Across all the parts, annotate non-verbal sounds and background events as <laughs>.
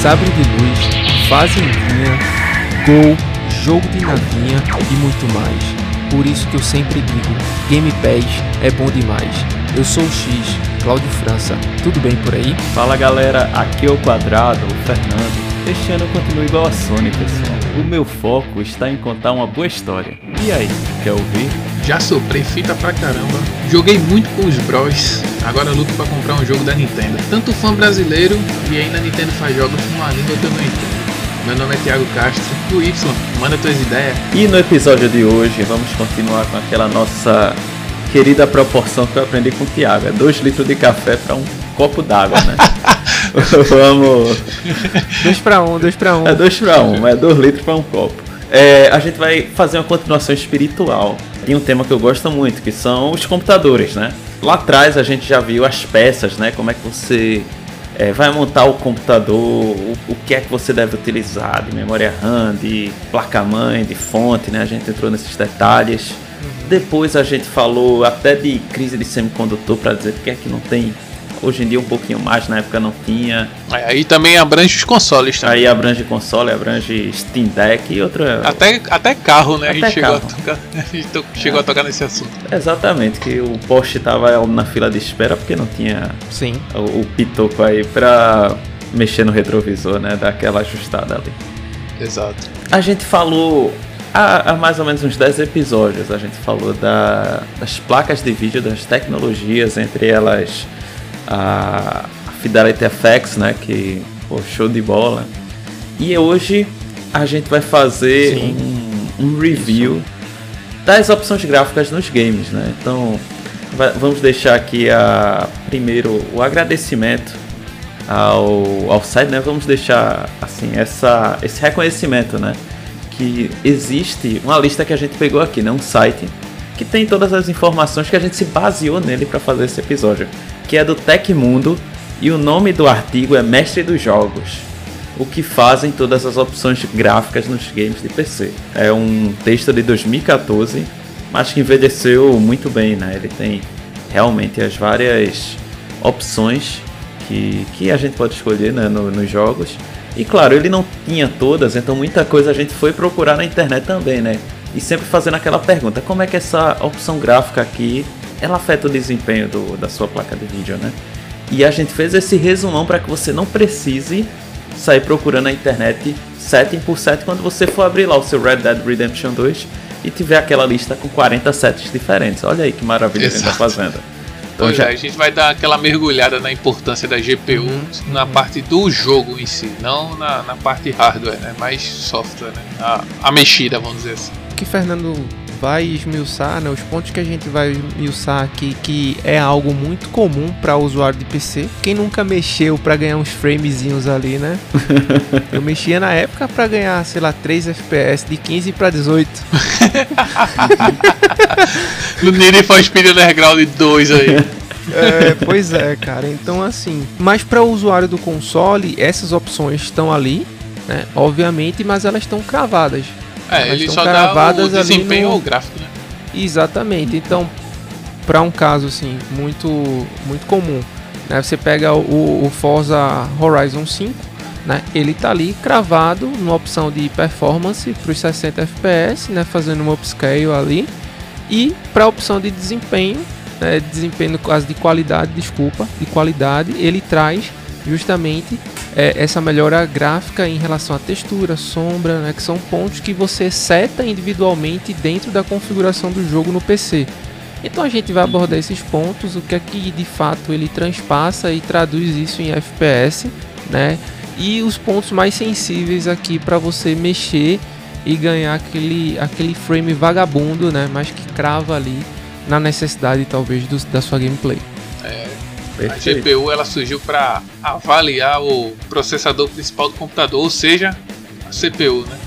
sabre de luz, fazendinha, gol, jogo de navinha e muito mais. Por isso que eu sempre digo, Game Pass é bom demais. Eu sou o X, Cláudio França. Tudo bem por aí? Fala galera, aqui é o Quadrado, o Fernando. Este ano eu continuo igual a Sony, pessoal. O meu foco está em contar uma boa história. E aí, quer ouvir? Já soprei fita pra caramba. Joguei muito com os bros. Agora luto pra comprar um jogo da Nintendo. Tanto fã brasileiro e ainda a Nintendo faz jogos com uma língua que eu não entendo. Meu nome é Thiago Castro, o Y, manda tuas ideias. E no episódio de hoje vamos continuar com aquela nossa querida proporção que eu aprendi com o Thiago. É 2 litros de café para um copo d'água, né? <laughs> vamos. 2 para 1, 2 para 1. É 2 para 1, é 2 litros para um copo. É, a gente vai fazer uma continuação espiritual de um tema que eu gosto muito, que são os computadores, né? Lá atrás a gente já viu as peças, né? Como é que você é, vai montar o computador, o, o, que é que você deve utilizar de memória RAM, de placa-mãe, de fonte, né? A gente entrou nesses detalhes. Uhum. Depois a gente falou até de crise de semicondutor para dizer que é que não tem Hoje em dia um pouquinho mais, na época não tinha. Aí também abrange os consoles também. Aí abrange console, abrange Steam Deck e outra. Até, até carro, né? Até a gente, carro. Chegou, a tocar, <laughs> a gente chegou é. a tocar nesse assunto. Exatamente, que o Porsche tava na fila de espera porque não tinha Sim. O, o pitoco aí pra mexer no retrovisor, né? Dar aquela ajustada ali. Exato. A gente falou há, há, mais ou menos uns 10 episódios a gente falou da, das placas de vídeo, das tecnologias, entre elas a Fidelity FX, né? Que pô, show de bola. E hoje a gente vai fazer um, um, review Isso. das opções gráficas nos games, né? Então vai, vamos deixar aqui a, primeiro o agradecimento ao, ao site, né? Vamos deixar assim essa, esse reconhecimento, né? Que existe uma lista que a gente pegou aqui, né? Um site que tem todas as informações que a gente se baseou nele para fazer esse episódio que é do Tecmundo e o nome do artigo é Mestre dos Jogos. O que fazem todas as opções gráficas nos games de PC. É um texto de 2014, mas que envelheceu muito bem, né? Ele tem realmente as várias opções que, que a gente pode escolher né, no, nos jogos. E claro, ele não tinha todas, então muita coisa a gente foi procurar na internet também, né? E sempre fazendo aquela pergunta: como é que essa opção gráfica aqui ela afeta o desempenho do, da sua placa de vídeo, né? E a gente fez esse resumão para que você não precise sair procurando na internet setting por setting quando você for abrir lá o seu Red Dead Redemption 2 e tiver aquela lista com 40 settings diferentes. Olha aí que maravilha Exato. que a gente tá fazendo. Então já... É, a gente vai dar aquela mergulhada na importância da GPU uhum. na parte do jogo em si, não na, na parte hardware, né? mais software, né? a, a mexida, vamos dizer assim. O que Fernando vai esmiuçar, né, os pontos que a gente vai esmiuçar aqui, que é algo muito comum para usuário de PC. Quem nunca mexeu para ganhar uns framezinhos ali, né? <laughs> Eu mexia na época para ganhar, sei lá, 3 FPS de 15 para 18. no Need for Speed Underground 2 aí. É, pois é, cara. Então, assim. Mas para o usuário do console, essas opções estão ali, né? Obviamente, mas elas estão cravadas. É, ele só dá o desempenho no... gráfico, né? Exatamente. Então, para um caso assim muito muito comum, né? Você pega o, o Forza Horizon 5, né? Ele tá ali cravado numa opção de performance para os 60 FPS, né? Fazendo um upscale ali. E para a opção de desempenho, né? desempenho caso de qualidade, desculpa, de qualidade, ele traz justamente é, essa melhora gráfica em relação à textura, sombra, né, que são pontos que você seta individualmente dentro da configuração do jogo no PC. Então a gente vai abordar esses pontos, o que é que de fato ele transpassa e traduz isso em FPS, né? E os pontos mais sensíveis aqui para você mexer e ganhar aquele, aquele frame vagabundo, né? Mas que crava ali na necessidade talvez do, da sua gameplay. Perfeito. A GPU ela surgiu para avaliar o processador principal do computador, ou seja, a CPU, né?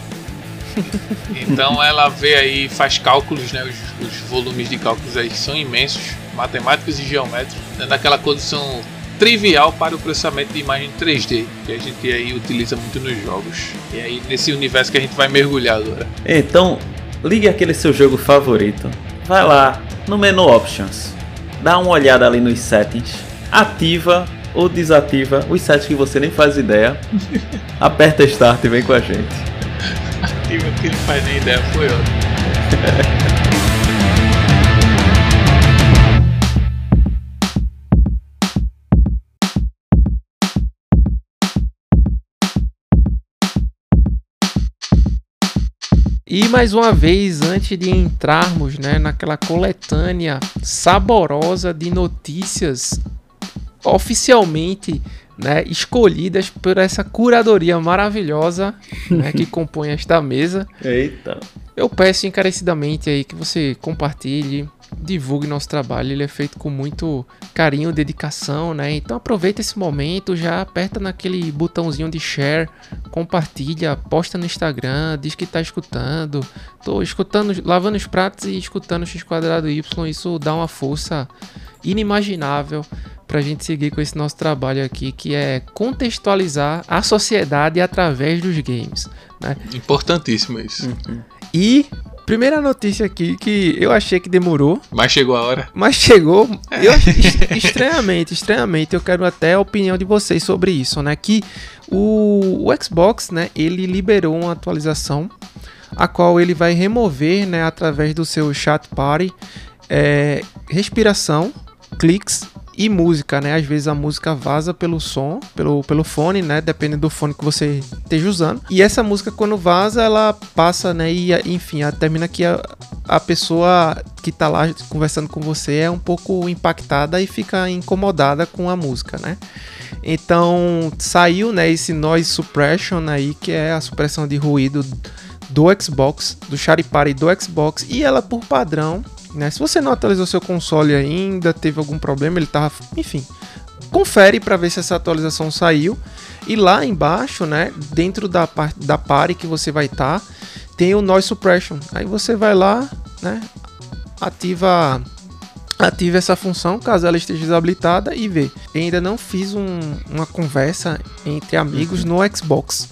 <laughs> Então ela vê aí, faz cálculos, né? Os, os volumes de cálculos aí são imensos, matemáticos e geométricos, dando aquela condição trivial para o processamento de imagem 3D, que a gente aí utiliza muito nos jogos. E aí nesse universo que a gente vai mergulhar agora. Então, ligue aquele seu jogo favorito. Vai lá no menu Options. Dá uma olhada ali nos settings ativa ou desativa os sites que você nem faz ideia. <laughs> Aperta Start e vem com a gente. Ativa que não faz nem ideia, foi ótimo. E mais uma vez, antes de entrarmos né, naquela coletânea saborosa de notícias oficialmente né, escolhidas por essa curadoria maravilhosa né, que compõe esta mesa. Eita! Eu peço encarecidamente aí que você compartilhe, divulgue nosso trabalho, ele é feito com muito carinho, dedicação, né? Então aproveita esse momento, já aperta naquele botãozinho de share, compartilha, posta no Instagram, diz que tá escutando. Tô escutando, lavando os pratos e escutando X quadrado Y, isso dá uma força inimaginável para a gente seguir com esse nosso trabalho aqui, que é contextualizar a sociedade através dos games. Né? Importantíssimo isso. Uhum. E Primeira notícia aqui que eu achei que demorou. Mas chegou a hora. Mas chegou. Eu, estranhamente, estranhamente, eu quero até a opinião de vocês sobre isso, né? Que o, o Xbox, né, ele liberou uma atualização a qual ele vai remover, né, através do seu chat party, é, respiração, cliques e música, né? Às vezes a música vaza pelo som, pelo, pelo fone, né? Dependendo do fone que você esteja usando. E essa música, quando vaza, ela passa, né? E enfim, termina que a, a pessoa que tá lá conversando com você é um pouco impactada e fica incomodada com a música, né? Então saiu, né? Esse noise suppression aí, que é a supressão de ruído do Xbox, do Party do Xbox, e ela por padrão né? Se você não atualizou seu console ainda, teve algum problema, ele tava, enfim, confere para ver se essa atualização saiu. E lá embaixo, né, dentro da da party que você vai estar, tá, tem o noise suppression. Aí você vai lá, né, ativa ativa essa função caso ela esteja desabilitada e vê. Eu ainda não fiz um, uma conversa entre amigos no Xbox,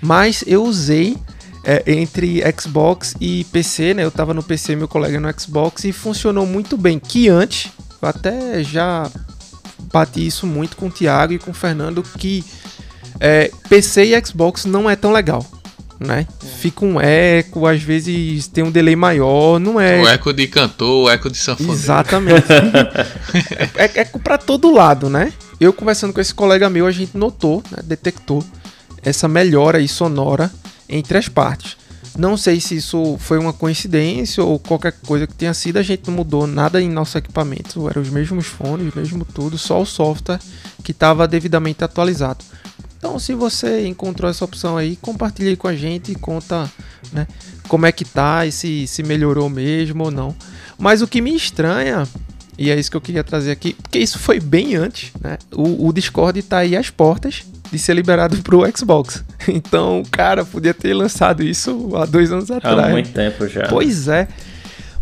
mas eu usei é, entre Xbox e PC, né? Eu tava no PC, meu colega no Xbox e funcionou muito bem. Que antes, eu até já bati isso muito com o Thiago e com o Fernando que é, PC e Xbox não é tão legal. Né? É. Fica um eco, às vezes tem um delay maior, não é. O eco de cantor, o eco de sanfoneiro. Exatamente. <laughs> é, é eco para todo lado, né? Eu conversando com esse colega meu, a gente notou, né, detectou essa melhora aí sonora entre as partes. Não sei se isso foi uma coincidência ou qualquer coisa que tenha sido, a gente não mudou nada em nosso equipamento, eram os mesmos fones, mesmo tudo, só o software que estava devidamente atualizado. Então, se você encontrou essa opção aí, compartilhe com a gente e conta, né, como é que tá e se, se melhorou mesmo ou não. Mas o que me estranha, e é isso que eu queria trazer aqui, porque isso foi bem antes, né? O, o Discord está aí às portas de ser liberado pro Xbox. <laughs> Então, cara, podia ter lançado isso há dois anos atrás. Há muito tempo já. Pois é.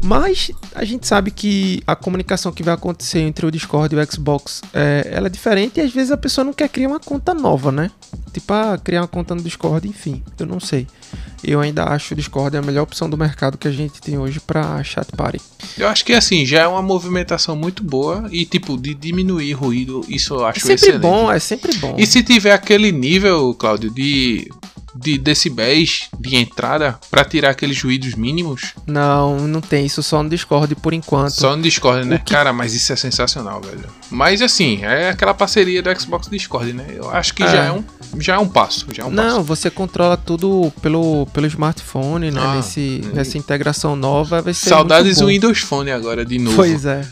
Mas a gente sabe que a comunicação que vai acontecer entre o Discord e o Xbox é, ela é diferente e às vezes a pessoa não quer criar uma conta nova, né? Tipo, ah, criar uma conta no Discord, enfim, eu não sei. Eu ainda acho o Discord a melhor opção do mercado que a gente tem hoje para chat party. Eu acho que assim, já é uma movimentação muito boa e tipo, de diminuir ruído, isso eu acho é sempre excelente. bom, é sempre bom. E se tiver aquele nível, Cláudio, de de decibéis de entrada para tirar aqueles ruídos mínimos? Não, não tem isso só no Discord por enquanto. Só no Discord, né? Que... Cara, mas isso é sensacional, velho. Mas assim, é aquela parceria do Xbox Discord, né? Eu acho que é. já é um já é um passo, já é um Não, passo. você controla tudo pelo, pelo smartphone, né? Ah, Nesse, nessa integração nova vai ser Saudades do Windows Phone agora de novo. Pois é.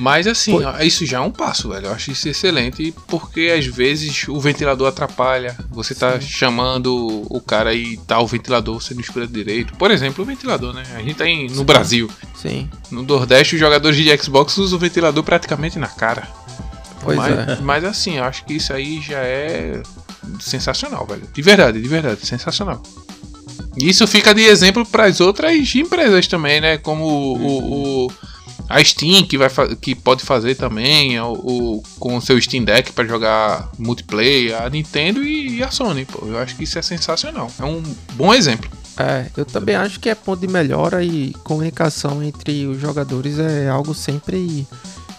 Mas assim, isso já é um passo, velho. Eu acho isso excelente, porque às vezes o ventilador atrapalha. Você tá Sim. chamando o cara e tá o ventilador, você não escuta direito. Por exemplo, o ventilador, né? A gente tá em, no Sim. Brasil. Sim. No Nordeste, os jogadores de Xbox usam o ventilador praticamente na cara. Pois mas, é. Mas assim, eu acho que isso aí já é sensacional, velho. De verdade, de verdade, sensacional. Isso fica de exemplo para as outras empresas também, né? Como o, o a Steam, que, vai que pode fazer também, o, o com o seu Steam Deck para jogar multiplayer, a Nintendo e, e, a Sony, pô. Eu acho que isso é sensacional. É um bom exemplo. É, eu também acho que é ponto de melhora e comunicação entre os jogadores é algo sempre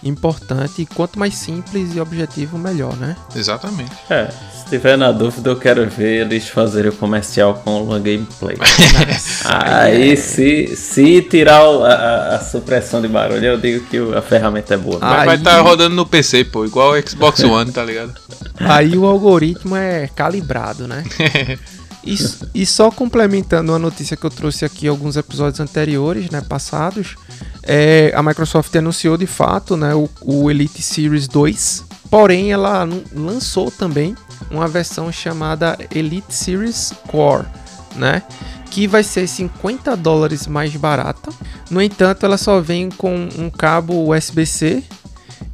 importante. E quanto mais simples e objetivo, melhor, né? Exatamente. É, se tiver na dúvida, eu quero ver eles fazerem o comercial com uma gameplay. <laughs> Aí, se, se tirar a, a, a, supressão de barulho, eu digo que a ferramenta é boa. Mas Aí... vai estar tá rodando no PC, pô, igual o Xbox One, tá ligado? Aí o algoritmo é calibrado, né? <laughs> E, só complementando uma notícia que eu trouxe aqui alguns episódios anteriores, né, passados, é, a Microsoft anunciou de fato né, o, o Elite Series 2, porém ela lançou também uma versão chamada Elite Series Core, né, que vai ser 50 dólares mais barata. No entanto, ela só vem com um cabo USB-C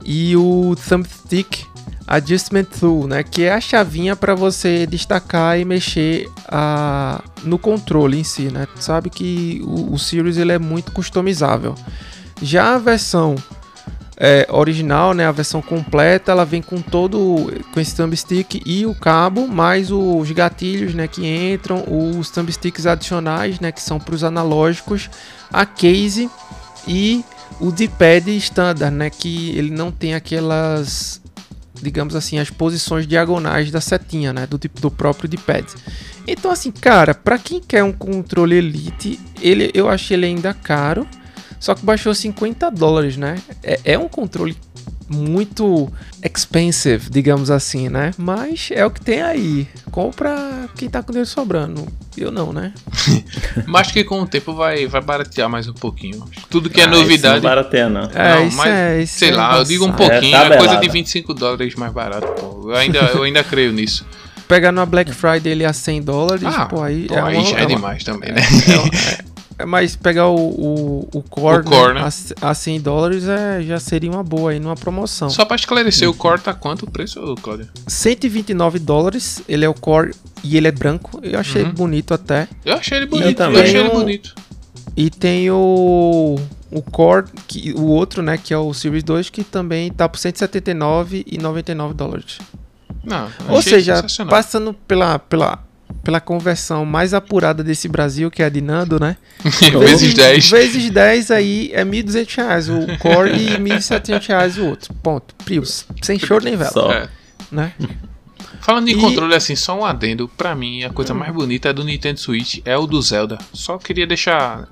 e o thumbstick Adjustment Tool, né, que é a chavinha para você destacar e mexer a, no controle em si, né? sabe que o, o Sirius ele é muito customizável. Já a versão é, original, né, a versão completa, ela vem com todo com esse thumbstick e o cabo, mais os gatilhos, né, que entram, os thumbsticks adicionais, né, que são para os analógicos, a case e o D-pad standard, né, que ele não tem aquelas digamos assim, as posições diagonais da setinha, né, do tipo do próprio D-pad. Então assim, cara, para quem quer um controle Elite, ele eu achei ele ainda caro, só que baixou 50 dólares, né? É, é um controle muito expensive, digamos assim, né? Mas é o que tem aí. Compra quem tá com dinheiro sobrando. Eu não, né? <laughs> mas que com o tempo vai, vai baratear mais um pouquinho. Tudo que é ah, novidade. Não barateia, não. É, não, isso mas, é, sei é lá, eu digo um pouquinho, é, é coisa de 25 dólares mais barato, pô. Eu ainda, eu ainda creio nisso. Pegar no Black Friday ele a 100 dólares, ah, pô, aí, pô, é aí uma, já é, é demais também, né? É, é, <laughs> mas pegar o, o, o Core, o core né, né? A, a 100 dólares é, já seria uma boa aí numa promoção. Só para esclarecer, o Core tá quanto o preço, Claudio? 129 dólares, ele é o Core e ele é branco. Eu achei uhum. bonito até. Eu achei ele bonito, eu achei ele bonito. E tem o o Core, que, o outro, né, que é o Series 2, que também tá por 179,99 dólares. Não, Ou seja, passando pela, pela pela conversão mais apurada desse Brasil, que é a de Nando, né? <laughs> vezes 10. Vezes 10 aí é 1.200 reais o Core e 1.700 reais o outro. Ponto. Prius. Sem choro nem vela. Só. É. Né? Falando em e... controle assim, só um adendo. Pra mim, a coisa hum. mais bonita do Nintendo Switch é o do Zelda. Só queria deixar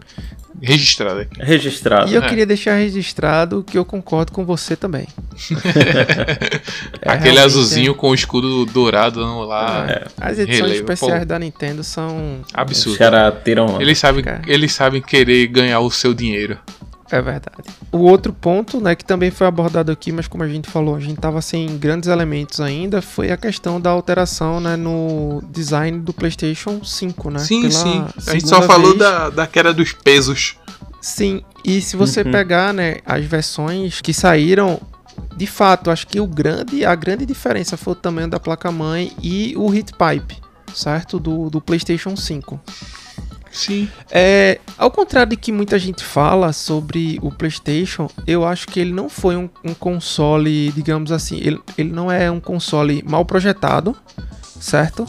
registrado aqui. Registrado. E eu é. queria deixar registrado que eu concordo com você também. <laughs> é, Aquele azulzinho é... com o escudo dourado lá. É. As edições relevo. especiais Pô. da Nintendo são absurdas. Os caras tiram. Eles sabem, eles sabem querer ganhar o seu dinheiro. É verdade. O outro ponto, né, que também foi abordado aqui, mas como a gente falou, a gente tava sem grandes elementos ainda, foi a questão da alteração, né, no design do PlayStation 5, né? Sim, Pela sim. A gente só falou vez... da, da queda dos pesos. Sim, e se você uhum. pegar, né, as versões que saíram, de fato, acho que o grande, a grande diferença foi o tamanho da placa-mãe e o heat pipe, certo? Do, do PlayStation 5. Sim. É, ao contrário de que muita gente fala sobre o PlayStation, eu acho que ele não foi um, um console, digamos assim, ele, ele não é um console mal projetado, certo?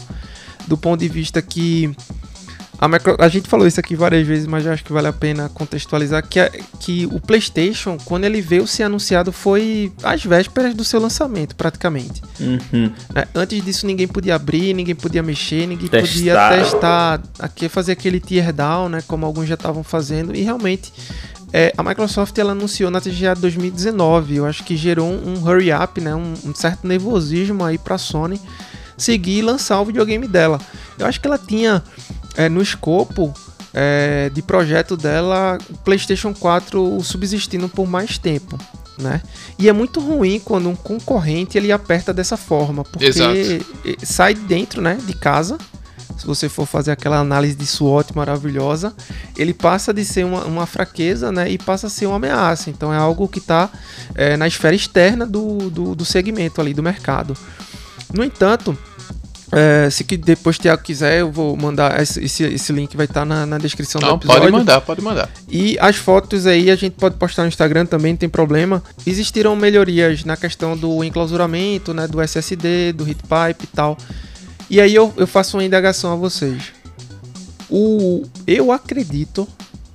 Do ponto de vista que a, micro... a, gente falou isso aqui várias vezes, mas eu acho que vale a pena contextualizar que, a... que o PlayStation, quando ele veio ser anunciado, foi às vésperas do seu lançamento, praticamente. Uhum. É, antes disso, ninguém podia abrir, ninguém podia mexer, ninguém testar. podia testar, aqui, fazer aquele tear down, né, como alguns já estavam fazendo, e realmente é, a Microsoft ela anunciou na TGA 2019, eu acho que gerou um, um hurry up, né, um, um certo nervosismo aí para a Sony seguir e lançar o videogame dela. Eu acho que ela tinha é, no escopo é, de projeto dela o PlayStation 4 subsistindo por mais tempo. Né? E é muito ruim quando um concorrente ele aperta dessa forma, porque Exato. sai dentro, né, de casa. Se você for fazer aquela análise de SWOT maravilhosa, ele passa de ser uma, uma fraqueza, né, e passa a ser uma ameaça. Então é algo que está é, na esfera externa do, do, do segmento ali do mercado. No entanto, é, se que depois o Thiago quiser, eu vou mandar esse, esse, link, vai estar tá na, na descrição não, do episódio. Pode mandar, pode mandar. E as fotos aí a gente pode postar no Instagram também, não tem problema. Existiram melhorias na questão do enclausuramento, né, do SSD, do heat pipe e tal. E aí eu, eu faço uma indagação a vocês. O, eu acredito,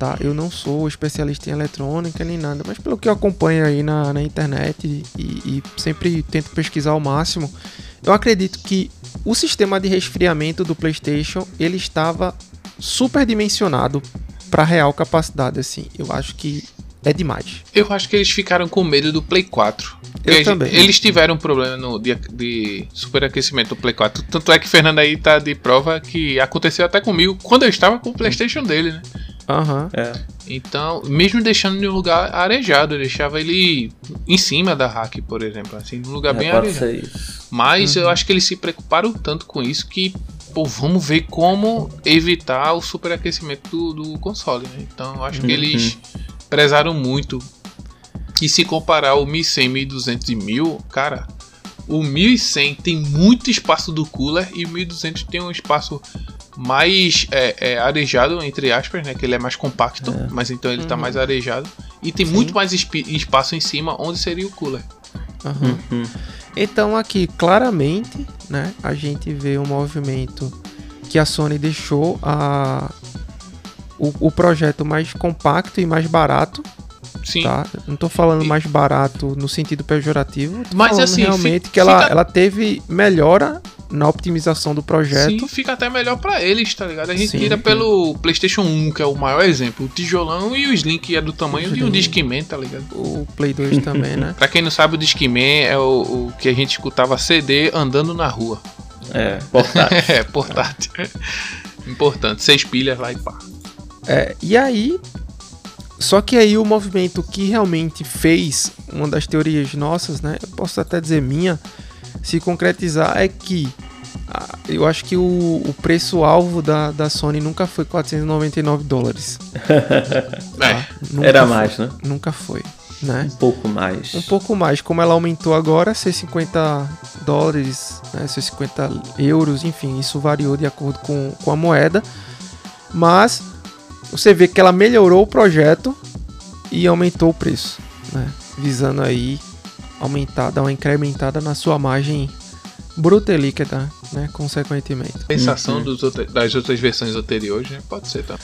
tá? Eu não sou especialista em eletrônica nem nada, mas pelo que eu acompanho aí na, na internet e, e sempre tento pesquisar ao máximo, eu acredito que o sistema de resfriamento do PlayStation ele estava superdimensionado para real capacidade, assim. Eu acho que é demais. Eu acho que eles ficaram com medo do Play 4. Eu eles, também. Eles tiveram um problema no dia de superaquecimento do Play 4. Tanto é que Fernando aí tá de prova que aconteceu até comigo quando eu estava com o PlayStation dele, né? Aham. Uhum. É. Então, mesmo deixando em um lugar arejado, eu deixava ele em cima da rack, por exemplo, assim, num lugar é, bem arejado. Mas uhum. eu acho que eles se preocuparam tanto com isso que, pô, vamos ver como evitar o superaquecimento do, do console, né? Então, eu acho uhum. que eles prezaram muito. E se comparar o 1100, 1200 e 1000, cara, o 1100 tem muito espaço do cooler e o 1200 tem um espaço mais é, é, arejado, entre aspas, né? Que ele é mais compacto, é. mas então ele tá uhum. tá mais arejado. E tem Sim. muito mais espaço em cima, onde seria o cooler. Uhum. Uhum. Então aqui, claramente, né? A gente vê um movimento que a Sony deixou a, o, o projeto mais compacto e mais barato. Sim. Tá? Não tô falando e... mais barato no sentido pejorativo. Tô Mas assim, realmente fica... que ela, ela teve melhora na optimização do projeto. Sim, fica até melhor para eles, tá ligado? A gente Sim, tira pelo PlayStation 1, que é o maior exemplo, o tijolão e o Slim, que é do tamanho de um Discman, tá ligado? O Play 2 também, né? <laughs> pra quem não sabe, o Discman é o, o, que a gente escutava CD andando na rua. É, portátil. <laughs> é, portátil. <laughs> Importante, seis pilhas lá e pá. É, e aí. Só que aí o movimento que realmente fez uma das teorias nossas, né? Eu posso até dizer minha, se concretizar é que ah, eu acho que o, o preço-alvo da, da Sony nunca foi 499 dólares. <laughs> tá? Era foi, mais, né? Nunca foi. Né? Um pouco mais. Um pouco mais. Como ela aumentou agora, ser 50 dólares, né? ser 50 euros, enfim, isso variou de acordo com, com a moeda. Mas você vê que ela melhorou o projeto e aumentou o preço, né? Visando aí aumentar, dar uma incrementada na sua margem bruta e líquida, né? Consequentemente. Sensação uhum. outros, das outras versões anteriores, né? Pode ser, tá?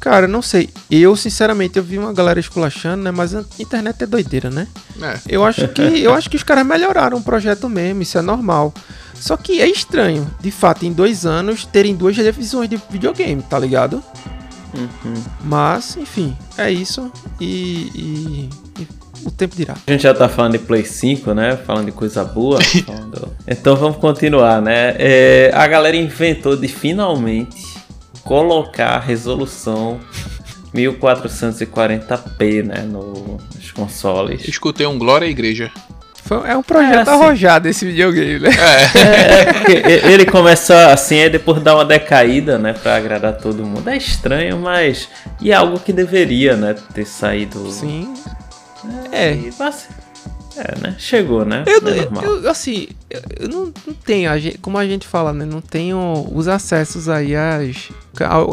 Cara, não sei. Eu, sinceramente, eu vi uma galera esculachando, né? Mas a internet é doideira, né? É. Eu acho que eu acho que os caras melhoraram o projeto mesmo, isso é normal. Só que é estranho, de fato, em dois anos terem duas revisões de videogame, tá ligado? Uhum. Mas, enfim, é isso. E, e, e, o tempo dirá. A gente já tá falando de Play 5, né? Falando de coisa boa. <laughs> falando... Então vamos continuar, né? É, a galera inventou de finalmente colocar a resolução 1440p, né? No, nos consoles. Escutei um Glória à Igreja. Foi, é um projeto é, assim, arrojado esse videogame, né? É. <laughs> é, ele começa assim, aí depois dá uma decaída, né? Pra agradar todo mundo. É estranho, mas. E é algo que deveria, né? Ter saído. Sim. É. é. Mas, é, né? Chegou, né? Eu, é eu, assim, eu não, não tenho, a gente, como a gente fala, né? Não tenho os acessos aí às,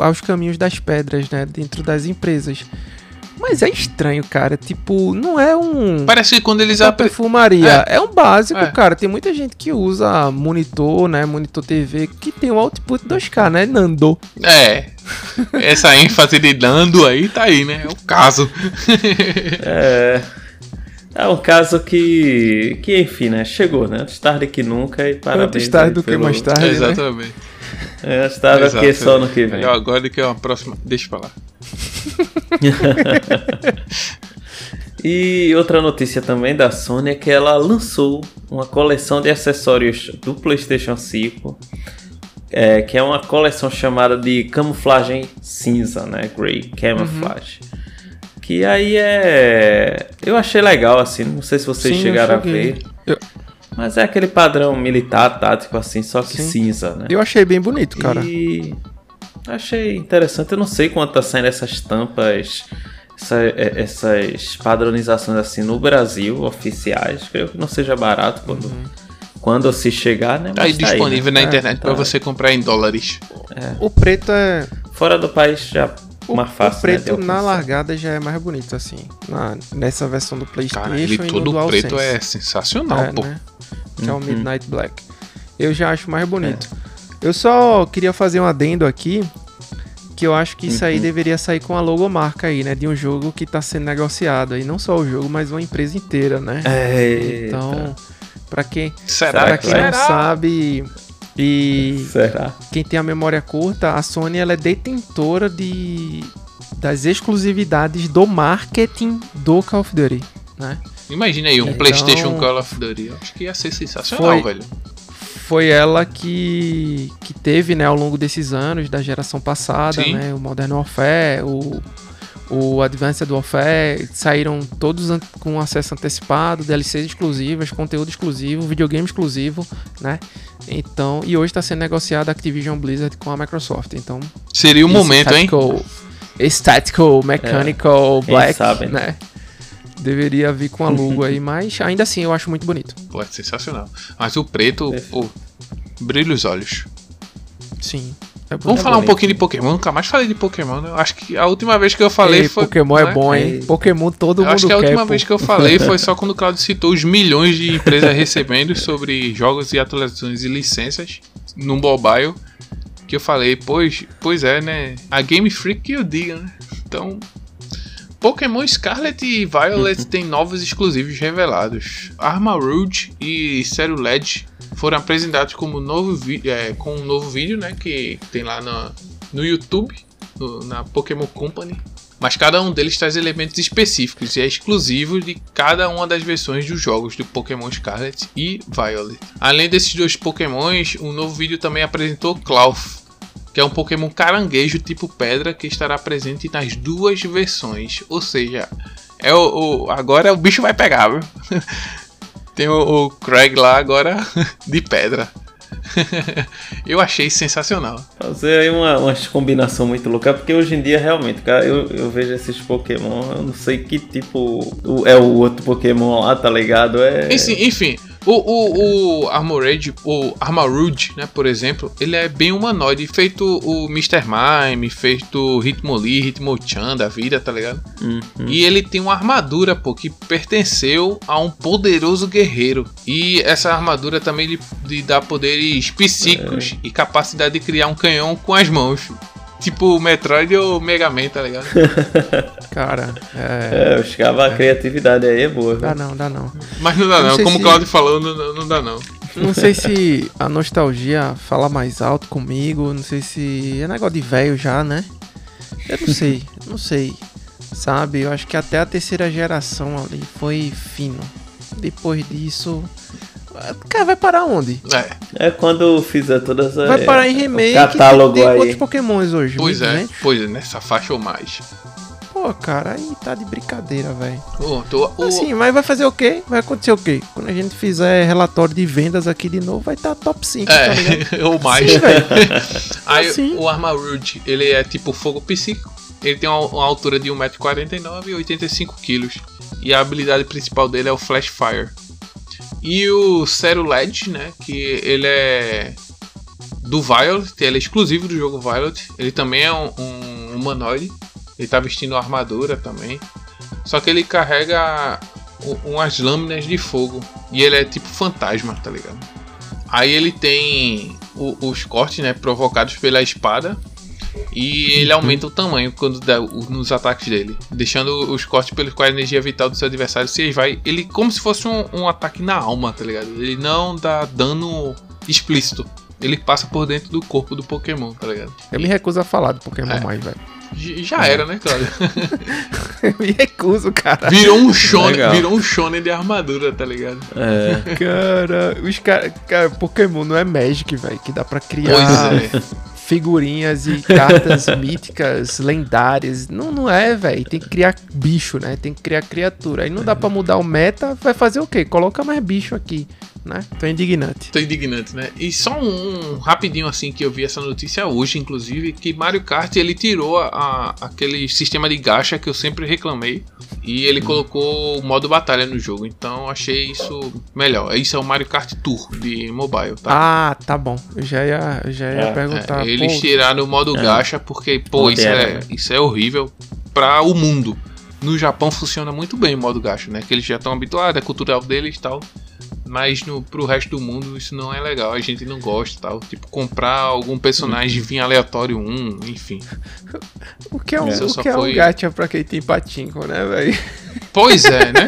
aos caminhos das pedras, né? Dentro das empresas. Mas é estranho, cara. Tipo, não é um. Parece que quando eles. A perfumaria. É. é, um básico, é. cara. Tem muita gente que usa monitor, né? Monitor TV, que tem um output 2K, né? Nando. É. Essa ênfase de Nando aí tá aí, né? É o caso. é. É um caso que, que enfim, né? Chegou, né? Antes tarde que nunca e parabéns. Antes tarde do pelo... que mais tarde. Né? Exatamente. É, antes tarde do que só no que vem. Melhor agora do que uma próxima. Deixa pra lá. <laughs> e outra notícia também da Sony é que ela lançou uma coleção de acessórios do PlayStation 5, é, que é uma coleção chamada de camuflagem cinza, né? Grey Camouflage. Uhum. Que aí é. Eu achei legal, assim, não sei se vocês Sim, chegaram a ver. Eu... Mas é aquele padrão militar, tático, assim, só que Sim. cinza, né? Eu achei bem bonito, cara. E Achei interessante. Eu não sei quanto tá saindo essas tampas, essa, é, essas padronizações assim no Brasil, oficiais. Creio que não seja barato quando, uhum. quando se chegar, né? Tá aí tá disponível aí, né? na é, internet tá. para você comprar em dólares. É. O preto é. Fora do país já o, mais fácil. O preto né, na largada já é mais bonito, assim. Na, nessa versão do PlayStation. Cara, ele todo preto é sensacional, é, pô. Né? Que é o uhum. Midnight Black. Eu já acho mais bonito. É. Eu só queria fazer um adendo aqui que eu acho que isso aí uhum. deveria sair com a logomarca aí, né? De um jogo que tá sendo negociado. E não só o jogo, mas uma empresa inteira, né? É. Então, pra quem, Será pra quem não sabe. E Será? quem tem a memória curta, a Sony ela é detentora de das exclusividades do marketing do Call of Duty, né? Imagina aí um então, PlayStation Call of Duty, acho que ia ser sensacional, foi, velho foi ela que, que teve, né, ao longo desses anos da geração passada, Sim. né, o Modern Warfare, o, o Advanced Warfare, saíram todos com acesso antecipado, DLCs exclusivas, conteúdo exclusivo, videogame exclusivo, né? Então, e hoje está sendo negociado a Activision Blizzard com a Microsoft. Então, seria o momento, tactical, hein? Esse Tactical, Mechanical, é, Black, sabe, né? Deveria vir com a logo aí, mas ainda assim eu acho muito bonito. Pô, é sensacional. Mas o preto, pô, brilha os olhos. Sim. É Vamos falar um pouquinho de Pokémon. Nunca mais falei de Pokémon. Né? Eu acho que a última vez que eu falei Ei, foi. Pokémon é né? bom, hein? Pokémon todo eu mundo Acho que a quer, última pô. vez que eu falei foi <laughs> só quando o Claudio citou os milhões de empresas recebendo sobre jogos e atualizações e licenças no mobile. Que eu falei, pois, pois é, né? A Game Freak que eu diga, né? Então, Pokémon Scarlet e Violet <laughs> têm novos exclusivos revelados. Armarouge e Ceruled foram apresentados como novo é, com um novo vídeo, né, que tem lá no, no YouTube, no, na Pokémon Company. Mas cada um deles traz elementos específicos e é exclusivo de cada uma das versões dos jogos do Pokémon Scarlet e Violet. Além desses dois Pokémons, um novo vídeo também apresentou Clough, que é um Pokémon caranguejo tipo pedra que estará presente nas duas versões. Ou seja, é o, o agora o bicho vai pegar, viu? <laughs> Tem o, o Craig lá agora <laughs> de pedra. <laughs> eu achei sensacional. Fazer aí uma, uma combinação muito louca, porque hoje em dia realmente, cara, eu, eu vejo esses Pokémon, eu não sei que tipo é o outro Pokémon lá, tá ligado? É... Enfim, enfim o, o, o Armored, o Armarude, né, por exemplo, ele é bem humanoide, feito o Mr. Mime, feito o Hitmonlee, Hitmonchan da vida, tá ligado? Uhum. E ele tem uma armadura, pô, que pertenceu a um poderoso guerreiro. E essa armadura também lhe, lhe dá poderes psíquicos é. e capacidade de criar um canhão com as mãos. Tipo Metroid ou Mega Man, tá ligado? <laughs> Cara, é. É, os caras, a criatividade aí é boa. Dá não, dá não. Mas não dá não, não. como o Claudio falou, não, não dá não. Não sei se <laughs> a nostalgia fala mais alto comigo, não sei se é negócio de velho já, né? Eu não sei, não sei. Sabe, eu acho que até a terceira geração ali foi fino. Depois disso, Cara, vai parar onde? É. É quando fizer todas as. Vai parar em remake. Catálogo tem, tem aí. quantos pokémons hoje? Pois é, pois é, nessa faixa ou mais. Pô, cara, aí tá de brincadeira, velho. Assim, mas vai fazer o quê? Vai acontecer o quê? Quando a gente fizer relatório de vendas aqui de novo, vai estar tá top 5, é, tá <laughs> ou mais. Sim, <laughs> aí assim. o Armarude, ele é tipo fogo psíquico. Ele tem uma, uma altura de 1,49m e 85kg. E a habilidade principal dele é o Flash Fire. E o Zero LED, né? Que ele é do Violet, ele é exclusivo do jogo Violet. Ele também é um, um humanoide. Ele tá vestindo armadura também. Só que ele carrega umas lâminas de fogo. E ele é tipo fantasma, tá ligado? Aí ele tem o, os cortes, né? Provocados pela espada. E ele aumenta o tamanho quando dá, nos ataques dele, deixando os cortes pelos quais a energia vital do seu adversário se esvai. Ele como se fosse um, um ataque na alma, tá ligado? Ele não dá dano explícito. Ele passa por dentro do corpo do Pokémon, tá ligado? Eu me recuso a falar do Pokémon é. mais, velho. Já era, né, Claudio? <laughs> eu me recuso, cara. Virou um shonen, virou um shonen de armadura, tá ligado? É. Cara, os caras. Cara, Pokémon não é Magic, velho, que dá pra criar. Pois é <laughs> figurinhas e cartas <laughs> míticas, lendárias. Não, não é, velho. Tem que criar bicho, né? Tem que criar criatura. Aí não dá para mudar o meta, vai fazer o quê? Coloca mais bicho aqui, né? Tô indignante. Tô indignante, né? E só um, um rapidinho assim que eu vi essa notícia hoje, inclusive, que Mario Kart ele tirou a, a, aquele sistema de gacha que eu sempre reclamei e ele hum. colocou o modo batalha no jogo. Então achei isso melhor. Isso é o Mario Kart Tour de mobile, tá? Ah, tá bom. Eu já ia, já ia é, perguntar. É, eles tiraram o modo é. gacha porque, pô, isso é, isso é horrível para o mundo. No Japão funciona muito bem o modo gacha, né? Que eles já estão habituados, é cultural deles e tal. Mas no, pro resto do mundo isso não é legal, a gente não gosta tal. Tipo, comprar algum personagem vir aleatório um, enfim. O que é um, é. O que é foi... um gacha pra quem tem patinco, né, velho? Pois é, né?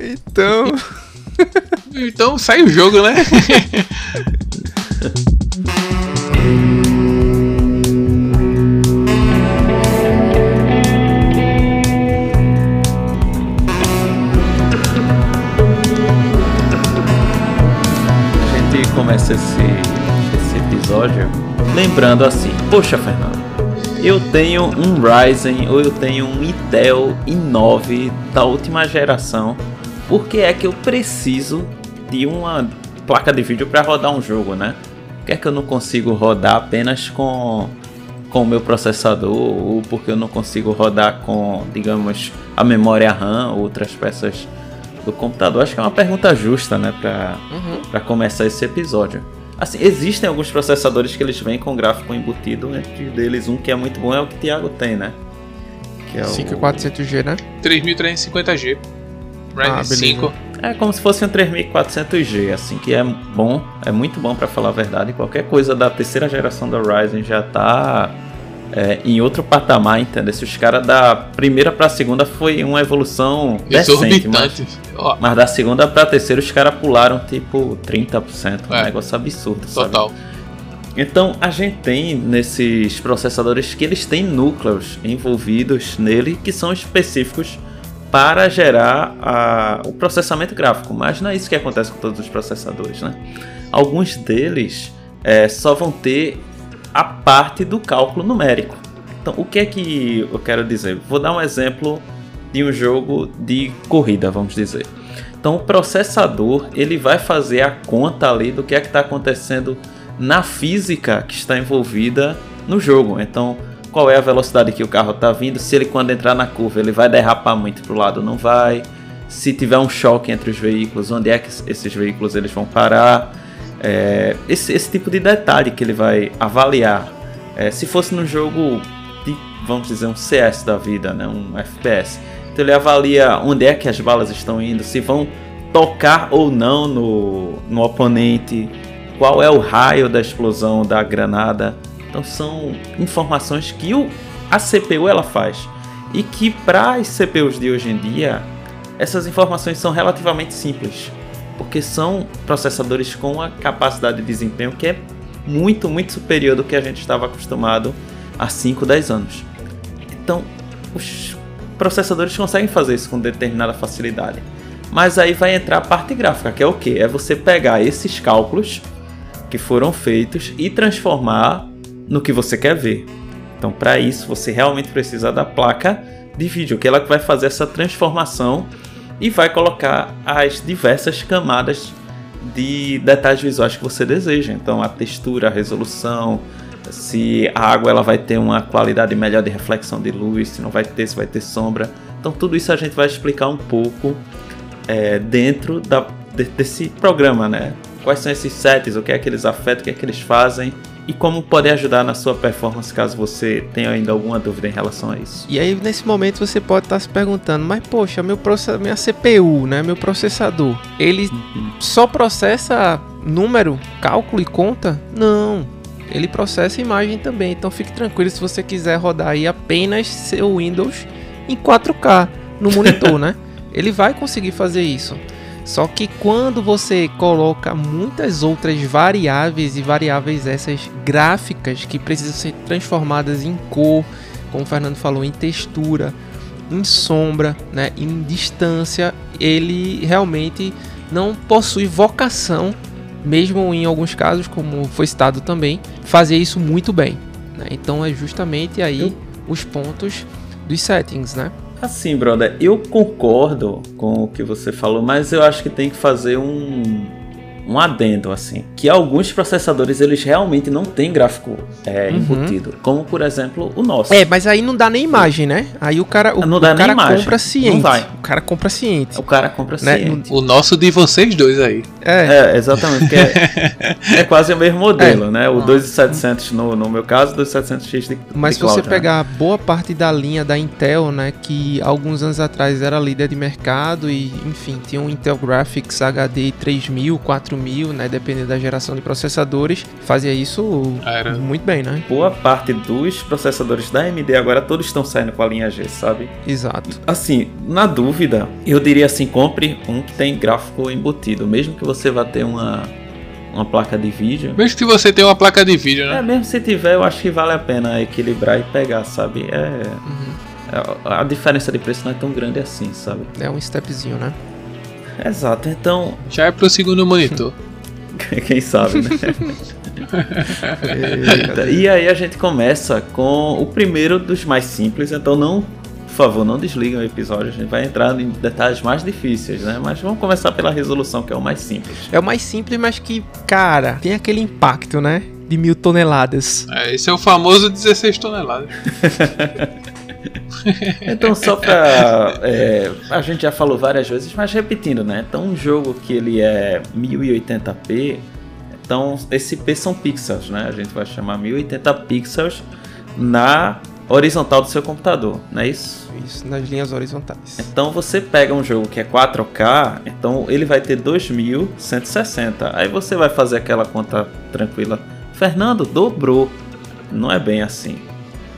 <laughs> então. então sai o jogo, né? <laughs> começa esse, esse episódio lembrando assim: Poxa, Fernando, eu tenho um Ryzen ou eu tenho um Intel i9 da última geração, por que é que eu preciso de uma placa de vídeo para rodar um jogo, né? Por que é que eu não consigo rodar apenas com com o meu processador ou porque eu não consigo rodar com, digamos, a memória RAM ou outras peças do computador? Acho que é uma pergunta justa, né, para uhum. começar esse episódio. Assim, existem alguns processadores que eles vêm com gráfico embutido, entre deles um que é muito bom é o que o Thiago tem, né? Que é 5400G, né? 3350G. Ryzen ah, 5. É como se fosse um 3400G, assim, que é bom, é muito bom para falar a verdade. Qualquer coisa da terceira geração da Ryzen já tá é, em outro patamar, entendeu? Se os caras da primeira pra segunda foi uma evolução decente, mas, mas da segunda pra terceira os caras pularam tipo 30%, é. um negócio absurdo, Total. Sabe? Então a gente tem nesses processadores que eles têm núcleos envolvidos nele que são específicos para gerar a, o processamento gráfico, mas não é isso que acontece com todos os processadores, né? Alguns deles é, só vão ter a parte do cálculo numérico. Então, o que é que eu quero dizer? Vou dar um exemplo de um jogo de corrida, vamos dizer. Então, o processador ele vai fazer a conta ali do que é que está acontecendo na física que está envolvida no jogo. Então, qual é a velocidade que o carro está vindo? Se ele quando entrar na curva ele vai derrapar muito para o lado, não vai? Se tiver um choque entre os veículos, onde é que esses veículos eles vão parar? É, esse, esse, tipo de detalhe que ele vai avaliar. É, se fosse no jogo de, vamos dizer, um CS da vida, né, um FPS, então ele avalia onde é que as balas estão indo, se vão tocar ou não no, no oponente, qual é o raio da explosão da granada. Então são informações que o, a CPU ela faz e que para as CPUs de hoje em dia essas informações são relativamente simples porque são processadores com uma capacidade de desempenho que é muito, muito superior do que a gente estava acostumado há 5, 10 anos. Então, os processadores conseguem fazer isso com determinada facilidade. Mas aí vai entrar a parte gráfica, que é o que? É você pegar esses cálculos que foram feitos e transformar no que você quer ver. Então, para isso, você realmente precisa da placa de vídeo, que ela vai fazer essa transformação e vai colocar as diversas camadas de detalhes visuais que você deseja. Então a textura, a resolução, se a água ela vai ter uma qualidade melhor de reflexão de luz, se não vai ter, se vai ter sombra. Então tudo isso a gente vai explicar um pouco é, dentro da, de, desse programa, né? Quais são esses sets, o que é que eles afetam, o que é que eles fazem e como pode ajudar na sua performance caso você tenha ainda alguma dúvida em relação a isso. E aí nesse momento você pode estar se perguntando, mas poxa, meu minha CPU, né, meu processador, ele uhum. só processa número, cálculo e conta? Não. Ele processa imagem também, então fique tranquilo se você quiser rodar aí apenas seu Windows em 4K no monitor, <laughs> né? Ele vai conseguir fazer isso. Só que quando você coloca muitas outras variáveis e variáveis essas gráficas que precisam ser transformadas em cor, como o Fernando falou, em textura, em sombra, né, em distância, ele realmente não possui vocação, mesmo em alguns casos, como foi citado também, fazer isso muito bem. Né? Então é justamente aí os pontos dos settings, né? Assim, brother, eu concordo com o que você falou, mas eu acho que tem que fazer um, um adendo, assim, que alguns processadores eles realmente não têm gráfico é, uhum. embutido, como por exemplo o nosso. É, mas aí não dá nem imagem, né? Aí o cara, o, não dá o cara imagem. compra ciente. Não vai. O cara compra ciente. O cara compra né? ciente. O nosso de vocês dois aí. É, é exatamente. É, <laughs> é, quase o mesmo modelo, é. né? O 2700 no, no meu caso, o 2700X de Mas de se você né? pegar boa parte da linha da Intel, né, que alguns anos atrás era líder de mercado e, enfim, tinha um Intel Graphics HD 3000, 4000, né, dependendo da geração de processadores, fazia isso era. muito bem, né? Boa parte dos processadores da AMD agora todos estão saindo com a linha G, sabe? Exato. Assim, na dúvida, eu diria assim, compre um que tem gráfico embutido, mesmo que você vá ter uma uma placa de vídeo. Mesmo que você tenha uma placa de vídeo, né? É, mesmo se tiver, eu acho que vale a pena equilibrar e pegar, sabe? É. Uhum. A, a diferença de preço não é tão grande assim, sabe? É um stepzinho, né? Exato, então. Já é pro segundo monitor. <laughs> Quem sabe, né? <laughs> e aí a gente começa com o primeiro dos mais simples, então não por favor, não desliguem o episódio, a gente vai entrar em detalhes mais difíceis, né? Mas vamos começar pela resolução, que é o mais simples. É o mais simples, mas que, cara, tem aquele impacto, né? De mil toneladas. É, esse é o famoso 16 toneladas. <laughs> <laughs> então, só pra. É, a gente já falou várias vezes, mas repetindo, né? Então, um jogo que ele é 1080p, então esse P são pixels, né? A gente vai chamar 1080 pixels na horizontal do seu computador, não é isso? Isso, nas linhas horizontais. Então você pega um jogo que é 4K, então ele vai ter 2160. Aí você vai fazer aquela conta tranquila. Fernando, dobrou. Não é bem assim.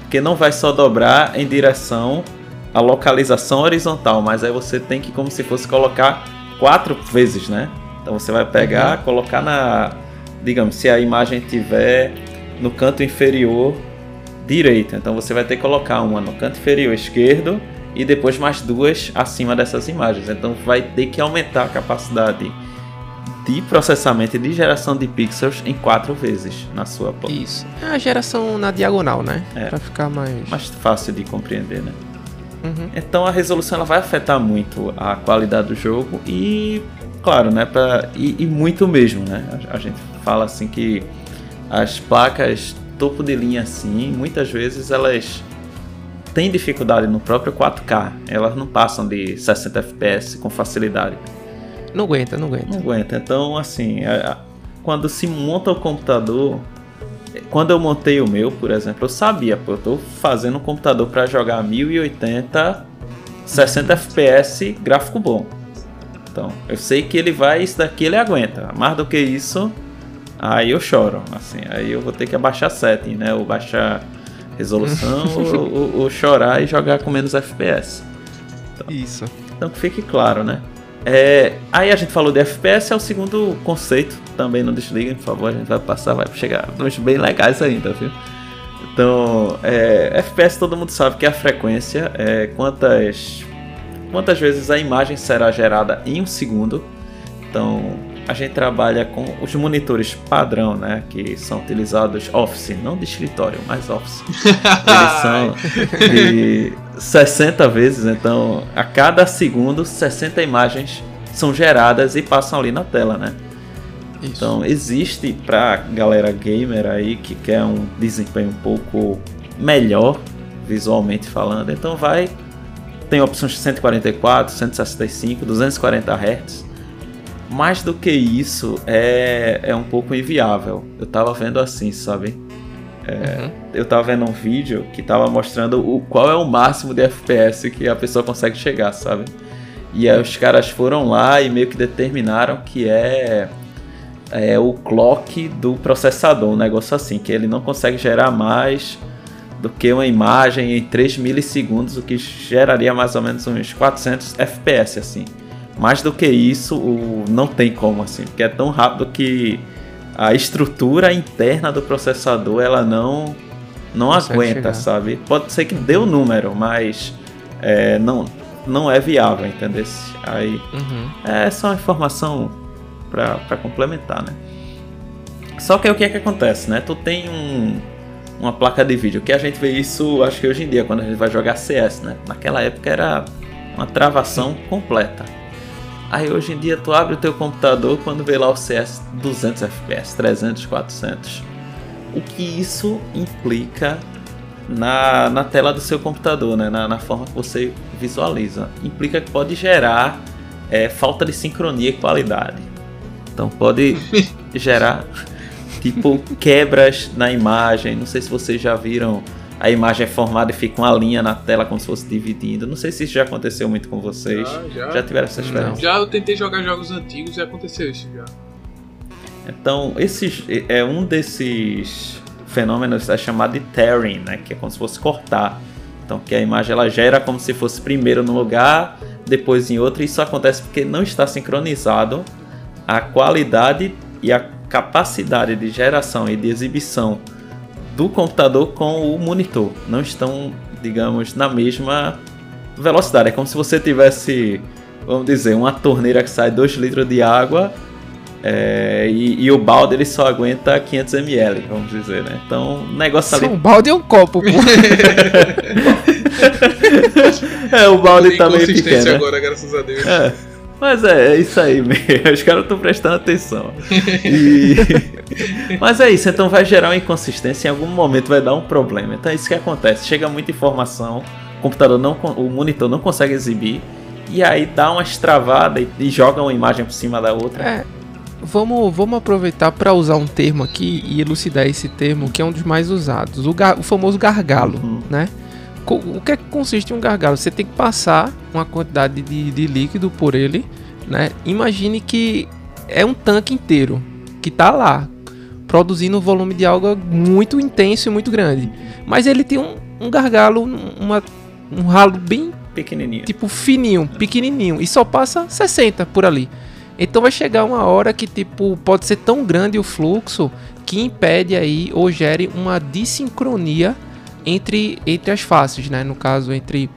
Porque não vai só dobrar em direção à localização horizontal, mas aí você tem que como se fosse colocar quatro vezes, né? Então você vai pegar, uhum. colocar na, digamos, se a imagem tiver no canto inferior direita. Então você vai ter que colocar uma no canto inferior esquerdo e depois mais duas acima dessas imagens. Então vai ter que aumentar a capacidade de processamento e de geração de pixels em quatro vezes na sua placa. Isso. É a geração na diagonal, né? É. Para ficar mais mais fácil de compreender, né? Uhum. Então a resolução ela vai afetar muito a qualidade do jogo e, claro, né, pra, e, e muito mesmo, né? A, a gente fala assim que as placas topo de linha assim, muitas vezes elas têm dificuldade no próprio 4K. Elas não passam de 60 FPS com facilidade. Não aguenta, não aguenta. Não aguenta. Então, assim, quando se monta o computador, quando eu montei o meu, por exemplo, eu sabia, pô, eu tô fazendo um computador para jogar 1080, 60 FPS, gráfico bom. Então, eu sei que ele vai, isso daqui ele aguenta. Mais do que isso, aí eu choro, assim, aí eu vou ter que abaixar setting, né? Ou baixar resolução, <laughs> ou, ou, ou, chorar e jogar com menos FPS. Então, Isso. Então que fique claro, né? É, aí a gente falou de FPS, é o segundo conceito, também não desliguem, por favor, a gente vai passar, vai chegar uns bem legais ainda, viu? Então, é, FPS todo mundo sabe que é a frequência, é quantas, quantas vezes a imagem será gerada em um segundo. Então, a gente trabalha com os monitores padrão, né? Que são utilizados Office, não de escritório, mas Office. <laughs> Eles são de 60 vezes, então a cada segundo 60 imagens são geradas e passam ali na tela, né? Isso. Então existe para galera gamer aí que quer um desempenho um pouco melhor visualmente falando, então vai tem opções de 144, 165, 240 Hz mais do que isso, é, é um pouco inviável. Eu tava vendo assim, sabe? É, uhum. Eu tava vendo um vídeo que tava mostrando o qual é o máximo de FPS que a pessoa consegue chegar, sabe? E aí os caras foram lá e meio que determinaram que é, é o clock do processador, um negócio assim, que ele não consegue gerar mais do que uma imagem em 3 milissegundos, o que geraria mais ou menos uns 400 FPS assim. Mais do que isso, o, não tem como assim, porque é tão rápido que a estrutura interna do processador ela não não aguenta, chegar. sabe? Pode ser que dê o número, mas é, não não é viável, entendeu? Aí uhum. é só uma informação para complementar, né? Só que o que é que acontece, né? Tu tem um, uma placa de vídeo que a gente vê isso, acho que hoje em dia quando a gente vai jogar CS, né? Naquela época era uma travação completa. Aí hoje em dia tu abre o teu computador quando vê lá o CS 200 FPS, 300, 400. O que isso implica na, na tela do seu computador, né? na, na forma que você visualiza? Implica que pode gerar é, falta de sincronia e qualidade. Então pode <laughs> gerar tipo quebras na imagem. Não sei se vocês já viram a imagem é formada e fica uma linha na tela como se fosse dividindo. Não sei se isso já aconteceu muito com vocês. Já, já. já tiveram essa experiência? Já eu tentei jogar jogos antigos e aconteceu isso já. Então, esses, é um desses fenômenos é chamado de tearing, né? Que é como se fosse cortar. Então, que a imagem ela gera como se fosse primeiro num lugar, depois em outro. E isso acontece porque não está sincronizado a qualidade e a capacidade de geração e de exibição do computador com o monitor. Não estão, digamos, na mesma velocidade. É como se você tivesse, vamos dizer, uma torneira que sai 2 litros de água é, e, e, o balde ele só aguenta 500 ml, vamos dizer, né? Então, o negócio ali. Um balde é um copo, pô. <laughs> <laughs> é, o balde tá meio pequeno. Né? agora, graças a Deus. É. Mas é, é isso aí mesmo. <laughs> Os caras estão prestando atenção. E... <laughs> Mas é isso, então vai gerar uma inconsistência, em algum momento vai dar um problema. Então é isso que acontece. Chega muita informação, o computador não, o monitor não consegue exibir, e aí dá uma estravada e, e joga uma imagem por cima da outra. É. Vamos, vamos aproveitar para usar um termo aqui e elucidar esse termo que é um dos mais usados, o, o famoso gargalo, uhum. né? O que é que consiste em um gargalo? Você tem que passar uma quantidade de, de líquido por ele, né? Imagine que é um tanque inteiro que está lá produzindo um volume de água muito intenso e muito grande, mas ele tem um, um gargalo, uma, um ralo bem pequenininho, tipo fininho, pequenininho e só passa 60 por ali. Então vai chegar uma hora que tipo pode ser tão grande o fluxo que impede aí ou gere uma dissincronia entre, entre as faces, né? no caso, entre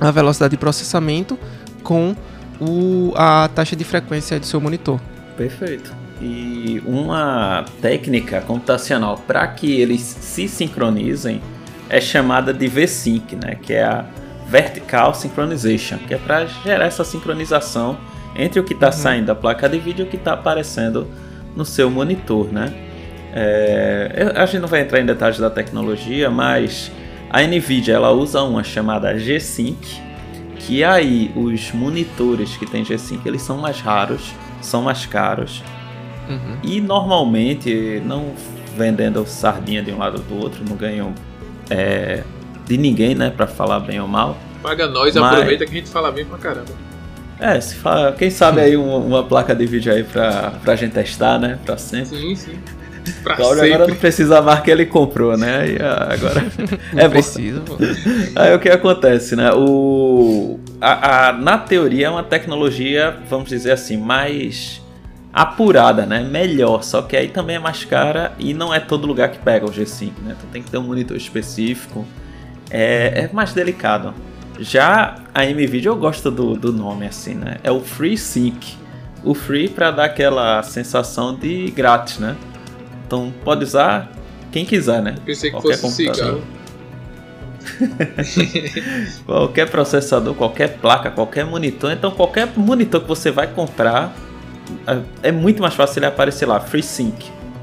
a velocidade de processamento com o, a taxa de frequência do seu monitor. Perfeito. E uma técnica computacional para que eles se sincronizem é chamada de V-Sync, né? que é a Vertical Synchronization, que é para gerar essa sincronização entre o que está uhum. saindo da placa de vídeo e o que está aparecendo no seu monitor. Né? É, a gente não vai entrar em detalhes da tecnologia, mas a Nvidia ela usa uma chamada G-Sync, que aí os monitores que tem G-Sync eles são mais raros, são mais caros uhum. e normalmente não vendendo sardinha de um lado do outro, não ganham é, de ninguém, né, para falar bem ou mal. Paga nós, mas... aproveita que a gente fala bem pra caramba. É, se fala, quem sabe aí uma, uma, placa de vídeo aí pra, pra gente testar, né? Pra sempre. Sim, sim. Pra Cláudio sempre. agora não precisa mais que ele comprou, né? E ah, agora. <laughs> é preciso, pô. Aí o que acontece, né? O... A, a, na teoria é uma tecnologia, vamos dizer assim, mais apurada, né? Melhor, só que aí também é mais cara e não é todo lugar que pega o G5, né? Então tem que ter um monitor específico. É, é mais delicado. Já a NVIDIA eu gosto do, do nome assim, né? É o FreeSync. O Free para dar aquela sensação de grátis, né? Então pode usar quem quiser, né? Pensei que qualquer fosse computador. <laughs> <laughs> qualquer processador, qualquer placa, qualquer monitor. Então qualquer monitor que você vai comprar é, é muito mais fácil ele aparecer lá, FreeSync,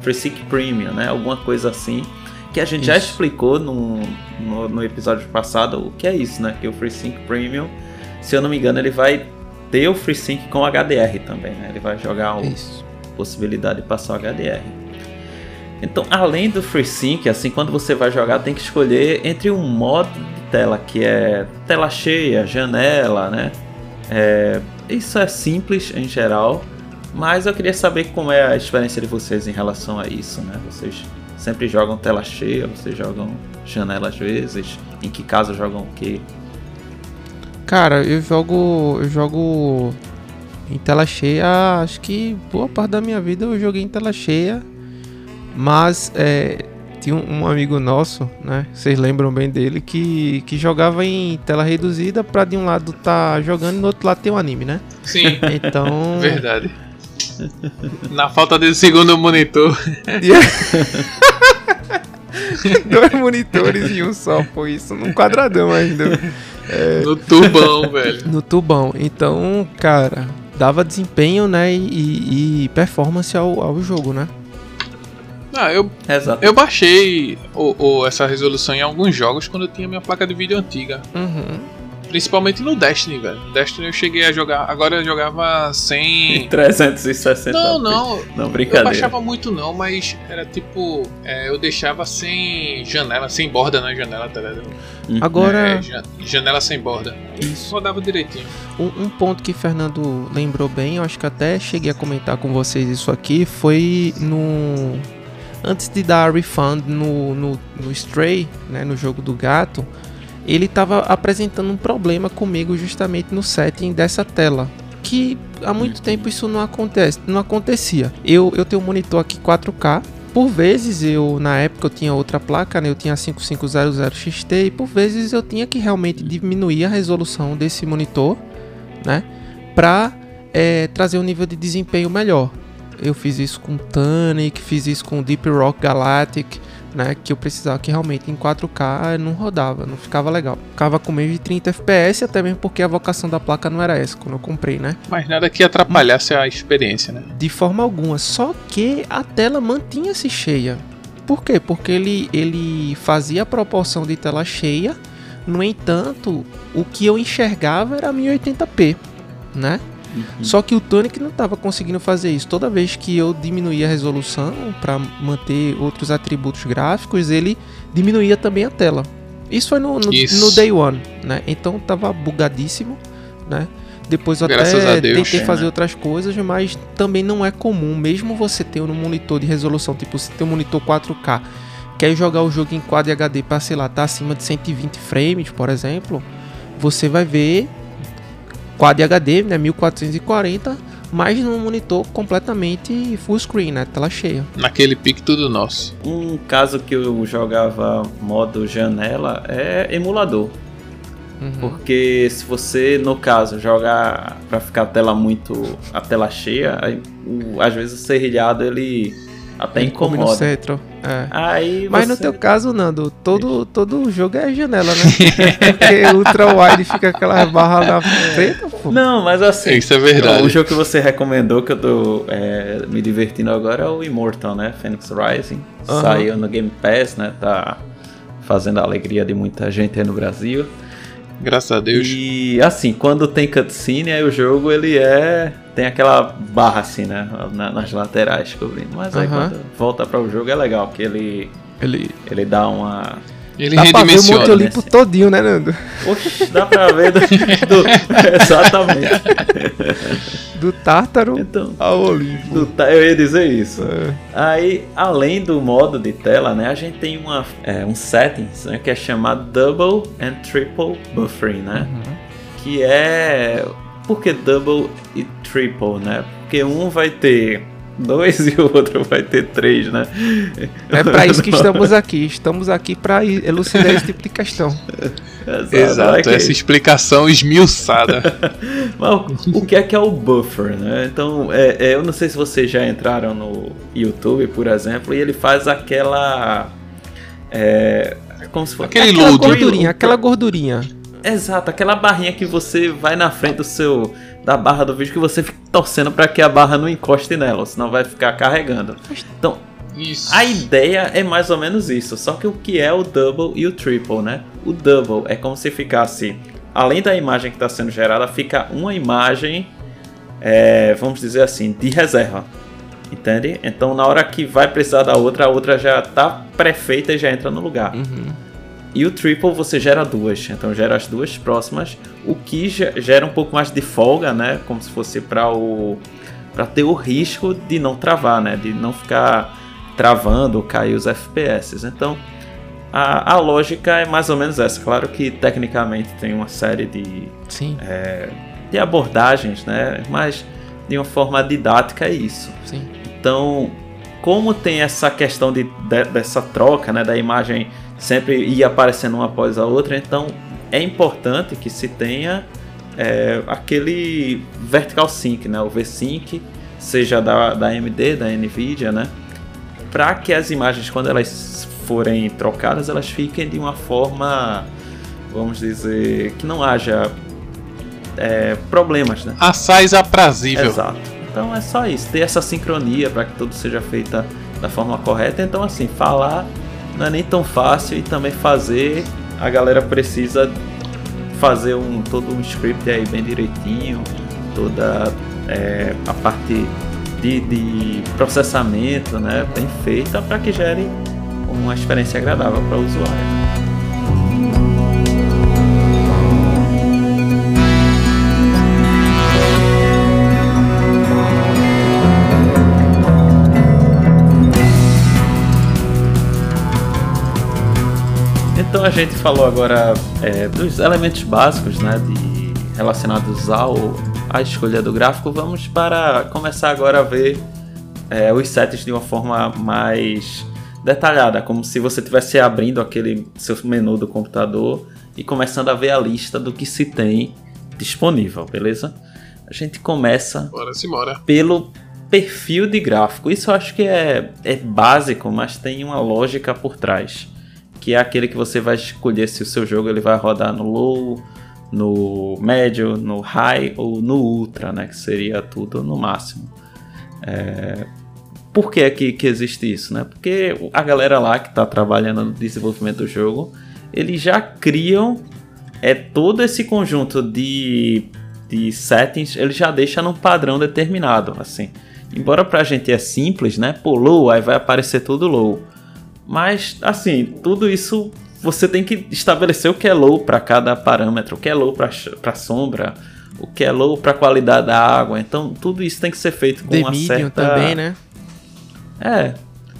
FreeSync Premium, né? Alguma coisa assim. Que a gente isso. já explicou no, no, no, episódio passado o que é isso, né? Que o FreeSync Premium, se eu não me engano, ele vai ter o FreeSync com HDR também, né? Ele vai jogar a possibilidade de passar o HDR. Então, além do FreeSync, assim, quando você vai jogar, tem que escolher entre um modo de tela que é tela cheia, janela, né? É, isso é simples em geral, mas eu queria saber como é a experiência de vocês em relação a isso, né? Vocês sempre jogam tela cheia, vocês jogam janela às vezes? Em que caso jogam o quê? Cara, eu jogo, eu jogo em tela cheia, acho que boa parte da minha vida eu joguei em tela cheia mas é, tinha um amigo nosso, né? Vocês lembram bem dele, que, que jogava em tela reduzida pra de um lado tá jogando e do outro lado tem um anime, né? Sim. Então. <laughs> Verdade. Na falta de segundo monitor. <laughs> Dois monitores em um só, foi isso, num quadradão ainda. É... No tubão, velho. No tubão. Então, cara, dava desempenho, né, e, e performance ao, ao jogo, né? Ah, eu, Exato. eu baixei o, o, essa resolução em alguns jogos quando eu tinha minha placa de vídeo antiga. Uhum. Principalmente no Destiny, velho. Destiny eu cheguei a jogar. Agora eu jogava sem. <laughs> 360. Não, não. Não, brincadeira. Eu baixava muito não, mas era tipo. É, eu deixava sem janela, sem borda na janela, tá ligado? Uhum. Agora. É, janela sem borda. Isso. Rodava direitinho. Um, um, ponto que Fernando lembrou bem, eu acho que até cheguei a comentar com vocês isso aqui, foi no. Antes de dar refund no, no, no Stray, né, no jogo do gato, ele estava apresentando um problema comigo justamente no setting dessa tela. Que há muito tempo isso não acontece, não acontecia. Eu, eu tenho um monitor aqui 4K. Por vezes eu, na época eu tinha outra placa, né? Eu tinha 5500 XT e por vezes eu tinha que realmente diminuir a resolução desse monitor, né? Para é, trazer um nível de desempenho melhor. Eu fiz isso com Tunic, fiz isso com Deep Rock Galactic, né, que eu precisava que realmente em 4K não rodava, não ficava legal. Ficava com menos de 30 FPS, até mesmo porque a vocação da placa não era essa quando eu comprei, né? Mas nada que atrapalhasse a experiência, né? De forma alguma, só que a tela mantinha-se cheia. Por quê? Porque ele, ele fazia a proporção de tela cheia, no entanto, o que eu enxergava era 1080p, né? Uhum. Só que o Tonic não estava conseguindo fazer isso. Toda vez que eu diminuía a resolução para manter outros atributos gráficos, ele diminuía também a tela. Isso foi no, no, no day one, né? Então tava bugadíssimo, né? Depois eu Graças até Deus, tentei fazer né? outras coisas, mas também não é comum. Mesmo você ter um monitor de resolução, tipo, você tem um monitor 4K, quer jogar o jogo em Quad HD para, sei lá, tá acima de 120 frames, por exemplo, você vai ver Quad HD, né, 1440, mas num monitor completamente full screen, né, tela cheia. Naquele pique tudo nosso. Um caso que eu jogava modo janela é emulador. Uhum. Porque se você, no caso, jogar para ficar a tela muito a tela cheia, aí, o, às vezes o serrilhado ele até Ele incomoda. Come no centro. É. Aí Mas no teu caso, Nando, todo, todo jogo é janela, né? <laughs> Porque ultra wide fica aquela barra na frente, pô. Não, mas assim. Isso é verdade. O jogo que você recomendou, que eu tô é, me divertindo agora, é o Immortal, né? Phoenix Rising. Uhum. Saiu no Game Pass, né? Tá fazendo a alegria de muita gente aí no Brasil. Graças a Deus. E assim, quando tem cutscene, aí o jogo ele é. Tem aquela barra assim, né? nas laterais cobrindo. Mas aí quando volta para o jogo é legal, que ele. Ele, ele dá uma ele dá redimensiona. Pra ver o Monte Olimpo né? todinho, né, Nando? Oxe, dá pra ver do, do <laughs> exatamente. Do Tártaro então, ao Olimpo. Do, eu ia dizer isso. É. Aí, além do modo de tela, né, a gente tem uma, é, um settings né, que é chamado Double and Triple Buffering, né? Uhum. Que é... Por que Double e Triple, né? Porque um vai ter dois e o outro vai ter três, né? É para isso que <laughs> estamos aqui. Estamos aqui para elucidar esse tipo de questão. Exato, Exato essa explicação esmiuçada. <laughs> Mas o que é que é o buffer, né? Então, é, é, eu não sei se vocês já entraram no YouTube, por exemplo, e ele faz aquela. É, como se fosse. Aquele aquela load. gordurinha, aquela gordurinha. Exato, aquela barrinha que você vai na frente do seu da barra do vídeo que você fica torcendo para que a barra não encoste nela, senão vai ficar carregando. Então, isso. a ideia é mais ou menos isso, só que o que é o double e o triple, né? O double é como se ficasse, além da imagem que está sendo gerada, fica uma imagem, é, vamos dizer assim, de reserva. Entende? Então, na hora que vai precisar da outra, a outra já está pré-feita e já entra no lugar. Uhum. E o triple você gera duas, então gera as duas próximas, o que gera um pouco mais de folga, né? Como se fosse para o para ter o risco de não travar, né? De não ficar travando ou cair os FPS. Então a, a lógica é mais ou menos essa. Claro que tecnicamente tem uma série de, é, de abordagens, né? Mas de uma forma didática é isso. Sim. Então, como tem essa questão de, de, dessa troca, né? Da imagem sempre ia aparecendo uma após a outra, então é importante que se tenha é, aquele vertical sync, né, o V-Sync, seja da, da AMD, da Nvidia, né, para que as imagens quando elas forem trocadas elas fiquem de uma forma, vamos dizer, que não haja é, problemas, né? Assaz aprazível. Exato. Então é só isso, ter essa sincronia para que tudo seja feito da forma correta. Então, assim, falar não é nem tão fácil e também fazer, a galera precisa fazer um todo um script aí bem direitinho, toda é, a parte de, de, processamento, né, bem feita para que gere uma experiência agradável para o usuário. Então a gente falou agora é, dos elementos básicos, né, de, relacionados ao à escolha do gráfico. Vamos para começar agora a ver é, os sets de uma forma mais detalhada, como se você estivesse abrindo aquele seu menu do computador e começando a ver a lista do que se tem disponível, beleza? A gente começa bora, bora. pelo perfil de gráfico. Isso eu acho que é, é básico, mas tem uma lógica por trás que é aquele que você vai escolher se o seu jogo ele vai rodar no low, no médio, no high ou no ultra, né? Que seria tudo no máximo. É... Por que, é que, que existe isso, né? Porque a galera lá que está trabalhando no desenvolvimento do jogo, eles já criam é todo esse conjunto de, de settings, ele já deixa num padrão determinado, assim. Embora pra gente é simples, né? Pô, low, aí vai aparecer tudo low. Mas, assim, tudo isso você tem que estabelecer o que é low para cada parâmetro, o que é low para sombra, o que é low para qualidade da água. Então, tudo isso tem que ser feito com The uma certa também, né? É.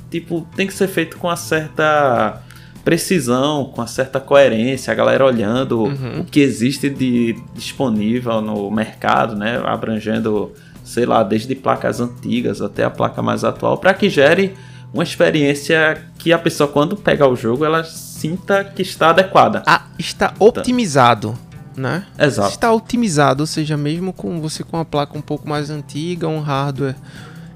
Tipo, tem que ser feito com uma certa precisão, com uma certa coerência, a galera olhando uhum. o que existe de disponível no mercado, né, abrangendo, sei lá, desde placas antigas até a placa mais atual, para que gere uma experiência que a pessoa, quando pega o jogo, ela sinta que está adequada. Ah, está otimizado. Né? Exato. Está otimizado, ou seja, mesmo com você com uma placa um pouco mais antiga, um hardware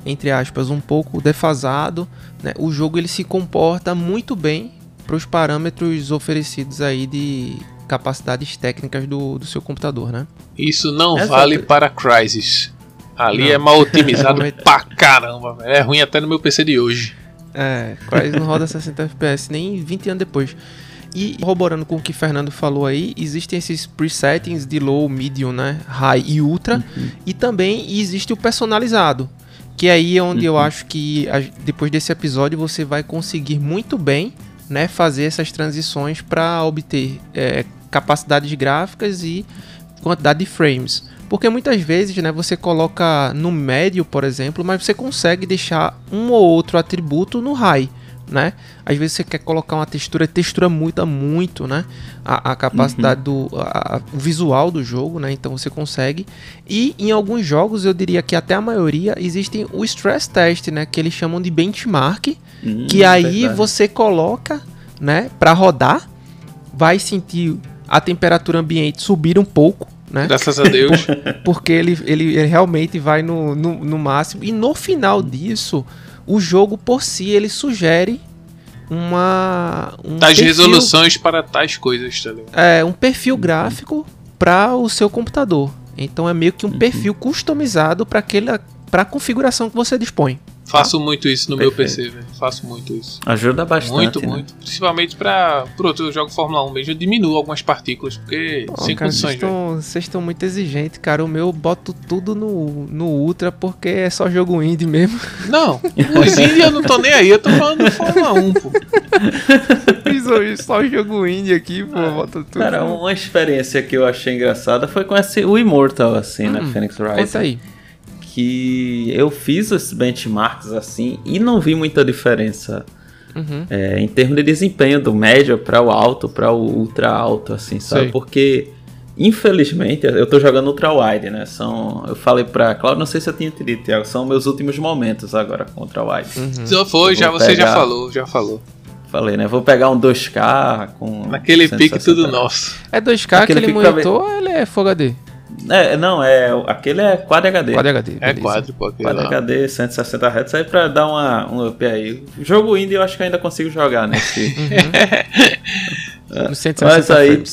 entre aspas um pouco defasado, né? o jogo ele se comporta muito bem para os parâmetros oferecidos aí de capacidades técnicas do, do seu computador, né? Isso não Exato. vale para Crysis. Ali não. é mal otimizado <laughs> pra caramba, É ruim até no meu PC de hoje. É, quase não roda 60 FPS nem 20 anos depois. E corroborando com o que o Fernando falou aí, existem esses presettings de low, medium, né, high e ultra, uhum. e também existe o personalizado, que aí é onde uhum. eu acho que depois desse episódio você vai conseguir muito bem, né, fazer essas transições para obter é, capacidades gráficas e quantidade de frames. Porque muitas vezes, né, você coloca no médio, por exemplo, mas você consegue deixar um ou outro atributo no high, né? Às vezes você quer colocar uma textura, textura muda muito, né? A, a capacidade uhum. do a, o visual do jogo, né? Então você consegue. E em alguns jogos, eu diria que até a maioria existem o stress test, né, que eles chamam de benchmark, uhum, que aí verdade. você coloca, né, para rodar, vai sentir a temperatura ambiente subir um pouco, né? Graças a Deus. Porque ele, ele, ele realmente vai no, no, no, máximo. E no final disso, o jogo por si ele sugere uma. Um Tais perfil, resoluções para tais coisas, tá ligado? É, um perfil gráfico para o seu computador. Então é meio que um uhum. perfil customizado para aquela para a configuração que você dispõe. Faço muito isso no Perfeito. meu PC, velho. Faço muito isso. Ajuda bastante. Muito, né? muito. Principalmente pra. Pronto, eu jogo Fórmula 1 mesmo, eu diminuo algumas partículas, porque oh, sem cara, condições, Vocês estão muito exigentes, cara. O meu eu boto tudo no, no Ultra porque é só jogo indie mesmo. <laughs> Não, os indie eu não tô nem aí, eu tô falando do Fórmula 1, pô. Só jogo indie aqui, pô. Ah, boto tudo. Cara, uma experiência que eu achei engraçada foi com esse, o Immortal, assim, hum, né? Phoenix Rising. Conta aí que eu fiz esses benchmarks assim e não vi muita diferença uhum. é, em termos de desempenho do médio para o alto, para o ultra alto, assim, sabe? Sim. Porque infelizmente eu tô jogando ultra wide, né? São, eu falei para Claudio, não sei se eu tinha te dito, Thiago, são meus últimos momentos agora com ultra wide. Uhum. Já foi, já você já falou, já falou. Falei, né? Vou pegar um 2K com. Naquele pique tudo nosso. É 2K Aquele aquele monitor ele é Full HD? É, não, é, aquele é Quad HD. Quad HD. É quadro, pô. Quad lá. HD, 160 Hz, aí pra dar uma, um up aí. Jogo indie eu acho que ainda consigo jogar nesse. Uhum. <laughs> mas aí,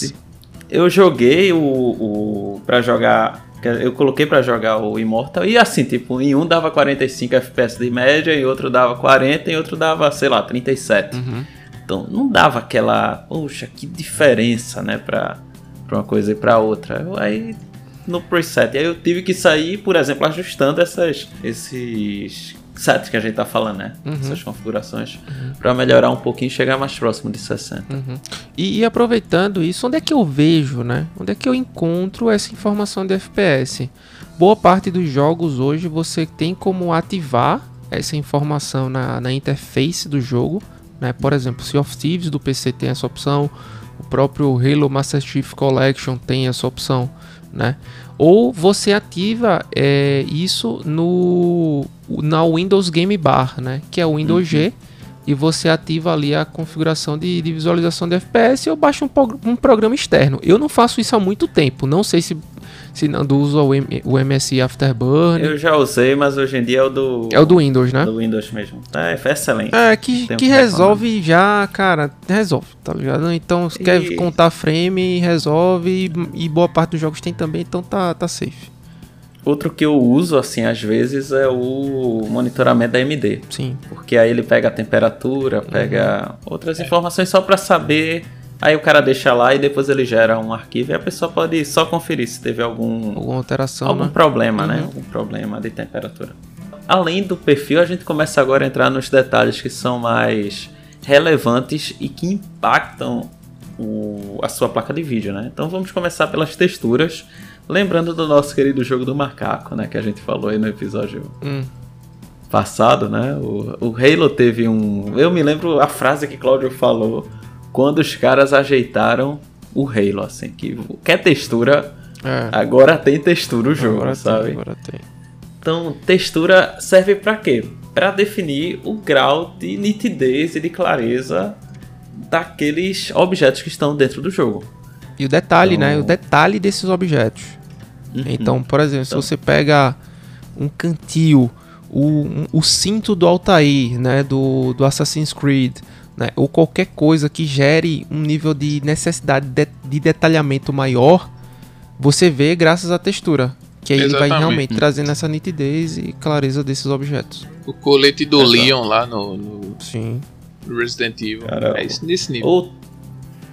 eu joguei o, o para jogar eu coloquei para jogar o Immortal e assim, tipo, em um dava 45 FPS de média, e outro dava 40, e outro dava, sei lá, 37. Uhum. Então não dava aquela, poxa, que diferença, né, pra, pra uma coisa e pra outra. Aí no preset, aí eu tive que sair, por exemplo, ajustando essas, esses sets que a gente tá falando, né? Uhum. Essas configurações, uhum. para melhorar um pouquinho e chegar mais próximo de 60. Uhum. E, e, aproveitando isso, onde é que eu vejo, né? Onde é que eu encontro essa informação de FPS? Boa parte dos jogos hoje você tem como ativar essa informação na, na interface do jogo, né? Por exemplo, Sea of Thieves do PC tem essa opção, o próprio Halo Master Chief Collection tem essa opção, né? Ou você ativa é, isso no na Windows Game Bar, né? Que é o Windows uhum. G e você ativa ali a configuração de, de visualização de FPS ou baixa um, um, programa externo. Eu não faço isso há muito tempo. Não sei se se Nando usa o, M, o MSI Afterburn. Eu já usei, mas hoje em dia é o do. É o do Windows, né? Do Windows mesmo. É, é excelente. É, que, que resolve já, cara. Resolve, tá ligado? Então, se e... quer contar frame, resolve. E boa parte dos jogos tem também, então tá, tá safe. Outro que eu uso, assim, às vezes é o monitoramento da AMD. Sim. Porque aí ele pega a temperatura, pega uhum. outras informações só para saber Aí o cara deixa lá e depois ele gera um arquivo e a pessoa pode só conferir se teve algum alguma alteração, algum né? problema, né? uhum. né? Algum problema de temperatura. Além do perfil, a gente começa agora a entrar nos detalhes que são mais relevantes e que impactam o, a sua placa de vídeo, né? Então vamos começar pelas texturas, lembrando do nosso querido jogo do macaco, né? Que a gente falou aí no episódio hum. passado, né? O, o Halo teve um, eu me lembro a frase que Claudio falou quando os caras ajeitaram o Halo, assim, que quer textura, é. agora tem textura o jogo, agora sabe? Tem, agora tem. Então, textura serve para quê? Para definir o grau de nitidez e de clareza daqueles objetos que estão dentro do jogo. E o detalhe, então... né? O detalhe desses objetos. Uhum. Então, por exemplo, então... se você pega um cantil, o, um, o cinto do Altair, né? Do, do Assassin's Creed, né, ou qualquer coisa que gere um nível de necessidade de, de detalhamento maior, você vê graças à textura. Que aí Exatamente. ele vai realmente trazendo essa nitidez e clareza desses objetos. O colete do Exato. Leon lá no, no, Sim. Resident Evil. Cara, é nesse nível. Ou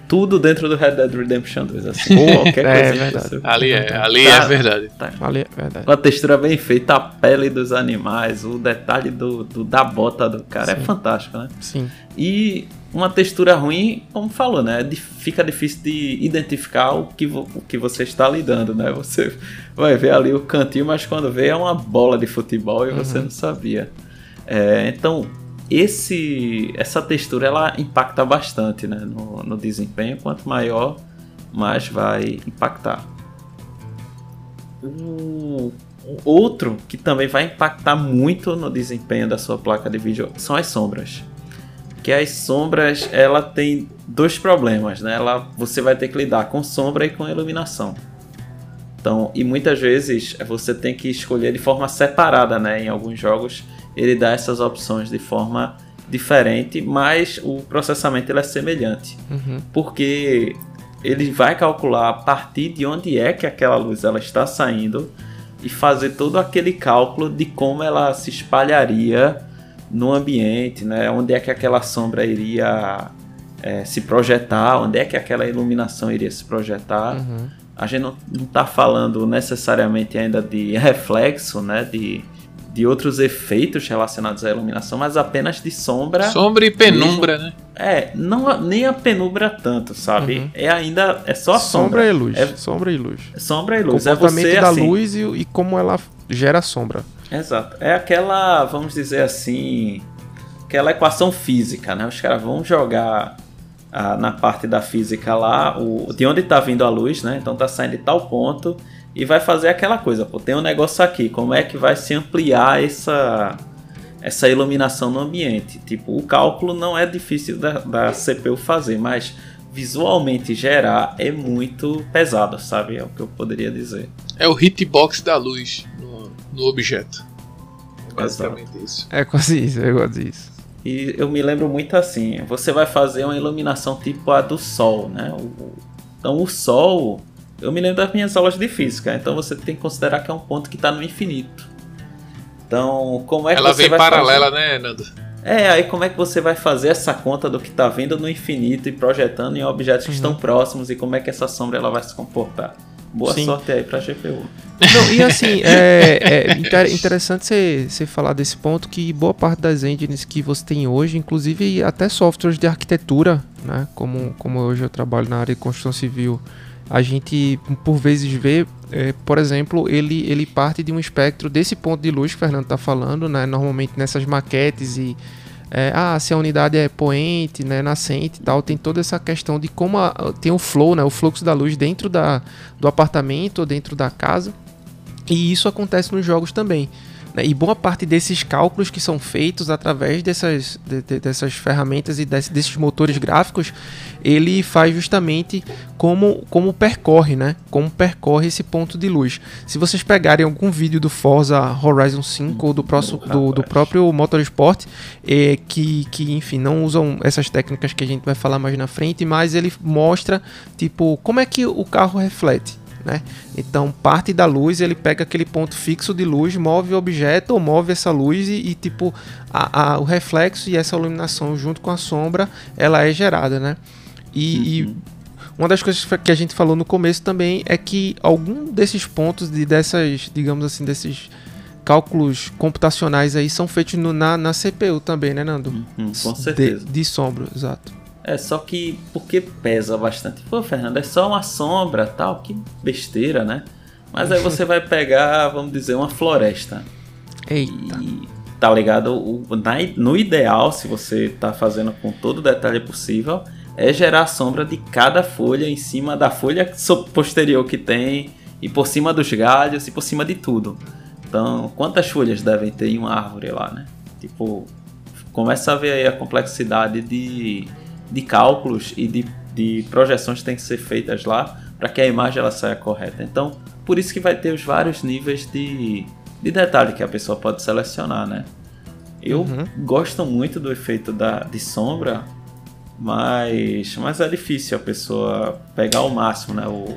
tudo dentro do Red Dead Redemption 2, assim. Ou <laughs> qualquer é, coisa. É verdade. Ali é, ali tá, é verdade. Tá. Ali é verdade. Uma textura bem feita, a pele dos animais, o detalhe do, do da bota do cara é Sim. é fantástico, né? Sim. E uma textura ruim, como falou, né? Fica difícil de identificar o que, o que você está lidando, né? Você vai ver ali o cantinho, mas quando vê é uma bola de futebol e uhum. você não sabia. É, então, esse, essa textura ela impacta bastante né, no, no desempenho. Quanto maior, mais vai impactar. O outro que também vai impactar muito no desempenho da sua placa de vídeo são as sombras. Que as sombras ela tem dois problemas, né? Ela, você vai ter que lidar com sombra e com iluminação. Então, e muitas vezes você tem que escolher de forma separada, né? Em alguns jogos ele dá essas opções de forma diferente, mas o processamento ele é semelhante. Uhum. Porque ele vai calcular a partir de onde é que aquela luz ela está saindo e fazer todo aquele cálculo de como ela se espalharia no ambiente, né? onde é que aquela sombra iria é, se projetar, onde é que aquela iluminação iria se projetar. Uhum. A gente não está falando necessariamente ainda de <laughs> reflexo, né? de, de outros efeitos relacionados à iluminação, mas apenas de sombra. Sombra e penumbra, mesmo. né? É, não nem a penumbra tanto, sabe? Uhum. É ainda é só sombra. Sombra e luz. É, sombra e luz. Sombra e luz. O comportamento é você, da assim, luz e, e como ela gera sombra. Exato. É aquela, vamos dizer assim, aquela equação física, né? Os caras vão jogar ah, na parte da física lá, o, de onde está vindo a luz, né? Então tá saindo de tal ponto e vai fazer aquela coisa, pô, tem um negócio aqui, como é que vai se ampliar essa essa iluminação no ambiente? Tipo, o cálculo não é difícil da, da CPU fazer, mas visualmente gerar é muito pesado, sabe? É o que eu poderia dizer. É o hitbox da luz no, no objeto. É basicamente Exato. isso. É quase isso, é quase isso. E eu me lembro muito assim, você vai fazer uma iluminação tipo a do sol, né? Então o sol eu me lembro das minhas aulas de física, então você tem que considerar que é um ponto que está no infinito. Então, como é que Ela você vem vai paralela, fazer? né, Nando? É, aí como é que você vai fazer essa conta do que está vindo no infinito e projetando em objetos que Uhum. estão próximos e como é que essa sombra ela vai se comportar? Boa Sim. sorte aí pra GPU. Não, e assim, <laughs> é, é inter- interessante você você falar desse ponto que boa parte das engines que você tem hoje, inclusive até softwares de arquitetura, né? Como, como hoje eu trabalho na área de construção civil, a gente por vezes vê, é, por exemplo, ele, ele parte de um espectro desse ponto de luz que o Fernando está falando, né? Normalmente nessas maquetes e é, ah, se a unidade é poente, né, nascente e tal, tem toda essa questão de como a- tem o flow, né, o fluxo da luz dentro da, do apartamento ou dentro da casa. E isso acontece nos jogos também. Né? E boa parte desses cálculos que são feitos através dessas, de- de- dessas ferramentas e desse- desses motores gráficos, ele faz justamente como, como percorre, né? Como percorre esse ponto de luz. Se vocês pegarem algum vídeo do Forza Horizon 5 ou do, próximo, do, do próprio Motorsport, é, que, que, enfim, não usam essas técnicas que a gente vai falar mais na frente, mas ele mostra, tipo, como é que o carro reflete. Né? Então, parte da luz, ele pega aquele ponto fixo de luz, move o objeto ou move essa luz e, e, tipo, a, a- o reflexo e essa iluminação junto com a sombra, ela é gerada, né? E, e uma das coisas que a gente falou no começo também é que algum desses pontos, de, dessas, digamos assim, desses cálculos computacionais aí são feitos no- na, na CPU também, né, Nando? Hum, com De, certeza. de sombra, exato. É, só que porque pesa bastante. Pô, Fernando, é só uma sombra, tal, que besteira, né? Mas aí você vai pegar, vamos dizer, uma floresta. Eita. E tá ligado? O, na- no ideal, se você tá fazendo com todo o detalhe possível, é gerar a sombra de cada folha em cima da folha posterior que tem, e por cima dos galhos, e por cima de tudo. Então, quantas folhas devem ter em uma árvore lá, né? Tipo, começa a ver aí a complexidade de, de cálculos e de, de projeções que tem que ser feitas lá para que a imagem ela saia correta. Então, por isso que vai ter os vários níveis de, de detalhe que a pessoa pode selecionar, né? Eu Uhum. gosto muito do efeito da, de sombra, mas, mas é difícil a pessoa pegar ao máximo, né? O,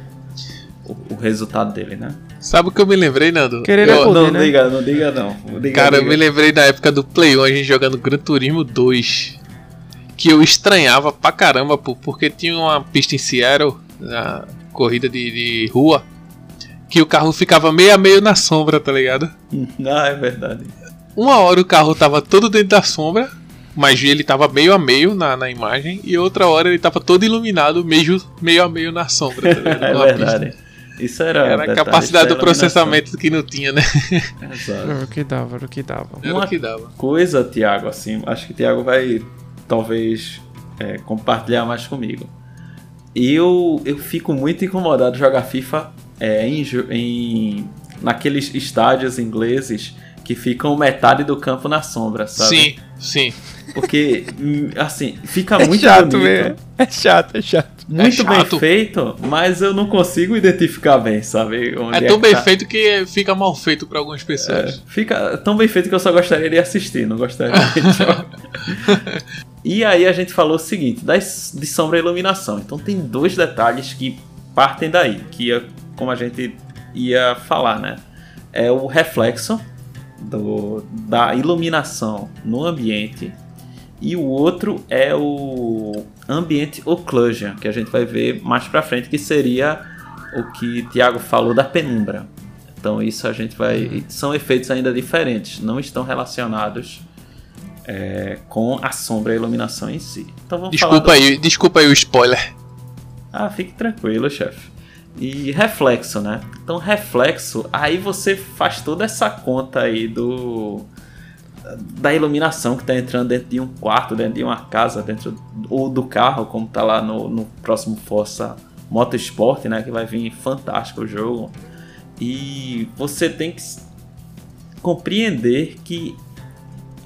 o, o resultado dele, né? Sabe o que eu me lembrei, Nando? Querer Eu- é poder, não né? diga, não diga não. Diga, Cara, eu diga. me lembrei da época do Play 1, a gente jogando Gran Turismo 2. Que eu estranhava pra caramba, pô, porque tinha uma pista em Seattle, na corrida de, de rua, que o carro ficava meio a meio na sombra, tá ligado? <laughs> Ah, é verdade. Uma hora o carro tava todo dentro da sombra, mas ele tava meio a meio na, na imagem, e outra hora ele tava todo iluminado, meio, meio a meio na sombra, tá <laughs> ligado? É verdade. pista. Isso era. Era a detalhe, capacidade do processamento que não tinha, né? Exato. Era o que dava, era o que dava. Era Uma- o que dava. coisa, Thiago, assim, acho que o Thiago vai talvez é, compartilhar mais comigo. Eu, eu fico muito incomodado de jogar FIFA é, em, em naqueles estádios ingleses que ficam metade do campo na sombra, sabe? Sim, sim. Porque, hum, assim, fica É muito chato bonito. mesmo. É chato, é chato. Muito É bem chato. feito, mas eu não consigo identificar bem, sabe? Onde É tão que bem tá. feito que fica mal feito pra algumas É, pessoas. fica tão bem feito que eu só gostaria de assistir, não gostaria de <laughs> jogar. E aí a gente falou o seguinte, das, de sombra e iluminação. Então tem dois detalhes que partem daí, que é como a gente ia falar, né? É o reflexo do, da iluminação no ambiente e o outro é o ambiente occlusion, que a gente vai ver mais pra frente, que seria o que Tiago falou da penumbra. Então isso a gente vai. São efeitos ainda diferentes, não estão relacionados é, com a sombra e a iluminação em si. Então vamos Desculpa do- aí, desculpa aí o spoiler. ah, fique tranquilo, chefe. E reflexo, né? Então, reflexo, aí você faz toda essa conta aí do. da iluminação que tá entrando dentro de um quarto, dentro de uma casa, dentro ou do carro, como tá lá no, no próximo Força Motorsport, né? Que vai vir fantástico o jogo. E você tem que compreender que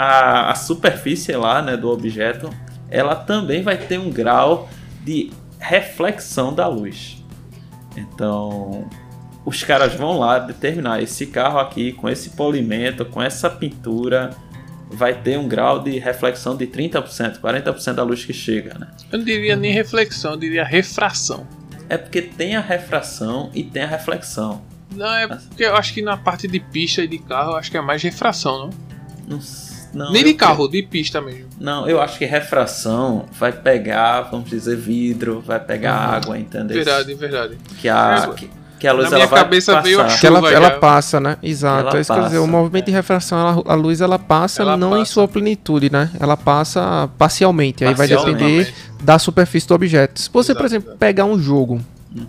a, a superfície lá, né, do objeto, ela também vai ter um grau de reflexão da luz. Então, os caras vão lá determinar esse carro aqui com esse polimento, com essa pintura, vai ter um grau de reflexão de 30%, 40% da luz que chega, né? Eu não diria nem reflexão, eu diria refração. É porque tem a refração e tem a reflexão. Não, é porque eu acho que na parte de pista e de carro, eu acho que é mais refração, não? Não, não Nem de carro, de pista mesmo. Não, eu acho que refração vai pegar, vamos dizer, vidro, vai pegar uhum. água, entendeu? Verdade, verdade. Que a, é, que, que a luz Na ela minha vai cabeça passar. veio a Que ela, Chuva ela já. passa, né? Exato. Ela é isso que eu ia dizer. O passa, movimento de é. refração, ela- a luz ela passa Ela não em passa. sua plenitude, né? Ela passa parcialmente. Aí vai depender da superfície do objeto. Se você, por Exato, exemplo, exato. pegar um jogo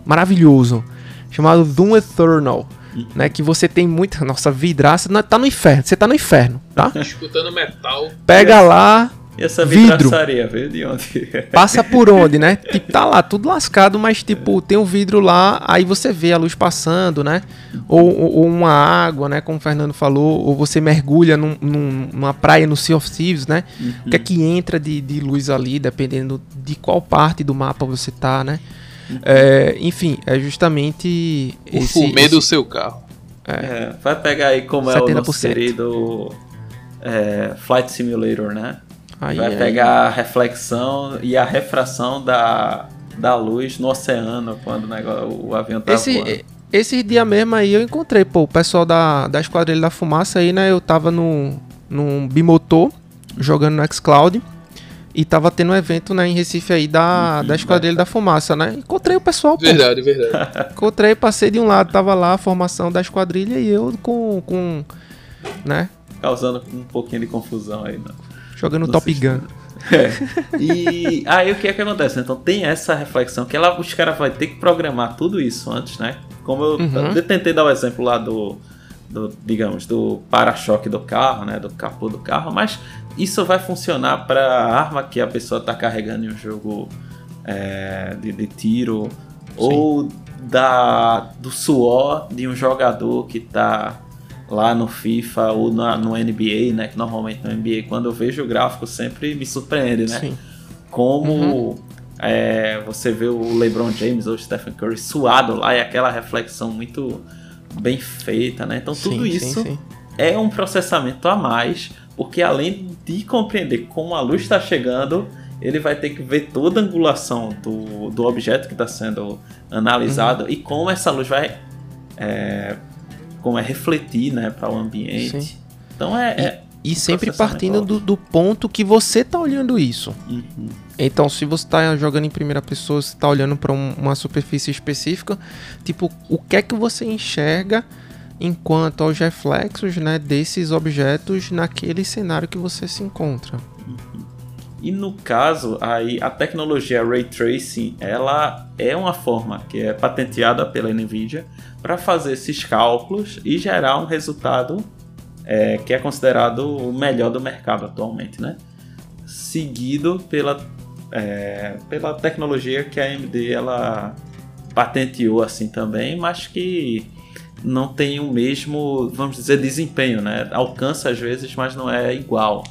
maravilhoso chamado Doom Eternal. Né? Que você tem muita. Nossa, vidraça. não- Tá no inferno. Você tá no inferno, tá? <laughs> Escutando metal. Pega lá, E essa Vidro. vidraçaria, veio de onde? <laughs> passa por onde, né? Tipo, tá lá, tudo lascado, mas tipo, tem um vidro lá, aí você vê a luz passando, né? Ou, ou- uma água, né? Como o Fernando falou, ou você mergulha num- num- numa praia no Sea of Thieves, né? O que é que entra de, de luz ali, dependendo de qual parte do mapa você tá, né? É, enfim, é justamente O esse, fumê do esse- seu carro. É, vai pegar aí como é o nosso 70%. querido é, Flight Simulator, né? aí vai é- pegar a reflexão e a refração da, da luz no oceano quando o, negócio, o avião tá voando. Esse, esse dia mesmo aí eu encontrei, pô, o pessoal da, da Esquadrilha da Fumaça aí, né? Eu tava no, num bimotor, jogando no xCloud, e tava tendo um evento, né, em Recife aí da, Uhum, da Esquadrilha da Fumaça, né? Encontrei o pessoal, pô. Verdade, verdade. <laughs> Encontrei, passei de um lado, tava lá a formação da Esquadrilha e eu com, com né, Causando um pouquinho de confusão aí, né? jogando No Top. Gun. É. E <laughs> aí o que é que acontece? Então tem essa reflexão que ela, os caras vão ter que programar tudo isso antes, né? Como eu, Uhum. eu tentei dar o exemplo lá do, do digamos, do para-choque do carro, né? Do capô do carro, mas isso vai funcionar para a arma que a pessoa está carregando em um jogo é, de, de tiro ou da, do suor de um jogador que está lá no FIFA ou na- no NBA, né? Que normalmente no NBA, quando eu vejo o gráfico, sempre me surpreende, né? Sim. Como é, você vê o LeBron James ou o Stephen Curry suado lá e aquela reflexão muito bem feita, né? Então tudo Sim, sim, isso sim. é um processamento a mais, porque além de compreender como a luz está chegando, ele vai ter que ver toda a angulação do, do objeto que está sendo analisado e como essa luz vai é, como é refletir né, para o ambiente. Sim. Então é. é- E sempre partindo do, do ponto que você tá olhando isso. Uhum. Então, se você tá jogando em primeira pessoa, você tá olhando para uma superfície específica, tipo, o que é que você enxerga enquanto aos reflexos, né, desses objetos naquele cenário que você se encontra? E no caso, aí a tecnologia Ray Tracing, ela é uma forma que é patenteada pela Nvidia para fazer esses cálculos e gerar um resultado é, que é considerado o melhor do mercado atualmente, né? Seguido pela, é, pela tecnologia que a AMD ela patenteou assim também, mas que não tem o mesmo, vamos dizer, desempenho, né? Alcança às vezes, mas não é igual.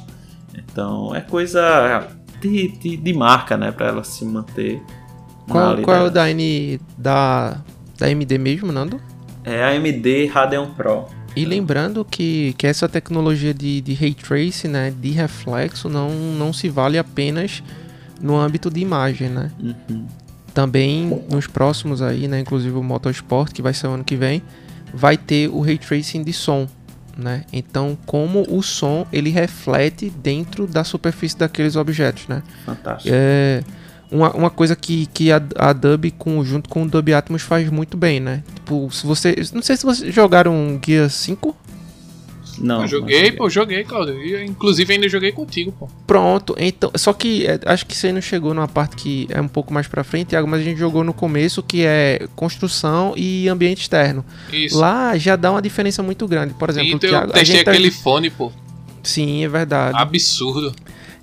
Então é coisa de, de, de marca, né? Pra ela se manter. Qual, qual é o da, N, da, da AMD mesmo, Nando? É a AMD Radeon Pro. E lembrando que, que essa tecnologia de, de Ray Tracing, né, de reflexo, não, não se vale apenas no âmbito de imagem, né? Uhum. Também nos próximos aí, né, inclusive o Motorsport, que vai ser o ano que vem, vai ter o Ray Tracing de som, né? Então, como o som, ele reflete dentro da superfície daqueles objetos, né? Fantástico. É uma, uma coisa que, que a, a Dub com, junto com o Dub Atmos faz muito bem, né? Tipo, se você. Não sei se vocês jogaram Gear 5. Não, eu joguei, não pô, joguei, Claudio. E, Inclusive ainda joguei contigo, pô. Pronto, então. Só que é, acho que você não chegou numa parte que é um pouco mais pra frente, Thiago, mas a gente jogou no começo que é construção e ambiente externo. Isso. Lá já dá uma diferença muito grande. Por exemplo, o então Thiago. eu a testei tá- aquele fone, pô. Sim, é verdade. Absurdo.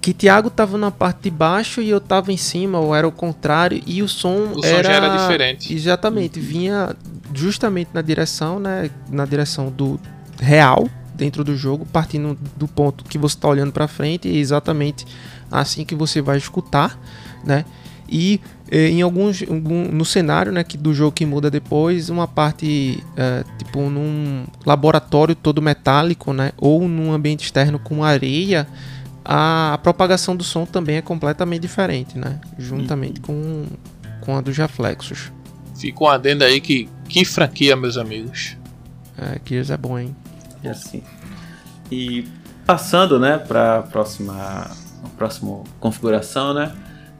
Que Thiago tava na parte de baixo e eu tava em cima, ou era o contrário, e o som, O som era... já era diferente. Exatamente, vinha justamente na direção, né, na direção do real dentro do jogo, partindo do ponto que você está olhando para frente, e exatamente assim que você vai escutar, né? E eh, em alguns no cenário, né, que do jogo que muda depois, uma parte eh, tipo num laboratório todo metálico, né, ou num ambiente externo com areia, a propagação do som também é completamente diferente, né? Juntamente com, com a dos reflexos. Fica um adendo aí que, que franquia, meus amigos. É, Gears é bom, hein? E assim. E passando, né, para próxima, próxima configuração, né?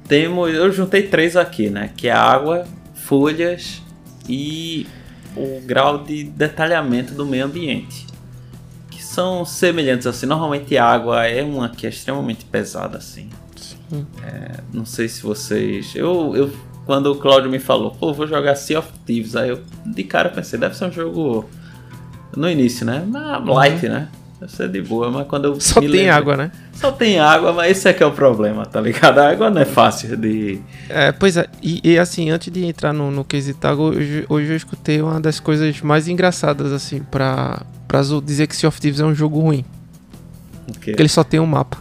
Temos, eu juntei três aqui, né? Que é água, folhas e o grau de detalhamento do meio ambiente. Que são semelhantes assim. Normalmente a água é uma que é extremamente pesada assim. É, não sei se vocês. Eu, eu quando o Claudio me falou, pô, vou jogar Sea of Thieves, aí eu de cara pensei, deve ser um jogo no início, né? Mas light, uhum. né? Deve ser de boa, mas quando eu. Só tem lembro, água, né? Só tem água, mas esse é que é o problema, tá ligado? A água não é fácil de. É, pois é, e, e assim, antes de entrar no, no quesito água, hoje, hoje eu escutei uma das coisas mais engraçadas, assim, pra, pra dizer que Sea of Thieves é um jogo ruim. Porque ele só tem um mapa.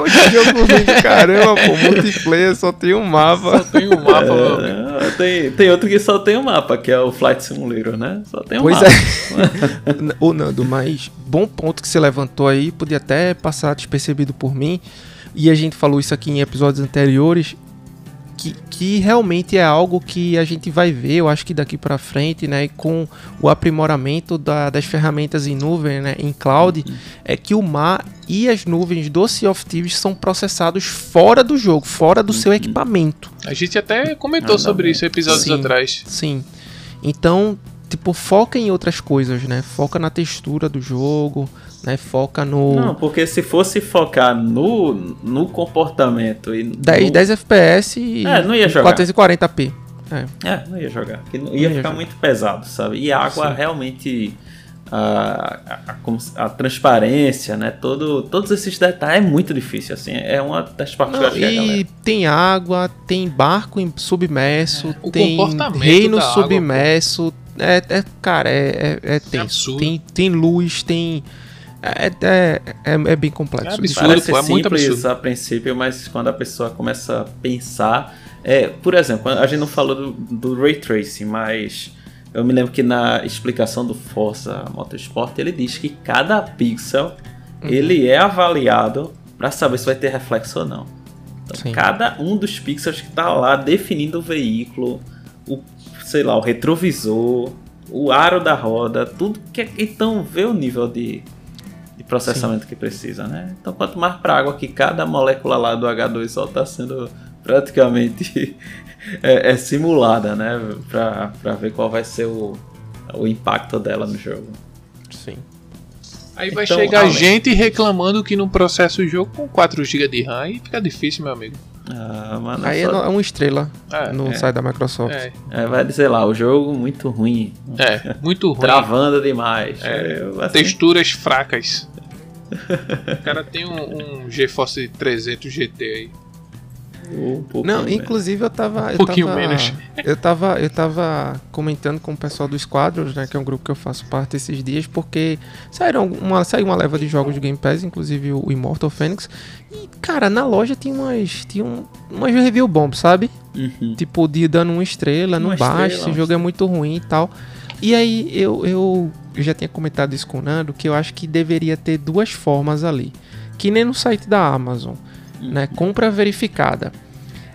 Hoje jogo ruim, caramba, pô. Multiplayer só tem um mapa. Só tem um mapa, é, tem, tem outro que só tem um mapa, que é o Flight Simulator, né? Só tem um pois mapa. é. <laughs> Ô, Nando, mas bom ponto que você levantou aí, podia até passar despercebido por mim. E a gente falou isso aqui em episódios anteriores que, que realmente é algo que a gente vai ver, eu acho que daqui para frente, né, com o aprimoramento da, das ferramentas em nuvem, né, em cloud, uhum. é que o mar e as nuvens do Sea of Thieves são processados fora do jogo, fora do uhum. seu equipamento. A gente até comentou ah, sobre isso episódios sim, atrás. Sim. Então, tipo, foca em outras coisas, né? Foca na textura do jogo, né? Foca no. Não, porque se fosse focar no, no comportamento e. 10, no... 10 FPS e. É, não ia jogar. 440p. É. é, não ia jogar. Ia, não ia ficar jogar. muito pesado, sabe? E a água Sim. realmente. A, a, a, transparência, né? Todo, todos esses detalhes é muito difícil, assim. É uma das partes Não, que eu acho E tem água, tem barco submerso, é. tem reino submerso. Água, é, é, cara, é, é, é tenso. Tem, tem luz, tem é, é, é, é, bem complexo. É absurdo, Parece é muito absurdo. a princípio, mas quando a pessoa começa a pensar. É, por exemplo, a gente não falou do, do Ray Tracing, mas eu me lembro que na explicação do Forza Motorsport ele diz que cada pixel uhum. ele é avaliado para saber se vai ter reflexo ou não. Então, cada um dos pixels que está lá definindo o veículo, o sei lá, o retrovisor, o aro da roda, tudo que é, então vê o nível de processamento Sim. que precisa, né? Então, quanto mais para água que cada molécula lá do H2O está sendo praticamente <laughs> é, é, simulada, né? Para ver qual vai ser o, o impacto dela no jogo. Sim. Aí vai então, chegar além... gente reclamando que não processa o jogo com 4 GB de RAM e fica difícil, meu amigo. Ah, Aí só... é uma estrela é, no é. site da Microsoft. É. é. vai dizer lá, o jogo muito ruim. É, muito <laughs> ruim. Travando demais. É, assim... Texturas fracas. O cara tem um, um GeForce 300 GT aí. Um não, inclusive eu tava. Um pouquinho tava, menos. Eu tava, eu tava comentando com o pessoal do Squadrons, né? Que é um grupo que eu faço parte esses dias, porque saíram uma, saiu uma leva de jogos de Game Pass, inclusive o Immortal Phoenix. E, cara, na loja tinha umas. Tinha um, umas review bomb, sabe? Uhum. Tipo, de dando uma estrela, uma não baixa, esse jogo é muito ruim e tal. E aí eu, eu, eu já tinha comentado isso com o Nando, que eu acho que deveria ter duas formas ali. Que nem no site da Amazon né? Compra verificada.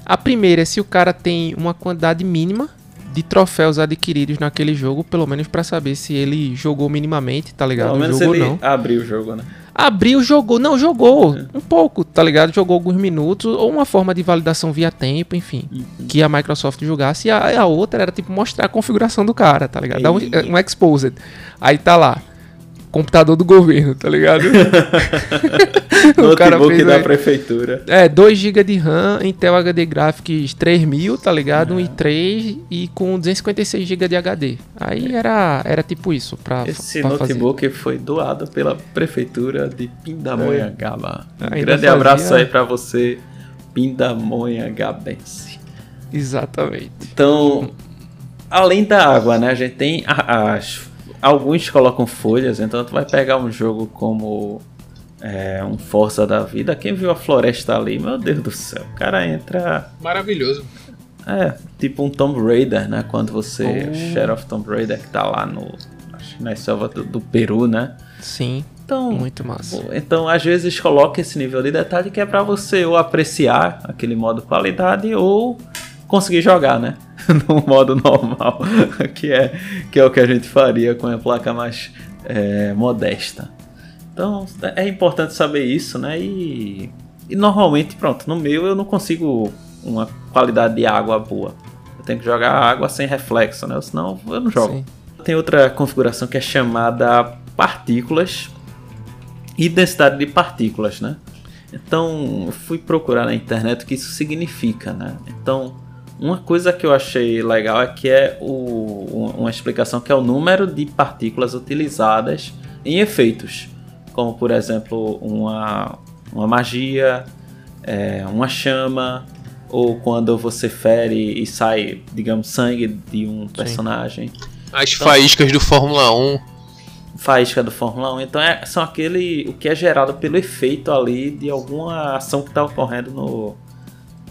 A primeira é se o cara tem uma quantidade mínima de troféus adquiridos naquele jogo, pelo menos para saber se ele jogou minimamente, tá ligado? Pelo menos ele não. abriu o jogo, né? Abriu, jogou, não, jogou é. um pouco, tá ligado? Jogou alguns minutos, ou uma forma de validação via tempo, enfim, uhum. que a Microsoft julgasse. E a, a, outra era tipo mostrar a configuração do cara, tá ligado? Dar um, um exposed. Aí tá lá, computador do governo, tá ligado? <laughs> <laughs> o cara fez da aí, prefeitura. É, 2 GB de RAM, Intel HD Graphics 3000, tá ligado? Um é. i3 e com 256 GB de HD. Aí é. era, era tipo isso pra Esse pra notebook fazer. foi doado pela prefeitura de Pindamonhangaba. É. Um grande fazia... abraço aí pra você, Pindamonhangabense. Exatamente. Então, além da água, né, a gente tem as alguns colocam folhas, então tu vai pegar um jogo como é, um Força da Vida. Quem viu a floresta ali, meu Deus do céu, o cara entra. Maravilhoso. É, tipo um Tomb Raider, né? Quando você. Oh. Sheriff Tomb Raider que tá lá no. Acho na selva do, do Peru, né? Sim. Então, muito massa. Então, às vezes coloca esse nível de detalhe que é para você ou apreciar aquele modo qualidade ou conseguir jogar, né? <laughs> no modo normal, <laughs> que é, que é o que a gente faria com a placa mais é, modesta. Então é importante saber isso, né? E, e normalmente, pronto, no meu eu não consigo uma qualidade de água boa. Eu tenho que jogar água sem reflexo, né? Senão eu não jogo. Sim. Tem outra configuração que é chamada partículas e densidade de partículas, né? Então, eu fui procurar na internet o que isso significa, né? Então, uma coisa que eu achei legal é que é o, uma explicação que é o número de partículas utilizadas em efeitos, como por exemplo uma, uma magia, é, uma chama, ou quando você fere e sai, digamos, sangue de um personagem. Sim. As então, faíscas do Fórmula 1 faísca do Fórmula 1. Então é, são aquele o que é gerado pelo efeito ali de alguma ação que está ocorrendo no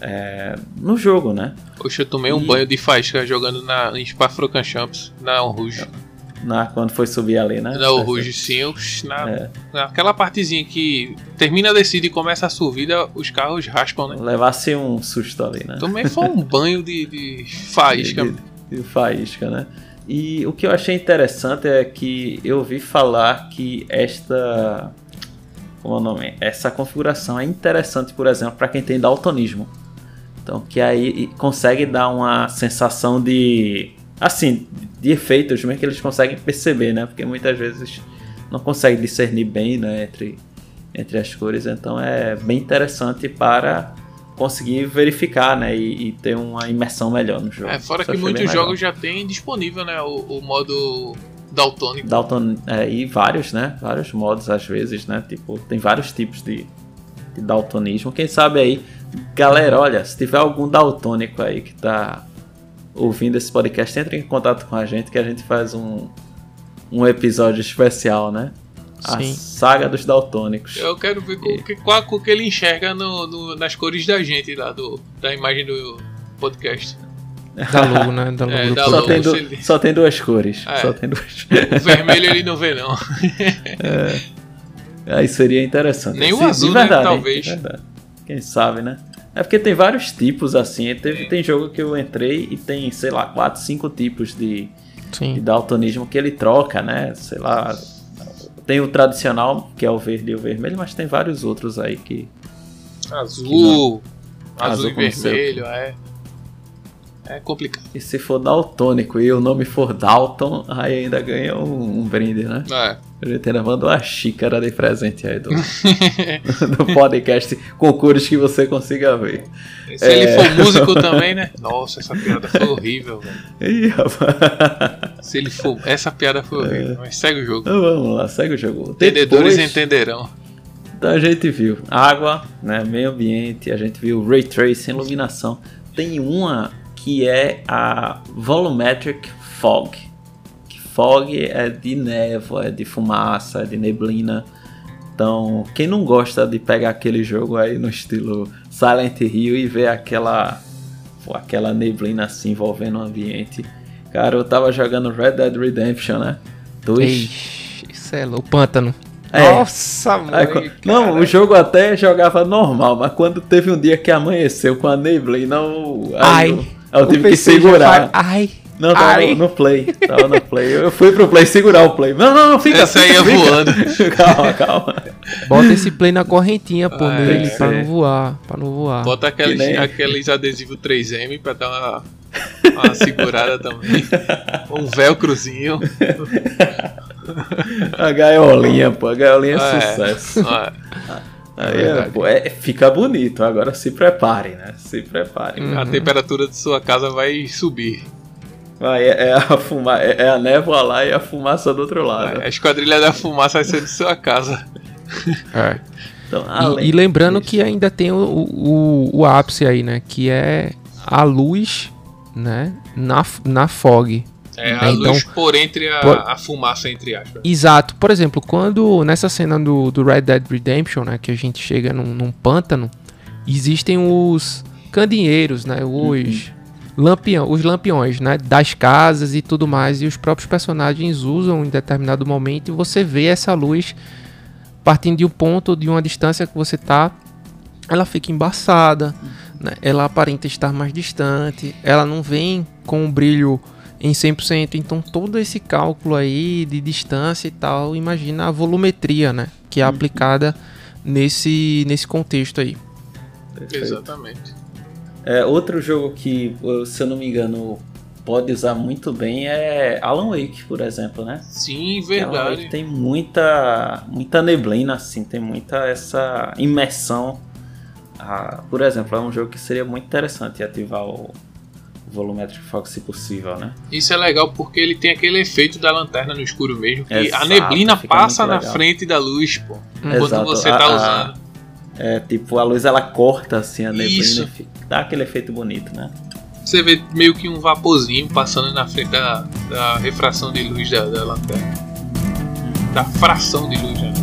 é, no jogo, né? Poxa, eu tomei e... um banho de faísca jogando na em Spa-Francorchamps na Rouge. Na, quando foi subir ali, né? Na Rouge, sim. Na, é. Naquela partezinha que termina a descida e começa a subida, os carros raspam, né? Levasse um susto ali, né? Também foi um <laughs> banho de, de faísca. De, de, de faísca, né? E o que eu achei interessante é que eu ouvi falar que esta. Como é o nome? Essa configuração é interessante, por exemplo, para quem tem daltonismo. Então, que aí consegue dar uma sensação de. Assim, de efeitos mesmo que eles conseguem perceber, né? Porque muitas vezes não conseguem discernir bem né, entre, entre as cores. Então, é bem interessante para conseguir verificar, né? E, e, ter uma imersão melhor no jogo. É, fora que muitos jogos já tem disponível, né? O, o modo daltônico. Dalton, é, e vários, né? Vários modos às vezes, né? Tipo, tem vários tipos de, de daltonismo. Quem sabe aí, galera, olha, se tiver algum daltônico aí que tá ouvindo esse podcast, entre em contato com a gente que a gente faz um, um episódio especial, né? A Sim. saga dos daltônicos. Eu quero ver e... que, qual a cor que ele enxerga no, no, nas cores da gente lá, do, da imagem do podcast. Da logo, né? Da logo é, da só, tem ele... só tem duas cores. É. Só tem duas. O <laughs> vermelho ele não vê, não. <laughs> é. Aí seria interessante. Nem o azul, né, verdade, né? Talvez. Quem sabe, né? É porque tem vários tipos assim. Teve, tem jogo que eu entrei e tem, sei lá, quatro, cinco tipos de, de daltonismo que ele troca, né? Sei lá, tem o tradicional, que é o verde e o vermelho, mas tem vários outros aí que. Azul! Que azul, azul e vermelho, é. É complicado. E se for daltônico e o nome for Dalton, aí ainda ganha um, um brinde, né? É. A gente ainda manda uma xícara de presente aí do, <laughs> do podcast com cores que você consiga ver. Se é... ele for músico <laughs> também, né? Nossa, essa piada foi horrível, velho. Se ele for. Essa piada foi horrível, é... mas segue o jogo. Então, vamos lá, segue o jogo. Entendedores Depois... entenderão. Então a gente viu água, né, meio ambiente, a gente viu ray tracing, iluminação. Tem uma que é a Volumetric Fog. Fog é de névoa, é de fumaça, é de neblina. Então, quem não gosta de pegar aquele jogo aí no estilo Silent Hill e ver aquela aquela neblina assim envolvendo o ambiente. Cara, eu tava jogando Red Dead Redemption, né? Dois. Ixi, isso é louco. Pântano. É. Nossa, mãe, aí, Não, o jogo até jogava normal, mas quando teve um dia que amanheceu com a neblina, o, Ai. Eu, eu tive que segurar. Ai. Não, tava Ai. No, play. Tava no play. Eu fui pro play segurar o play. Não, não, não, fica. Essa aí é voando. <laughs> calma, calma. Bota esse play na correntinha, pô, é, nele, pra não voar. Pra não voar. Bota aqueles, nem... aqueles adesivos 3M pra dar uma, uma segurada também. Um velcrozinho. <laughs> a gaiolinha, pô. A gaiolinha é, é sucesso. É. Aí é, pô, é, fica bonito. Agora se prepare, né? Se prepare. Uhum. A temperatura de sua casa vai subir. Vai, é, é a fuma, é, é, a névoa lá e a fumaça do outro lado. a esquadrilha da fumaça vai ser de sua casa. É. Então, e, e, lembrando disso. que ainda tem o, o, o, ápice aí, né? Que é a luz, né? Na, na fog. É, né? a então, luz por entre a, por... a, fumaça, entre aspas. Exato. Por exemplo, quando nessa cena do, do Red Dead Redemption, né, que a gente chega num, num pântano, existem os candinheiros, né, os, uhum. Lampião, os lampiões, né, das casas e tudo mais, e os próprios personagens usam em determinado momento e você vê essa luz partindo de um ponto, de uma distância que você tá, ela fica embaçada, né, ela aparenta estar mais distante, ela não vem com um brilho em 100%, então todo esse cálculo aí de distância e tal, imagina a volumetria, né, que é uhum. aplicada nesse, nesse contexto aí. Exatamente. É, outro jogo que, se eu não me engano, pode usar muito bem é Alan Wake, por exemplo, né? Sim, verdade. Alan Wake tem muita, muita neblina, assim, tem muita essa imersão. Ah, por exemplo, é um jogo que seria muito interessante ativar o, volumétrico foco se possível, né? Isso é legal porque ele tem aquele efeito da lanterna no escuro mesmo, que Exato, a neblina passa na frente da luz, pô, enquanto você tá a, usando. É, tipo, a luz ela corta assim a neblina Isso. e fica, dá aquele efeito bonito, né? você vê meio que um vaporzinho passando na frente da, da refração de luz da, da lanterna. Da fração de luz, né,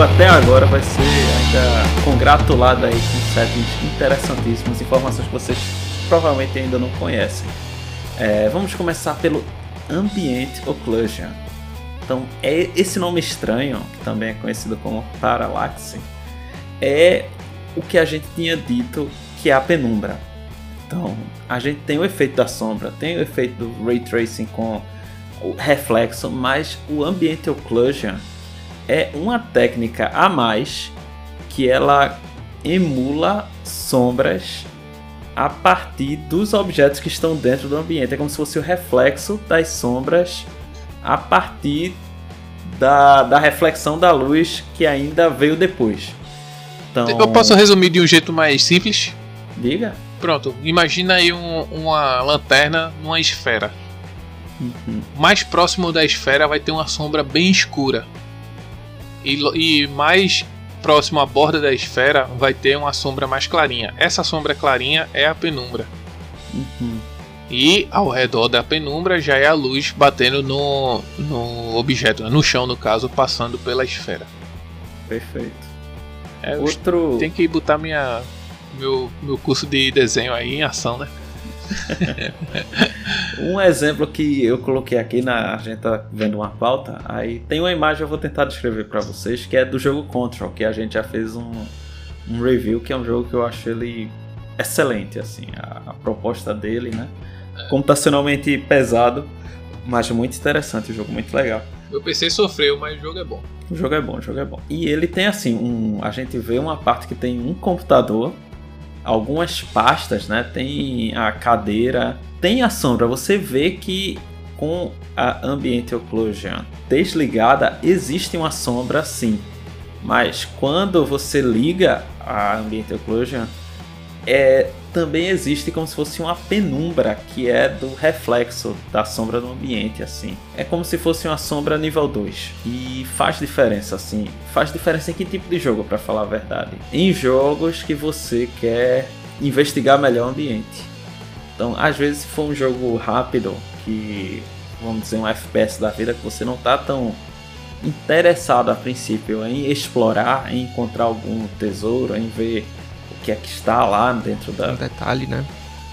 até agora, vai ser ainda congratulado aí com settings interessantíssimas, informações que vocês provavelmente ainda não conhecem. É, vamos começar pelo Ambient Occlusion. Então, é esse nome estranho, que também é conhecido como Parallaxe, é o que a gente tinha dito que é a penumbra. Então, a gente tem o efeito da sombra, tem o efeito do ray tracing com o reflexo, mas o Ambient Occlusion é uma técnica a mais que ela emula sombras a partir dos objetos que estão dentro do ambiente. É como se fosse o reflexo das sombras a partir da, da reflexão da luz que ainda veio depois. Então... Eu posso resumir de um jeito mais simples? Diga. Pronto, imagina aí um, uma lanterna numa esfera. Uhum. Mais próximo da esfera vai ter uma sombra bem escura. E, e mais próximo à borda da esfera vai ter uma sombra mais clarinha. Essa sombra clarinha é a penumbra. Uhum. E ao redor da penumbra já é a luz batendo no, no objeto, no chão no caso, passando pela esfera. Perfeito. É, Outro... Tem que botar minha, meu, meu curso de desenho aí em ação, né? <laughs> um exemplo que eu coloquei aqui na a gente tá vendo uma pauta, aí tem uma imagem eu vou tentar descrever para vocês que é do jogo Control, que a gente já fez um, um review que é um jogo que eu acho ele excelente assim, a, a proposta dele, né? Computacionalmente pesado, mas muito interessante, o jogo muito legal. Meu PC sofreu, mas o jogo é bom. O jogo é bom, o jogo é bom. E ele tem assim, um, a gente vê uma parte que tem um computador algumas pastas, né? Tem a cadeira, tem a sombra. Você vê que com a Ambient Occlusion desligada existe uma sombra sim. Mas quando você liga a Ambient Occlusion, é, também existe como se fosse uma penumbra que é do reflexo da sombra no ambiente, assim. É como se fosse uma sombra nível 2. E faz diferença, assim. Faz diferença em que tipo de jogo, para falar a verdade. Em jogos que você quer investigar melhor o ambiente. Então, às vezes, se for um jogo rápido, que vamos dizer um FPS da vida, que você não tá tão interessado a princípio em explorar, em encontrar algum tesouro, em ver que é que está lá dentro da. Um detalhe, né?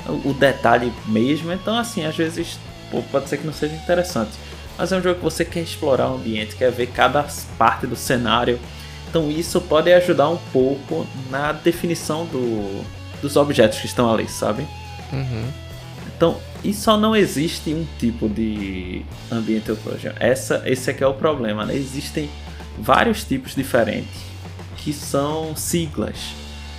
O, o detalhe mesmo. Então, assim, às vezes pô, pode ser que não seja interessante. Mas é um jogo que você quer explorar o ambiente, quer ver cada parte do cenário. Então, isso pode ajudar um pouco na definição do, dos objetos que estão ali, sabe? Uhum. Então, e só não existe um tipo de ambiente occlusion. Essa, esse aqui é o problema, né? Existem vários tipos diferentes que são siglas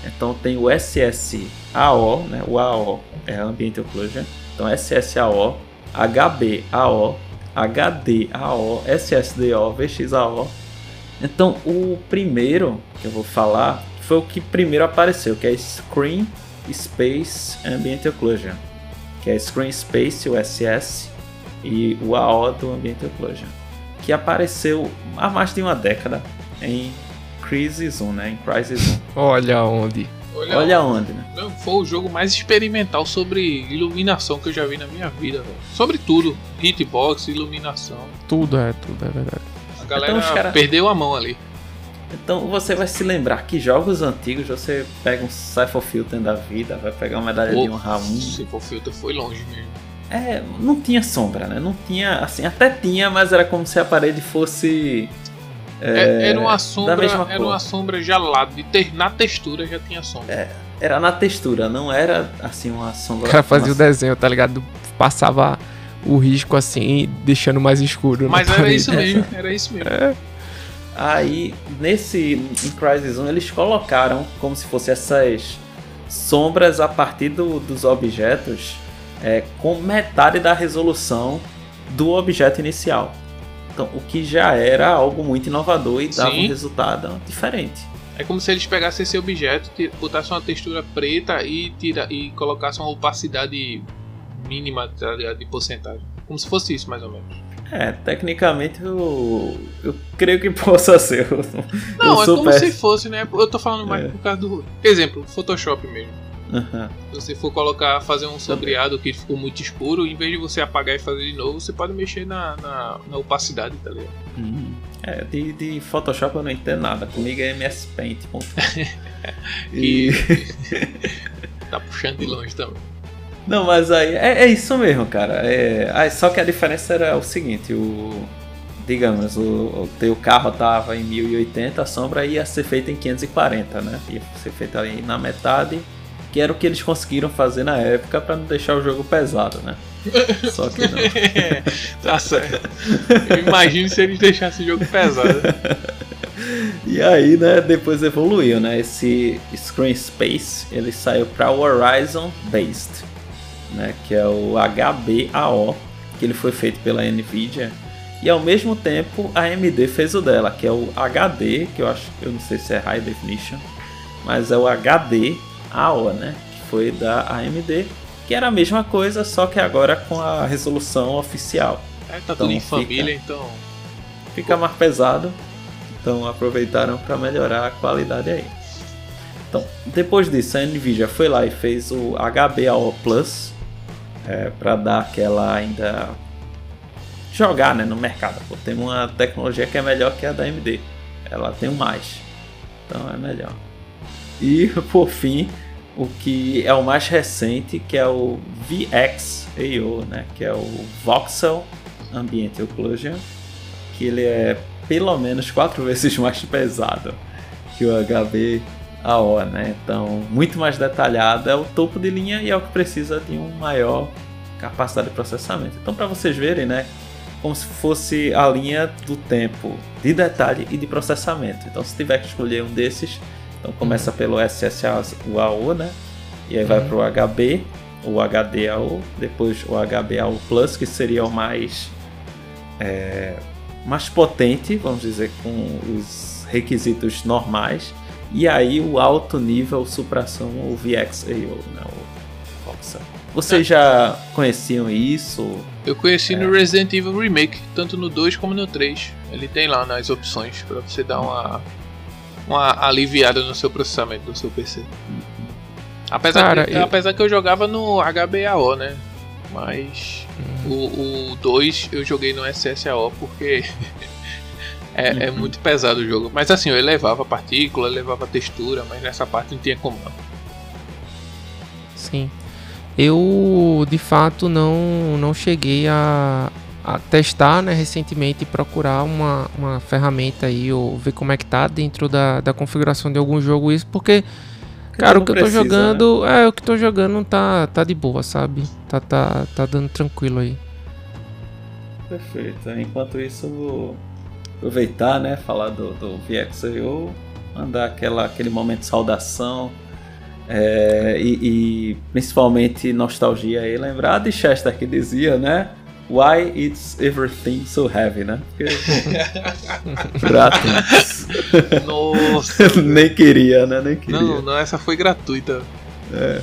então tem o SSAO, né? o AO é Ambient Occlusion. Então SSAO, HBAO, HDAO, SSDO, VXAO. Então o primeiro que eu vou falar foi o que primeiro apareceu, que é Screen Space Ambient Occlusion, que é Screen Space, o SS, e o AO do Ambient Occlusion, que apareceu há mais de uma década em Crisis 1, né? Em Crisis 1. Olha onde. Olha, Olha onde, né? Foi o jogo mais experimental sobre iluminação que eu já vi na minha vida, velho. Sobre tudo. Hitbox, iluminação. Tudo é, tudo é verdade. A galera então, cara... perdeu a mão ali. Então você vai se lembrar que jogos antigos você pega um Cypher Filter da vida, vai pegar uma medalha Pô, de honra 1. Cypher Filter foi longe mesmo. É, não tinha sombra, né? Não tinha, assim, até tinha, mas era como se a parede fosse. É, era uma sombra, era uma sombra lá, de ter, na textura já tinha sombra. É, era na textura, não era assim uma sombra. O cara fazia o desenho, tá ligado? Passava o risco assim, deixando mais escuro. Mas era parede. isso mesmo, <laughs> era isso mesmo. É. Aí, nesse em Crysis 1, eles colocaram como se fossem essas sombras a partir do, dos objetos é, com metade da resolução do objeto inicial. O que já era algo muito inovador e dava Sim. um resultado diferente. É como se eles pegassem esse objeto, botassem uma textura preta e, tira, e colocassem uma opacidade mínima tá de porcentagem. Como se fosse isso, mais ou menos. É, tecnicamente eu, eu creio que <laughs> possa ser. Não, é como se fosse, né? Eu tô falando mais é. por causa do. Exemplo, Photoshop mesmo. Uhum. Se você for colocar, fazer um sombreado que ficou muito escuro, em vez de você apagar e fazer de novo, você pode mexer na, na, na opacidade, tá ligado? Uhum. É, de, de Photoshop eu não entendo nada. Comigo é MS Paint. <laughs> e. tá puxando de longe também. Não, mas aí é, é isso mesmo, cara. É, só que a diferença era o seguinte, o digamos, o, o teu carro tava em 1080, a sombra ia ser feita em 540, né? Ia ser feita aí na metade, que era o que eles conseguiram fazer na época para não deixar o jogo pesado, né? Só que não. <laughs> tá certo. Imagine se eles deixassem o jogo pesado. E aí, né, depois evoluiu, né? Esse Screen Space, ele saiu para o Horizon Based né, que é o HBAO, que ele foi feito pela Nvidia. E ao mesmo tempo a AMD fez o dela, que é o HD, que eu acho, eu não sei se é High Definition, mas é o HDAO, né, que foi da AMD, que era a mesma coisa, só que agora com a resolução oficial. É, tá então, tudo em família, então fica mais pesado. Então aproveitaram para melhorar a qualidade aí. Então, depois disso, a Nvidia foi lá e fez o HBAO Plus, é, para dar aquela ainda jogar né, no mercado. Pô, tem uma tecnologia que é melhor que a da AMD. Ela tem um mais. Então é melhor. E <laughs> por fim, o que é o mais recente, que é o VX-AO, né, que é o Voxel Ambient Occlusion, que ele é pelo menos quatro <laughs> vezes mais pesado que o HB AO, né? Então, muito mais detalhado, é o topo de linha e é o que precisa de um maior capacidade de processamento. Então, para vocês verem, né, como se fosse a linha do tempo de detalhe e de processamento. Então, se tiver que escolher um desses, então começa uhum. pelo SSA, o AO, né? E aí uhum. vai para o HB, o HDAO, depois o HBAO Plus, que seria o mais é, mais potente, vamos dizer, com os requisitos normais e aí o alto nível supração, o VXAO, né? O Voxel. Vocês já conheciam isso? Eu conheci é. no Resident Evil Remake, tanto no 2 como no 3. Ele tem lá nas opções para você dar uma, uma aliviada no seu processamento do seu PC. Apesar, Cara, que, eu... apesar que eu jogava no HBAO, né? Mas uhum. o 2 eu joguei no SSAO porque <laughs> É, uhum. é, muito pesado o jogo. Mas assim, eu elevava partícula, elevava textura, mas nessa parte não tinha como não. Sim. Eu de fato não, não cheguei a testar né, recentemente e procurar uma, uma ferramenta aí ou ver como é que tá dentro da, da configuração de algum jogo isso, porque Cara, o que precisa, eu tô jogando, né? é, o que tô jogando tá, tá de boa, sabe? Tá, tá, tá dando tranquilo aí. Perfeito. Enquanto isso, aproveitar, né? Falar do, do VXIO, mandar aquela, aquele momento de saudação é, e, e, principalmente nostalgia aí, lembrar de Chester que dizia, né? Why it's everything so heavy, né? Porque... <laughs> Grátis. Nossa. <laughs> Nem queria, né? Nem queria. Não, não, essa foi gratuita. É.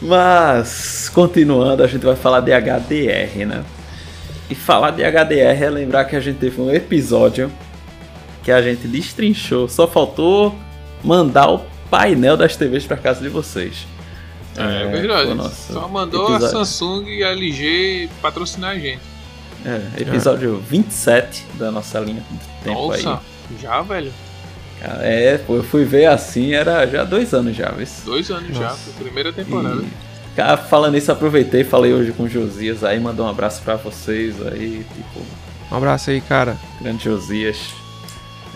Mas, continuando, a gente vai falar de HDR, né? E falar de HDR é lembrar que a gente teve um episódio que a gente destrinchou, só faltou mandar o painel das TVs para casa de vocês. É, é verdade. Só mandou episódio. a Samsung e a LG patrocinar a gente. É, episódio é. 27 da nossa linha do tempo Nossa, aí. já, velho. É, eu fui ver assim, era já dois anos já, viu? Dois anos Nossa. já, primeira temporada. E, cara, falando isso, aproveitei, falei hoje com o Josias aí, mandou um abraço para vocês aí, tipo. Um abraço aí, cara. Grande Josias.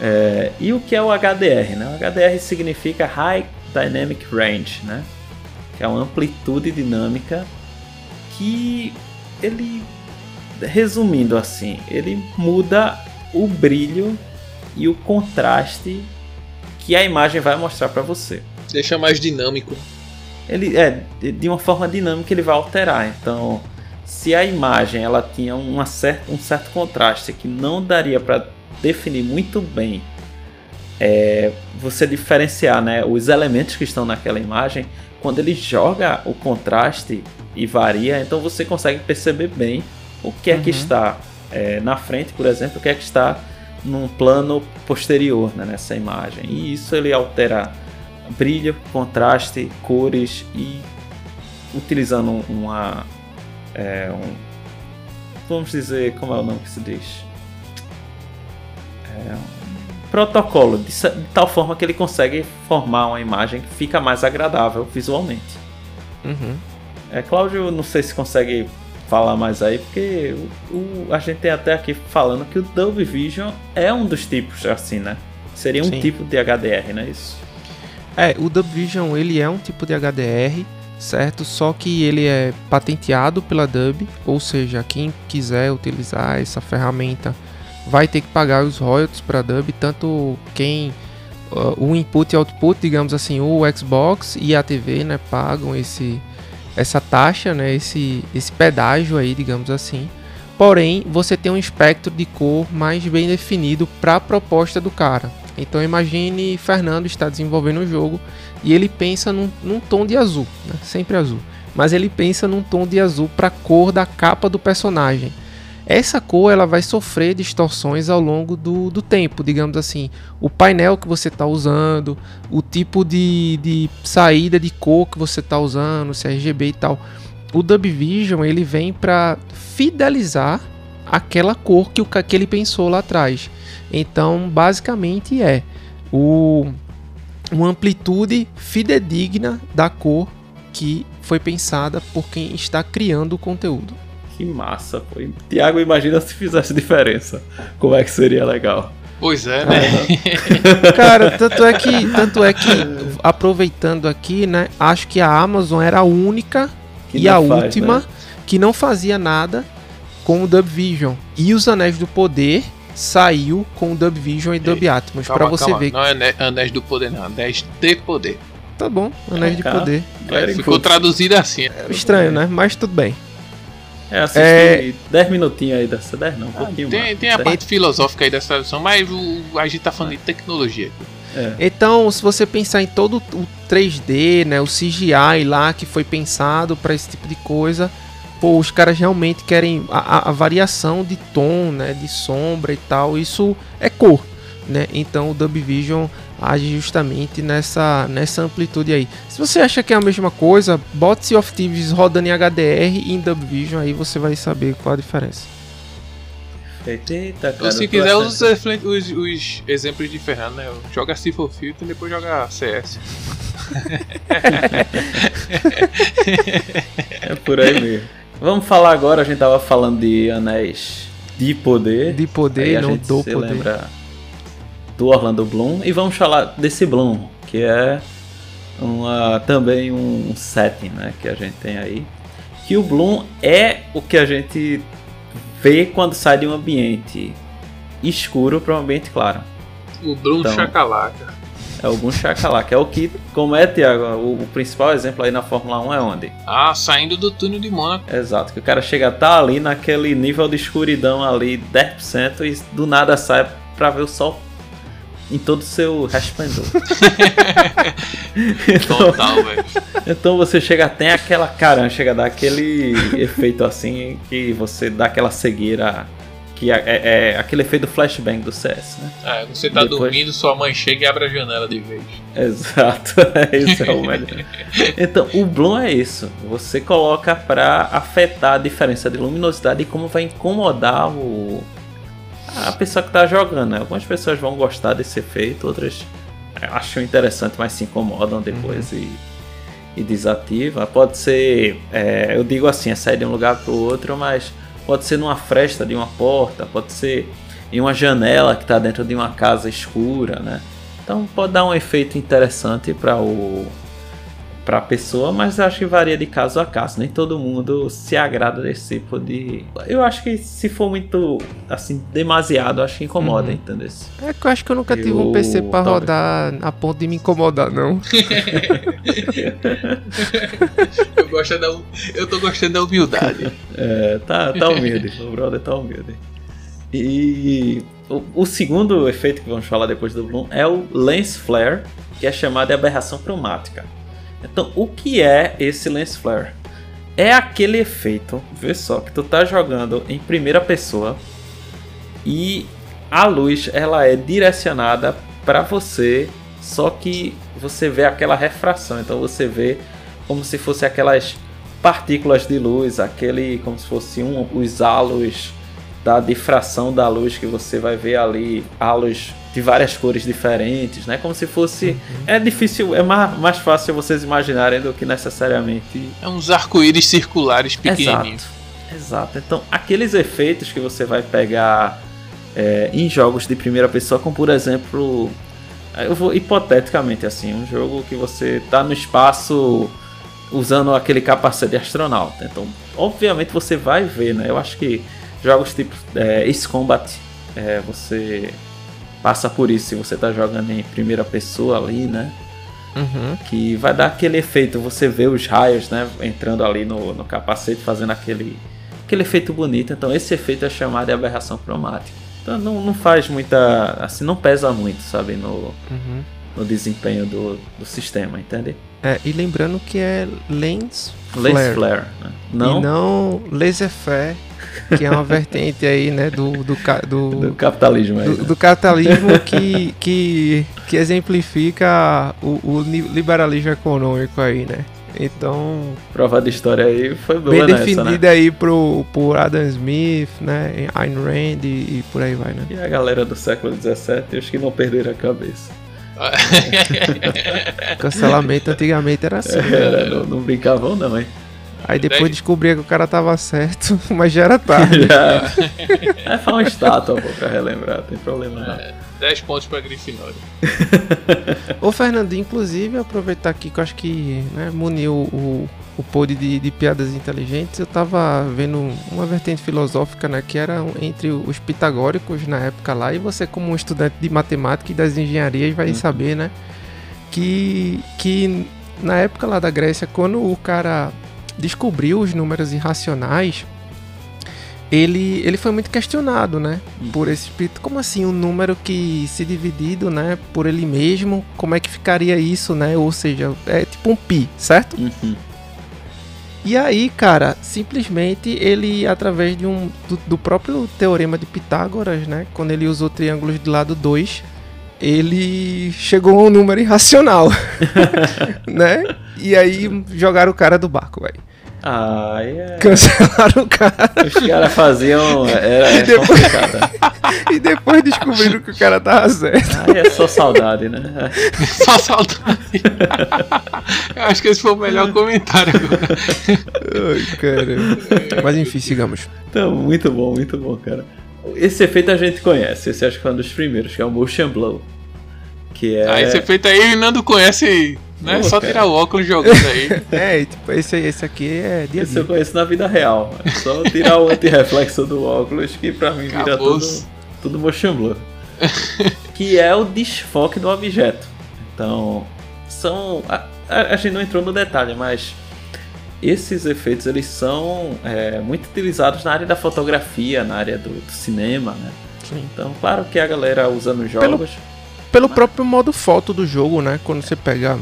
É, e o que é o HDR, né? O HDR significa High Dynamic Range, né? Que é uma amplitude dinâmica que ele, resumindo assim, ele muda o brilho e o contraste que a imagem vai mostrar para você. Deixa mais dinâmico. Ele é de uma forma dinâmica ele vai alterar. Então, se a imagem ela tinha uma certa, um certo contraste que não daria para definir muito bem é, você diferenciar né, os elementos que estão naquela imagem, quando ele joga o contraste e varia, então você consegue perceber bem o que é que uhum. está é, na frente, por exemplo, o que é que está num plano posterior né, nessa imagem. E isso ele altera brilho, contraste, cores e utilizando uma. É, um, vamos dizer, como é o nome que se diz? É um protocolo, de, de, tal forma que ele consegue formar uma imagem que fica mais agradável visualmente. Uhum. É, Cláudio, não sei se consegue falar mais aí, porque o, o, a gente tem até aqui falando que o Dolby Vision é um dos tipos, assim, né? Seria um Sim. tipo de HDR, não é isso? É, o Dolby Vision ele é um tipo de HDR, certo? Só que ele é patenteado pela Dub, ou seja, quem quiser utilizar essa ferramenta vai ter que pagar os royalties para a Dub, tanto quem uh, o input e output, digamos assim, o Xbox e a TV, né, pagam esse essa taxa, né, esse, esse pedágio aí, digamos assim. Porém, você tem um espectro de cor mais bem definido para a proposta do cara. Então imagine Fernando está desenvolvendo um jogo e ele pensa num, num tom de azul, né? sempre azul. Mas ele pensa num tom de azul para a cor da capa do personagem. Essa cor ela vai sofrer distorções ao longo do, do tempo, digamos assim. O painel que você está usando, o tipo de, de saída de cor que você está usando, se é RGB e tal. O Dub Vision ele vem para fidelizar aquela cor que, o, que ele pensou lá atrás. Então, basicamente é o, uma amplitude fidedigna da cor que foi pensada por quem está criando o conteúdo. Que massa, pô. Tiago, imagina se fizesse diferença. Como é que seria legal? Pois é, né? <laughs> Cara, tanto é que, tanto é que aproveitando aqui, né, acho que a Amazon era a única que e a faz, última né? que não fazia nada com o Dub Vision. E os Anéis do Poder saiu com o Dub Vision e Dub Atmos para você calma. ver. Não é Anéis do Poder, não, Anéis de Poder. Tá bom, Anéis é, de Poder. É, ficou traduzido assim. É estranho, né? Mas tudo bem. É, assisti é... 10 minutinhos aí dessa 10 não, um ah, pouquinho tem, mais. Tem a parte filosófica aí dessa tradução, mas o, a gente tá falando de tecnologia É. Então, se você pensar em todo o 3D, né, o CGI lá que foi pensado para esse tipo de coisa, pô, os caras realmente querem a, a, variação de tom, né, de sombra e tal, isso é cor, né? Então o Dub Vision age justamente nessa, nessa amplitude aí. Se você acha que é a mesma coisa, bote Sea of Thieves rodando em HDR e em Dub Vision, aí você vai saber qual a diferença. Eita, cara, se quiser, usa os, os, os, exemplos de Fernando, né? Joga Cifo Filter e depois joga CS. <laughs> é por aí mesmo. Vamos falar agora, a gente tava falando de anéis de poder. De poder, não do poder. Lembra do Orlando Bloom e vamos falar desse Bloom, que é uma, também um setting né, que a gente tem aí. Que o Bloom é o que a gente vê quando sai de um ambiente escuro para um ambiente claro. O Bloom então, chacalaca. É o Bloom chacalaca. É o que, como é, Tiago, o, o, principal exemplo aí na Fórmula 1 é onde? Ah, saindo do túnel de Mônaco. Exato, que o cara chega a estar tá ali naquele nível de escuridão ali, 10% e do nada sai para ver o sol em todo o seu resplendor. <laughs> então, Total, velho. Então você chega até aquela caramba, chega a dar aquele efeito assim que você dá aquela cegueira que é, é, é, aquele efeito do flashbang do CS, né? É, você tá Depois... dormindo, sua mãe chega e abre a janela de vez. Exato, <laughs> isso é o melhor. então, o Bloom é isso. Você coloca para afetar a diferença de luminosidade e como vai incomodar o, a pessoa que está jogando. Né? Algumas pessoas vão gostar desse efeito, outras acham interessante, mas se incomodam depois uhum. e, e desativam. Pode ser, é, eu digo assim, é sair de um lugar para o outro, mas pode ser numa fresta de uma porta, pode ser em uma janela que está dentro de uma casa escura, né? Então pode dar um efeito interessante para o para a pessoa, mas acho que varia de caso a caso. Nem todo mundo se agrada desse tipo de. Eu acho que se for muito, assim, demasiado, acho que incomoda, uhum. entendeu? É que eu acho que eu nunca tive um PC para rodar a ponto de me incomodar, não. <laughs> eu, gosto da, eu tô gostando da humildade. É, tá, tá humilde, o brother tá humilde. E o, o, segundo efeito que vamos falar depois do Bloom é o Lens Flare, que é chamado de aberração cromática. Então, o que é esse lens flare? É aquele efeito, vê só, que tu tá jogando em primeira pessoa e a luz ela é direcionada para você, só que você vê aquela refração. Então você vê como se fosse aquelas partículas de luz, aquele como se fosse um, os halos da difração da luz que você vai ver ali, halos de várias cores diferentes, né? Como se fosse. Uhum. É difícil, é mais, mais fácil vocês imaginarem do que necessariamente. É uns arco-íris circulares pequenininhos. Exato. Exato. Então, aqueles efeitos que você vai pegar é, em jogos de primeira pessoa, como por exemplo. Eu vou hipoteticamente assim, um jogo que você tá no espaço usando aquele capacete de astronauta. Então, obviamente você vai ver, né? Eu acho que jogos tipo é, Ace Combat, é, você passa por isso se você tá jogando em primeira pessoa ali, né? Uhum. Que vai dar aquele efeito, você vê os raios, né? Entrando ali no, no capacete, fazendo aquele, aquele efeito bonito. Então esse efeito é chamado de aberração cromática. Então não, não faz muita. assim, não pesa muito, sabe, no, uhum. no desempenho do, do sistema, entende? É, e lembrando que é lens flare. Lens flare, né? Não, e não laser flare que é uma vertente aí, né, do, do, do, do capitalismo. Aí, do, né? do, capitalismo que, que, que exemplifica o, o, liberalismo econômico aí, né? Então. Prova de história aí foi boa Bem nessa, definida né? aí pro, por Adam Smith, né? Ayn Rand e, e, por aí vai, né? E a galera do século XVII, os que não perderam a cabeça. <laughs> Cancelamento antigamente era assim. Era, <laughs> não, não brincavam não, hein? Aí depois descobria que o cara tava certo, <laughs> mas já era tarde. <laughs> já. <laughs> É, foi uma estátua pô, pra relembrar, não tem problema não. É, 10 pontos pra Grifinória. Ô Fernando, inclusive aproveitar aqui que eu acho que né, muniu o, o pod de, de, piadas inteligentes, eu tava vendo uma vertente filosófica, né, que era entre os pitagóricos na época lá, e você como um estudante de matemática e das engenharias vai uhum. saber, né, que, que na época lá da Grécia, quando o cara descobriu os números irracionais, ele, ele foi muito questionado, né? Uhum. Por esse espírito. Como assim um número que se dividido, né? Por ele mesmo, como é que ficaria isso, né? Ou seja, é tipo um pi, certo? Uhum. E aí, cara, simplesmente ele, através de um do, do, próprio teorema de Pitágoras, né? Quando ele usou triângulos de lado 2, ele chegou a um número irracional, <laughs> né? E aí jogaram o cara do barco, velho. Ah, é... Cancelaram o cara. Os caras faziam. Era, e, depois... <laughs> e depois descobriram que o cara tava certo. Aí é só saudade, né? <laughs> só saudade. Eu acho que esse foi o melhor comentário agora. Ai, cara. Mas enfim, sigamos. Então, muito bom, muito bom, cara. Esse efeito a gente conhece, esse acho que foi um dos primeiros, que é o Motion Blow. Que é... Ah, esse efeito aí o Nando conhece não é só tirar o óculos jogando aí. <laughs> é, tipo, esse, esse aqui é dia Esse eu conheço na vida real. É só tirar o antirreflexo do óculos que pra mim vira tudo, tudo motion blur. <laughs> que é o desfoque do objeto. Então, são. A, a, a, gente não entrou no detalhe, mas esses efeitos eles são é, muito utilizados na área da fotografia, na área do, do cinema, né? Sim. Então, claro que a galera usa nos jogos. Pelo, pelo mas... próprio modo foto do jogo, né? Quando você pega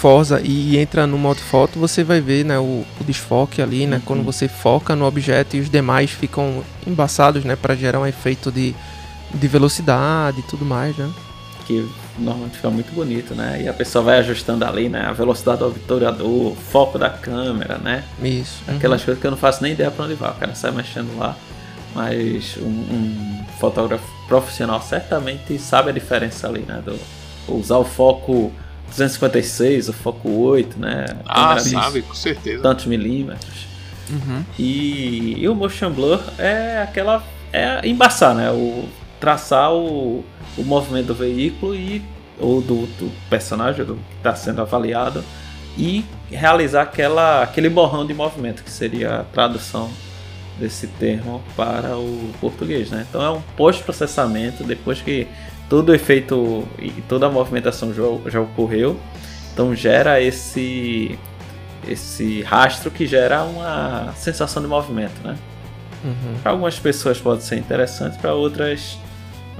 Forza e entra no modo foto, você vai ver né, o, o desfoque ali, né? Uhum. Quando você foca no objeto e os demais ficam embaçados, né? Para gerar um efeito de, de velocidade e tudo mais, né? Que normalmente fica muito bonito, né? E a pessoa vai ajustando ali, né? A velocidade do obturador, o foco da câmera, né? Isso. Aquelas uhum. coisas que eu não faço nem ideia pra onde vai. O cara sai mexendo lá. mas um, um, fotógrafo profissional certamente sabe a diferença ali, né? Do, usar o foco 256, o foco 8, né? Ah, sabe, com certeza. Tantos milímetros. Uhum. E, e, o motion blur é aquela. É embaçar, né? O, traçar o, o movimento do veículo e ou do, do personagem do, que está sendo avaliado e realizar aquela, aquele borrão de movimento, que seria a tradução desse termo para o português. Né? Então é um pós-processamento, depois que todo o efeito e toda a movimentação já, já ocorreu, então gera esse, esse rastro que gera uma sensação de movimento. Né? Uhum. Para algumas pessoas pode ser interessante, para outras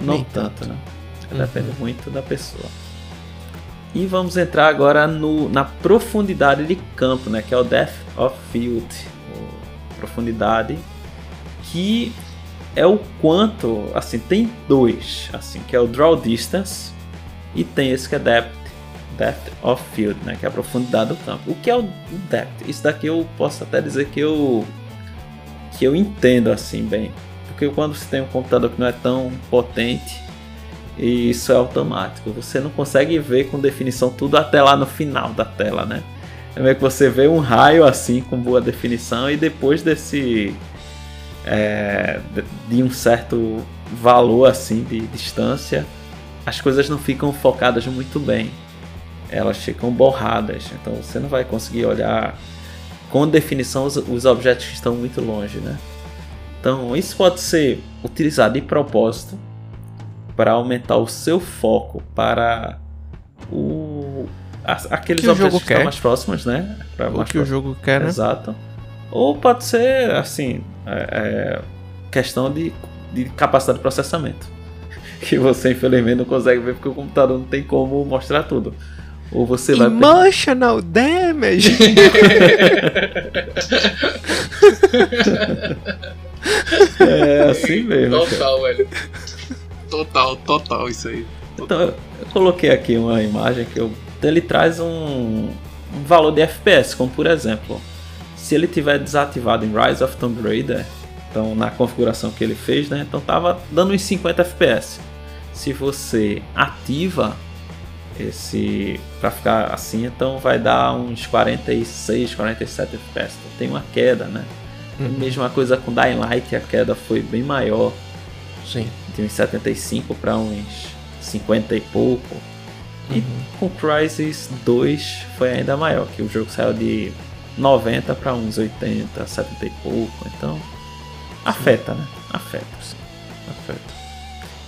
não Nem tanto. tanto. Né? Uhum. Depende muito da pessoa. E vamos entrar agora no, na profundidade de campo, né? Que é o Depth of Field. Profundidade. Que é o quanto, assim, tem dois, assim, que é o Draw Distance e tem esse que é Depth, depth of Field, né? Que é a profundidade do campo. O que é o Depth? Isso daqui eu posso até dizer que eu que eu entendo assim bem. Porque quando você tem um computador que não é tão potente, e isso é automático. Você não consegue ver com definição tudo até lá no final da tela, né? É meio que você vê um raio assim com boa definição e depois desse é, de um certo valor assim de distância, as coisas não ficam focadas muito bem. Elas ficam borradas, então você não vai conseguir olhar com definição os, os objetos que estão muito longe, né? Então isso pode ser utilizado de propósito para aumentar o seu foco para o aqueles que objetos que estão mais próximos, né? Para o que o jogo quer, né? Exato. Ou pode ser assim, é, é, questão de, de capacidade de processamento, <laughs> que você infelizmente não consegue ver porque o computador não tem como mostrar tudo. Ou você vai. Emotional damage! <laughs> <laughs> é assim mesmo. Total, velho. Total, total, isso aí. Então, eu coloquei aqui uma imagem que eu, ele traz um, um valor de FPS, como por exemplo, se ele tiver desativado em Rise of Tomb Raider, então na configuração que ele fez, né, então tava dando uns 50 FPS. Se você ativa esse para ficar assim, então vai dar uns 46, 47 FPS. Então tem uma queda, né? Uhum. Mesma coisa com Dying Light, a queda foi bem maior. Sim de uns 75 para uns 50 e pouco. Uhum. E com Crysis 2 foi ainda maior, que o jogo saiu de 90 para uns 80, 70 e pouco. Então afeta, né? Afeta. Sim. Afeta.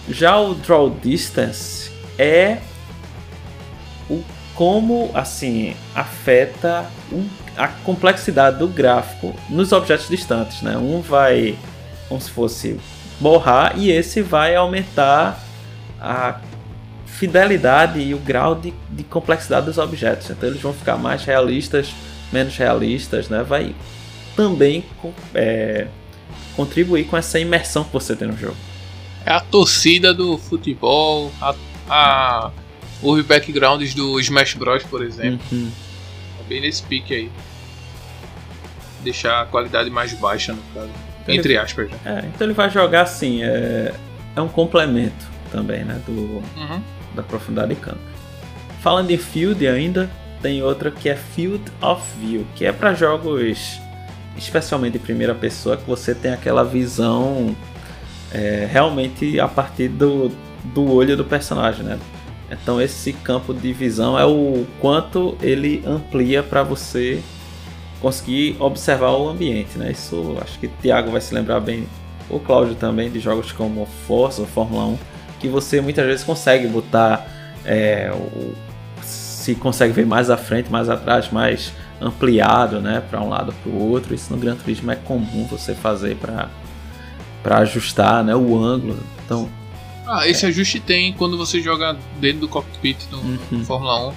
Já o Draw Distance é o como assim afeta a complexidade do gráfico nos objetos distantes, né? Um vai como se fosse borrar e esse vai aumentar a fidelidade e o grau de, de complexidade dos objetos. Então eles vão ficar mais realistas, menos realistas, né? Vai também é, contribuir com essa imersão que você tem no jogo. É a torcida do futebol, a, a os backgrounds do Smash Bros, por exemplo. Uhum. É bem nesse pique aí. Deixar a qualidade mais baixa no caso. Entre aspas. Né? É, então ele vai jogar assim, é, é um complemento também, né? Do, uhum. Da profundidade de campo. Falando em Field ainda, tem outra que é Field of View, que é para jogos especialmente de primeira pessoa, que você tem aquela visão é, realmente a partir do, do olho do personagem, né? Então esse campo de visão é o quanto ele amplia para você conseguir observar o ambiente, né? Isso acho que o Thiago vai se lembrar bem, o Cláudio também, de jogos como Forza Fórmula 1, que você muitas vezes consegue botar é, o, se consegue ver mais à frente, mais atrás, mais ampliado, né, para um lado para o outro. Isso no Gran Turismo é comum você fazer para para ajustar, né, o ângulo. Então, ah, esse é. ajuste tem quando você joga dentro do cockpit no, uhum. Fórmula 1.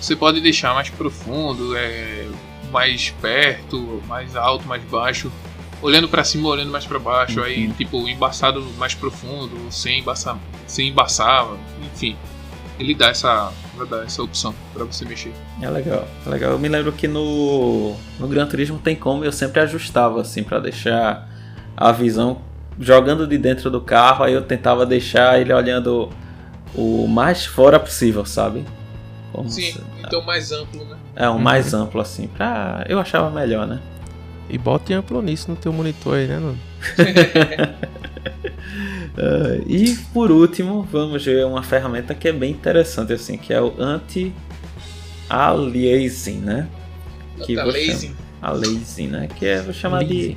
Você pode deixar mais profundo, é, mais perto, mais alto, mais baixo, olhando para cima, olhando mais para baixo, uhum. aí tipo embaçado mais profundo, sem embaçar, sem embaçar, enfim. Ele dá essa, dá essa opção para você mexer. É legal, é legal. Eu me lembro que no no Gran Turismo tem como eu sempre ajustava assim para deixar a visão jogando de dentro do carro, aí eu tentava deixar ele olhando o mais fora possível, sabe? Como Sim, se... então mais amplo, né? É, um uhum. mais amplo assim, pra... eu achava melhor, né? E bote amplo nisso no teu monitor aí, né, Nuno? uh, <laughs> e por último, vamos ver uma ferramenta que é bem interessante, assim, que é o anti-aliasing, né? Que Anti-aliasing. Aliasing, né? Que é, vou chamar de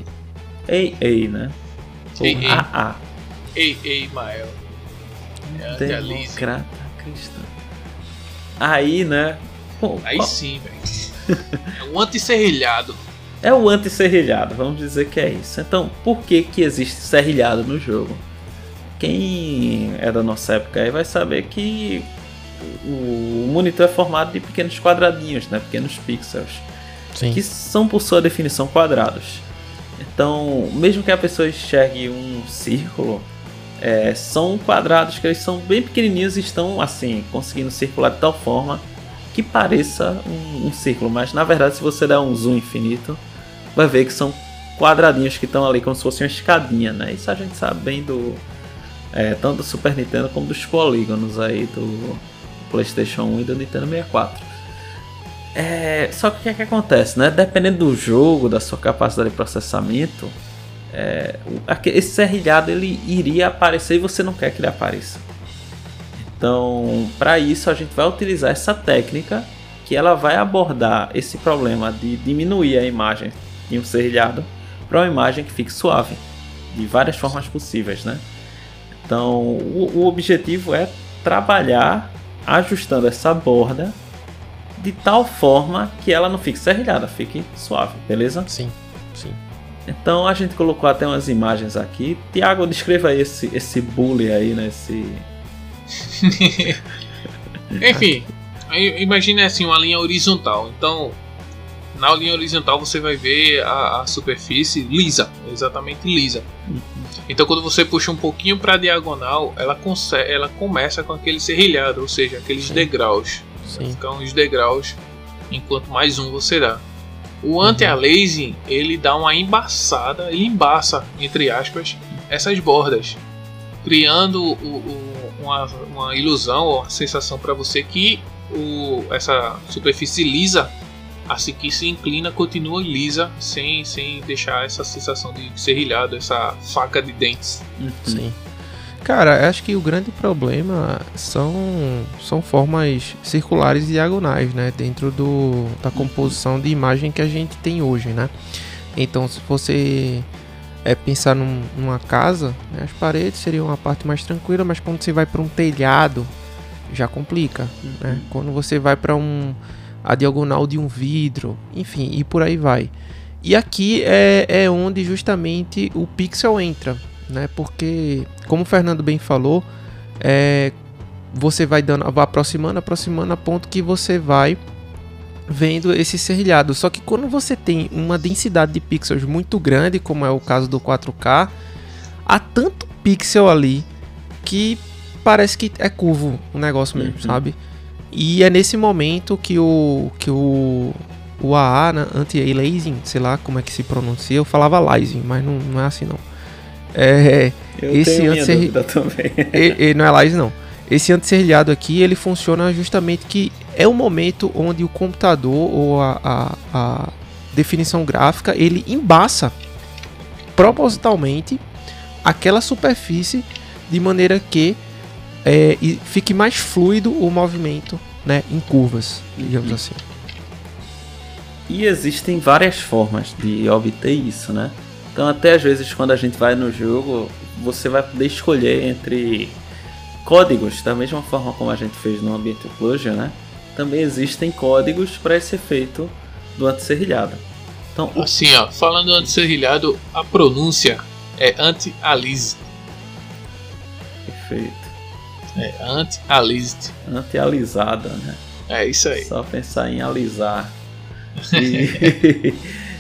AA, né? Ou AA. AA, Mael. É Democrata cristão. Aí, né? Pô, Aí qual... sim, velho. É um anti-serrilhado. É o anti-serrilhado, vamos dizer que é isso. Então, por que que existe serrilhado no jogo? Quem é da nossa época aí vai saber que o monitor é formado de pequenos quadradinhos, né? pequenos pixels, Sim. que são por sua definição quadrados. Então, mesmo que a pessoa enxergue um círculo, é, são quadrados que eles são bem pequenininhos e estão assim conseguindo circular de tal forma que pareça um, um círculo, mas na verdade se você der um zoom infinito vai ver que são quadradinhos que estão ali como se fosse uma escadinha, né? Isso a gente sabe bem do. É, tanto do Super Nintendo como dos polígonos aí do PlayStation 1 e do Nintendo 64. É, só que o que, é que acontece, né? Dependendo do jogo, da sua capacidade de processamento, é, esse serrilhado ele iria aparecer e você não quer que ele apareça. Então, para isso a gente vai utilizar essa técnica que ela vai abordar esse problema de diminuir a imagem em um serrilhado para uma imagem que fique suave, de várias formas possíveis, né? Então, o, o objetivo é trabalhar ajustando essa borda de tal forma que ela não fique serrilhada, fique suave, beleza? Sim, sim. Então a gente colocou até umas imagens aqui. Tiago, descreva aí esse, esse bully aí, né? Esse... <laughs> Enfim, imagine assim uma linha horizontal. Então na linha horizontal você vai ver a, a superfície lisa, exatamente lisa. Então quando você puxa um pouquinho para a diagonal, ela, ela começa com aquele serrilhado, ou seja, aqueles Sim. degraus. Sim. Então os degraus, enquanto mais um você dá. O uhum. anti-aliasing ele dá uma embaçada, ele embaça, entre aspas, essas bordas, criando o, o, uma, uma ilusão ou uma sensação para você que o, essa superfície lisa assim que se inclina continua lisa, sem, sem deixar essa sensação de serrilhado, essa faca de dentes. Uhum. Sim. Cara, acho que o grande problema são, são formas circulares e diagonais, né? Dentro do, da composição de imagem que a gente tem hoje, né? Então, se você é, pensar num, numa casa, né, as paredes seriam a parte mais tranquila, mas quando você vai para um telhado, já complica, né? Uhum. Quando você vai para um a diagonal de um vidro, enfim, e por aí vai. E aqui é, é onde justamente o pixel entra, né? Porque, como o Fernando bem falou, é, você vai dando, vai aproximando, aproximando a ponto que você vai vendo esse serrilhado. Só que quando você tem uma densidade de pixels muito grande, como é o caso do 4K, há tanto pixel ali que parece que é curvo o negócio mesmo, uhum. sabe? E é nesse momento que o que o o AA, né, anti-aliasing, sei lá como é que se pronuncia, eu falava aliasing, mas não, não é assim não. É, eu esse anti também. e, e, não é aliasing não. Esse anti-serrilhado aqui, ele funciona justamente que é o momento onde o computador ou a, a, a definição gráfica, ele embaça propositalmente aquela superfície de maneira que é, fique mais fluido o movimento né, em curvas, digamos assim. E existem várias formas de obter isso, né? Então até às vezes quando a gente vai no jogo, você vai poder escolher entre códigos, da mesma forma como a gente fez no Ambiente Occlusion, né? Também existem códigos para esse efeito do antisserrilhado. Então, assim, ó, falando antisserrilhado, a pronúncia é anti-aliased. Perfeito. É, anti-alised. Anti-alisada, né? É isso aí. Só pensar em alisar. <laughs> E,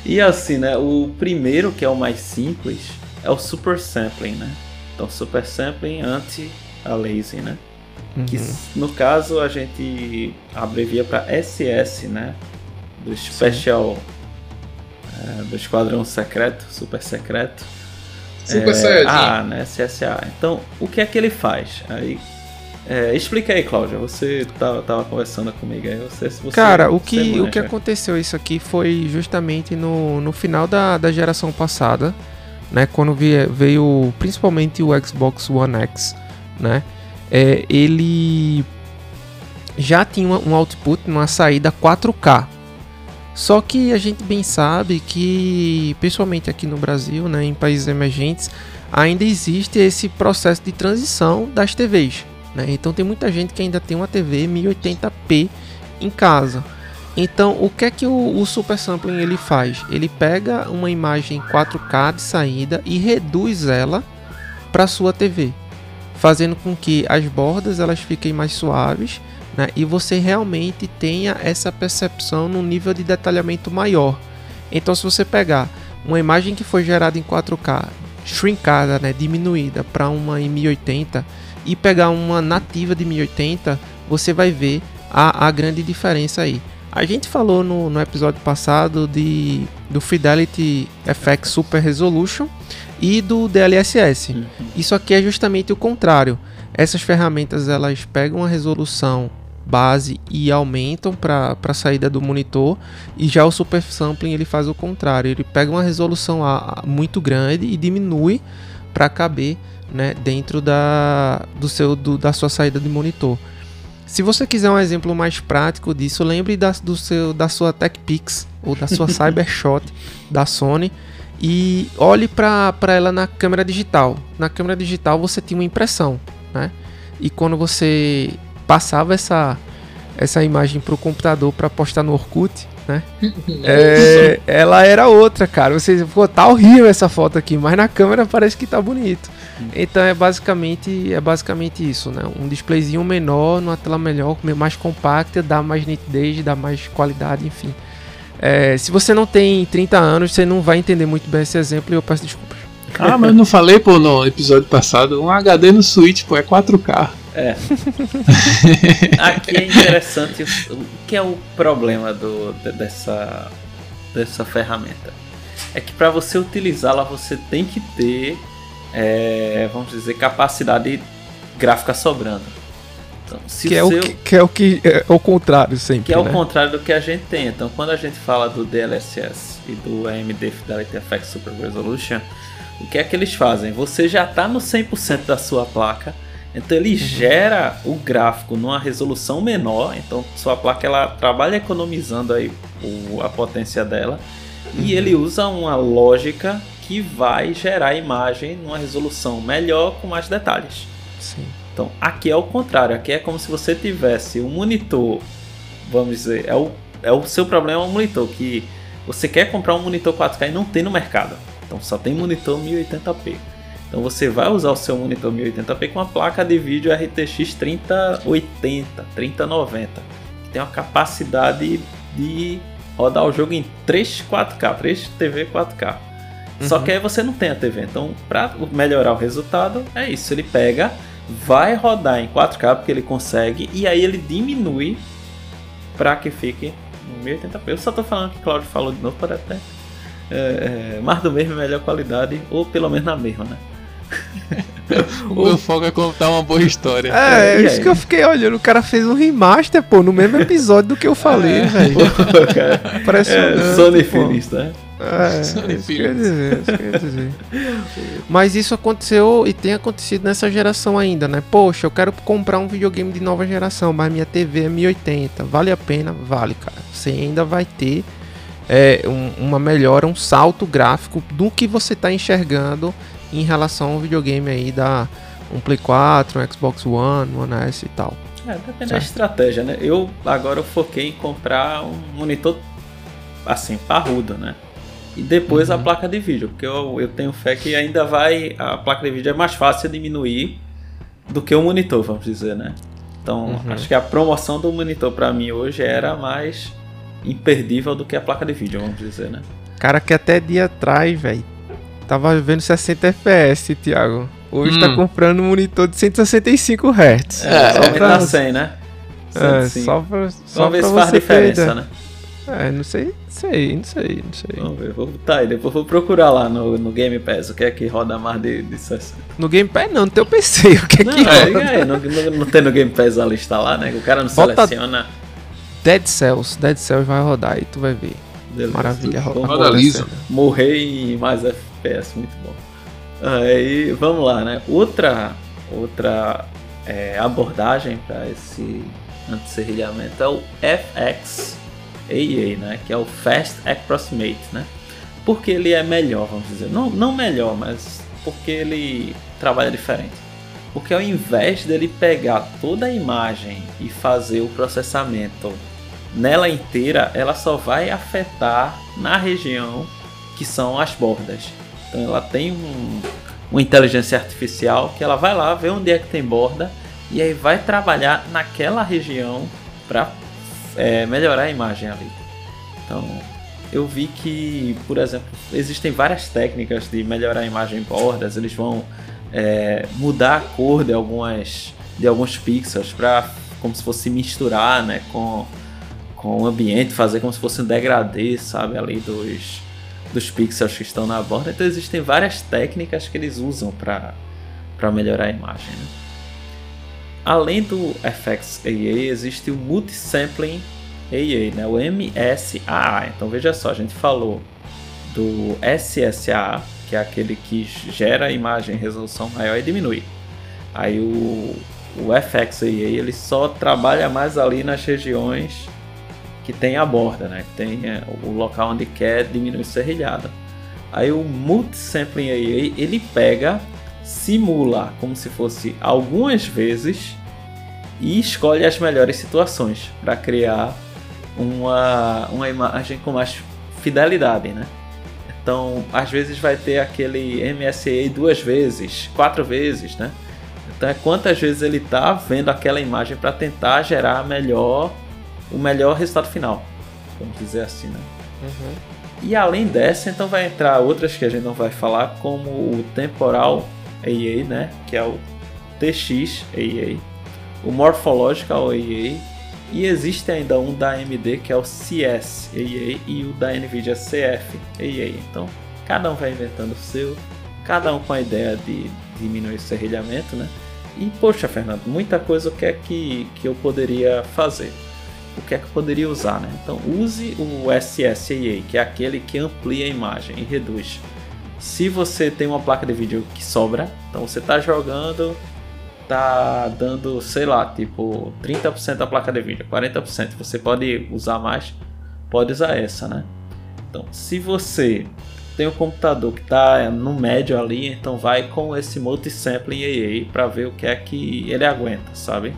e assim, né? O primeiro, que é o mais simples, é o super sampling, né? Então, super sampling anti-aliasing, né? Uhum. Que no caso a gente abrevia para SS, né? Do Special. É, do Esquadrão Secreto, Super Secreto. Super é, Saiyajin. Ah, né? CSA. Então, o que é que ele faz? Aí é, explica aí, Cláudia. Você tava, tava conversando comigo aí. Você, você, Cara, o que, o que aconteceu isso aqui foi justamente no, no final da, da geração passada, né? Quando veio, veio principalmente o Xbox One X, né? É, ele já tinha um output, uma saída 4K. Só que a gente bem sabe que, principalmente aqui no Brasil, né, em países emergentes, ainda existe esse processo de transição das TVs. Né? Então tem muita gente que ainda tem uma TV 1080p em casa. Então o que é que o, o Super Sampling ele faz? Ele pega uma imagem 4K de saída e reduz ela para sua TV, fazendo com que as bordas elas fiquem mais suaves né? e você realmente tenha essa percepção no nível de detalhamento maior. Então se você pegar uma imagem que foi gerada em 4K, shrinkada, né, diminuída para uma em 1080 e pegar uma nativa de 1080, você vai ver a, a grande diferença aí. A gente falou no, no episódio passado de, do Fidelity FX Super Resolution e do DLSS. Uhum. Isso aqui é justamente o contrário. Essas ferramentas elas pegam a resolução base e aumentam para a saída do monitor e já o Super Sampling ele faz o contrário. Ele pega uma resolução a, a muito grande e diminui para caber né, dentro da, do seu, do, da sua saída de monitor. Se você quiser um exemplo mais prático disso, lembre da, do seu, da sua TechPix ou da sua <laughs> Cybershot da Sony e olhe para ela na câmera digital. Na câmera digital você tinha uma impressão, né? E quando você passava essa, essa imagem para o computador para postar no Orkut, né? <laughs> é, ela era outra, cara. Você, pô, tá horrível essa foto aqui, mas na câmera parece que tá bonito. Então é basicamente, é basicamente isso, né? Um displayzinho menor, numa tela melhor, mais compacta, dá mais nitidez, dá mais qualidade, enfim. É, se você não tem 30 anos, você não vai entender muito bem esse exemplo e eu peço desculpas. Ah, mas não falei, pô, no episódio passado, um HD no Switch, pô, é 4K. É. <laughs> Aqui é interessante o que é o problema do, dessa, dessa ferramenta. É que para você utilizá-la você tem que ter é, vamos dizer, capacidade gráfica sobrando. Então, que, é seu... o que, que, é o que é o contrário sempre. Que é né? o contrário do que a gente tem. Então, quando a gente fala do DLSS e do AMD Fidelity FX Super Resolution, o que é que eles fazem? Você já está no 100% da sua placa, então ele uhum. gera o gráfico numa resolução menor. Então, sua placa ela trabalha economizando aí o, a potência dela. Uhum. E ele usa uma lógica que vai gerar a imagem numa resolução melhor com mais detalhes. Sim. Então aqui é o contrário, aqui é como se você tivesse um monitor, vamos dizer, é o, é o seu problema é o monitor, que você quer comprar um monitor 4K e não tem no mercado. Então só tem monitor 1080p. Então você vai usar o seu monitor 1080p com uma placa de vídeo RTX 3080, 3090, que tem uma capacidade de rodar o jogo em 3 4K, 3 TV 4K. Só uhum. que aí você não tem a TV. Então, para melhorar o resultado, é isso. Ele pega, vai rodar em 4K porque ele consegue, e aí ele diminui para que fique em 1080p. Eu só tô falando que o Claudio falou de novo para até é, é, mais do mesmo, melhor qualidade, ou pelo menos na mesma, né? <laughs> o meu foco é contar uma boa história. É, é isso que eu fiquei olhando. O cara fez um remaster, pô, no mesmo episódio do que eu falei, é. velho. <laughs> Parece é, Sony Feliz, né? É, isso quer dizer, isso quer dizer. Mas isso aconteceu e tem acontecido nessa geração ainda, né? Poxa, eu quero comprar um videogame de nova geração, mas minha TV é 1080. Vale a pena? Vale, cara. Você ainda vai ter é, um, uma melhora, um salto gráfico do que você está enxergando em relação ao videogame aí da um Play 4, um Xbox One, One S e tal. É, depende da estratégia, né? Eu agora eu foquei em comprar um monitor assim, parrudo, né? E depois uhum. a placa de vídeo, porque eu, eu tenho fé que ainda vai. A placa de vídeo é mais fácil diminuir do que o monitor, vamos dizer, né? Então, uhum. acho que a promoção do monitor para mim hoje era mais imperdível do que a placa de vídeo, vamos dizer, né? Cara, que até dia atrás, velho, tava vendo 60 FPS, Thiago. Hoje tá hum. tá comprando um monitor de 165 Hz. É, só pra 100, né? É, só pra, só Vamos ver se faz diferença, né? É, não sei, não sei, não sei, não sei. Vamos ver, vou botar aí, depois vou procurar lá no, no Game Pass o que é que roda mais de, de 60. No Game Pass não, no teu PC, <laughs> o que é não, que roda? É, não, não, não tem no Game Pass a lista lá, né? O cara não Bota seleciona. Dead Cells, Dead Cells vai rodar aí, tu vai ver. Beleza. Maravilha, roda, roda liso. Morrer em mais FPS, muito bom. Aí, vamos lá, né? Outra, outra é, abordagem para esse anti-serrilhamento é o FXAA, né? Que é o Fast Approximate, né? Porque ele é melhor, vamos dizer. Não, não melhor, mas porque ele trabalha diferente. Porque ao invés dele pegar toda a imagem e fazer o processamento nela inteira, ela só vai afetar na região que são as bordas. Então ela tem um, uma inteligência artificial que ela vai lá ver onde é que tem borda e aí vai trabalhar naquela região para é, melhorar a imagem ali. Então eu vi que, por exemplo, existem várias técnicas de melhorar a imagem em bordas. Eles vão é, mudar a cor de algumas de alguns pixels para como se fosse misturar, né, com com o ambiente, fazer como se fosse um degradê, sabe, ali dos dos pixels que estão na borda. Então existem várias técnicas que eles usam para para melhorar a imagem. Né? Além do FXAA, existe o Multisampling AA, né? o MSAA. Então veja só, a gente falou do SSAA, que é aquele que gera a imagem em resolução maior e diminui. Aí o, o FXAA ele só trabalha mais ali nas regiões que tem a borda, né? que tem é, o local onde quer diminuir serrilhada. Aí o Multisampling AA ele pega, simula como se fosse algumas vezes e escolhe as melhores situações para criar uma, uma imagem com mais fidelidade, né? Então, às vezes vai ter aquele MSA duas vezes, quatro vezes, né? Então, é quantas vezes ele está vendo aquela imagem para tentar gerar melhor, o melhor resultado final, vamos dizer assim, né? Uhum. E além dessa, então vai entrar outras que a gente não vai falar, como o Temporal AA, né? Que é o TX AA, o Morphological AA e existe ainda um da AMD que é o CS AA e o da Nvidia CF AA. Então, cada um vai inventando o seu, cada um com a ideia de diminuir o serrilhamento, né? E poxa, Fernando, muita coisa o que é que, que eu poderia fazer? O que é que eu poderia usar, né? Então, use o SSAA, que é aquele que amplia a imagem e reduz. Se você tem uma placa de vídeo que sobra, então você está jogando tá dando, sei lá, tipo 30% da placa de vídeo, 40%. Você pode usar mais, pode usar essa, né? Então, se você tem um computador que está no médio ali, então vai com esse multisampling AA para ver o que é que ele aguenta, sabe?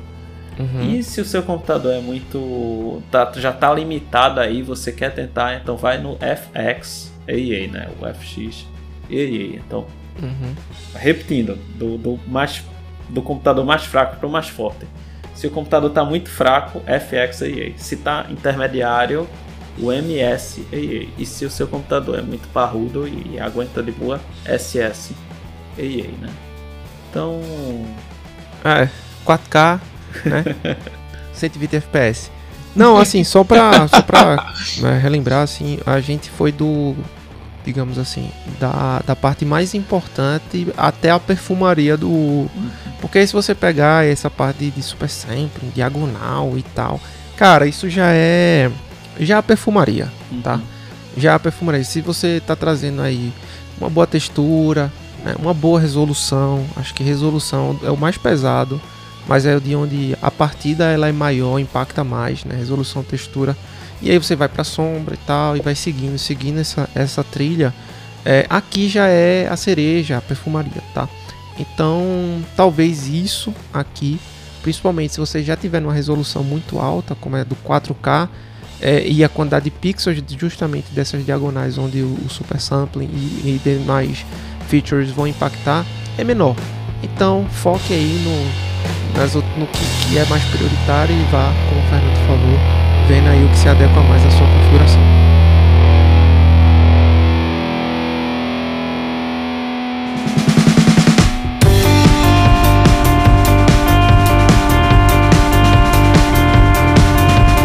Uhum. E se o seu computador é muito. Tá, já está limitado aí, você quer tentar, então vai no FX AA, né? O FX AA. Então, uhum. repetindo, do, do mais do computador mais fraco para o mais forte. Se o computador está muito fraco, FXAA. Se está intermediário, o MSAA. E se o seu computador é muito parrudo e aguenta de boa, SSAA, né? Então... É, 4K, né? <laughs> 120 FPS. Não, assim, só pra, só pra <laughs> né, relembrar, assim, a gente foi do digamos assim, da, da parte mais importante até a perfumaria do. Porque se você pegar essa parte de super sampling, diagonal e tal, cara, isso já é. Já é a perfumaria, tá? Uhum. Já é a perfumaria. Se você tá trazendo aí uma boa textura, né, uma boa resolução, acho que resolução é o mais pesado, mas é de onde a partida ela é maior, impacta mais, né? Resolução, textura e aí você vai para sombra e tal, e vai seguindo, seguindo essa, essa trilha. É, aqui já é a cereja, a perfumaria, tá? Então, talvez isso aqui, principalmente se você já tiver uma resolução muito alta, como é do 4K, é, e a quantidade de pixels justamente dessas diagonais onde o, o super sampling e, e demais features vão impactar, é menor. Então, foque aí no, nas, no que, que é mais prioritário e vá, como o Fernando falou, vendo aí o que se adequa mais à sua configuração.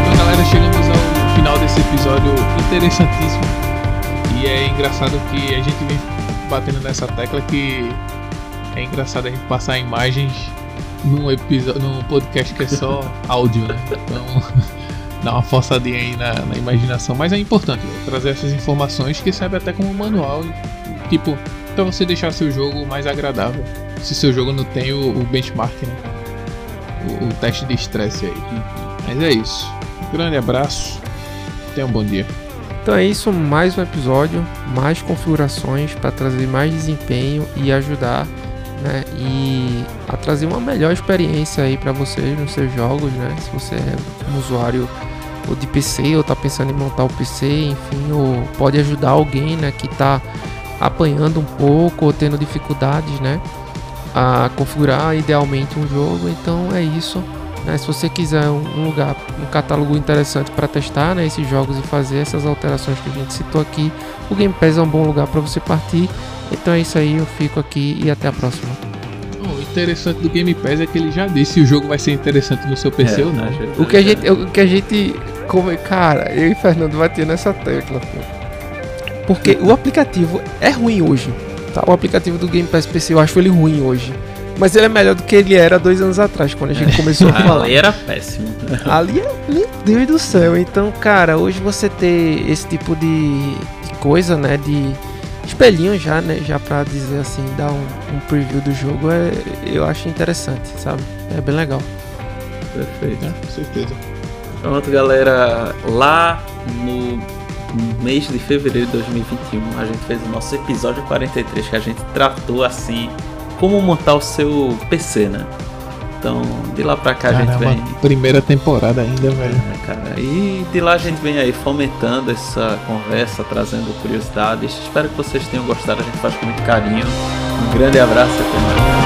Então, galera, chegamos ao final desse episódio E é engraçado que a gente vem batendo nessa tecla que é engraçado a gente passar imagens num episódio, num podcast que é só <laughs> áudio, né? Então dá uma forçadinha aí na, na imaginação, mas é importante trazer essas informações que serve até como manual, tipo, para você deixar seu jogo mais agradável. Se seu jogo não tem o, o benchmark, né? O, o, teste de estresse aí. Mas é isso. Um grande abraço. Tenha um bom dia. Então é isso, mais um episódio, mais configurações para trazer mais desempenho e ajudar né, e a trazer uma melhor experiência aí para vocês nos seus jogos, né? Se você é um usuário ou de PC ou está pensando em montar o PC, enfim, ou pode ajudar alguém, né, que está apanhando um pouco ou tendo dificuldades, né, a configurar idealmente um jogo. Então é isso. Né? Se você quiser um lugar, um catálogo interessante para testar né, esses jogos e fazer essas alterações que a gente citou aqui, o Game Pass é um bom lugar para você partir. Então é isso aí, eu fico aqui e até a próxima. O interessante do Game Pass é que ele já disse se o jogo vai ser interessante no seu PC é, ou não. O que a gente, o que a gente, como, cara, eu e Fernando bater nessa tecla, pô. porque o aplicativo é ruim hoje. Tá? O aplicativo do Game Pass PC eu acho ele ruim hoje. Mas ele é melhor do que ele era dois anos atrás, quando a gente <laughs> começou a falar. Ali era péssimo. <laughs> Ali é, meu Deus do céu. Então, cara, hoje você ter esse tipo de, de coisa, né? De espelhinho já, né? Já pra dizer assim, dar um, um, preview do jogo, é, eu acho interessante, sabe? É bem legal. Perfeito. É, com certeza. Pronto, galera. Lá no mês de fevereiro de 2021, a gente fez o nosso episódio 43, que a gente tratou assim como montar o seu PC, né? Então, de lá pra cá Caramba, a gente vem. Primeira temporada ainda, velho. É, cara. E de lá a gente vem aí fomentando essa conversa, trazendo curiosidades. Espero que vocês tenham gostado. A gente faz com muito carinho. Um grande abraço e até mais.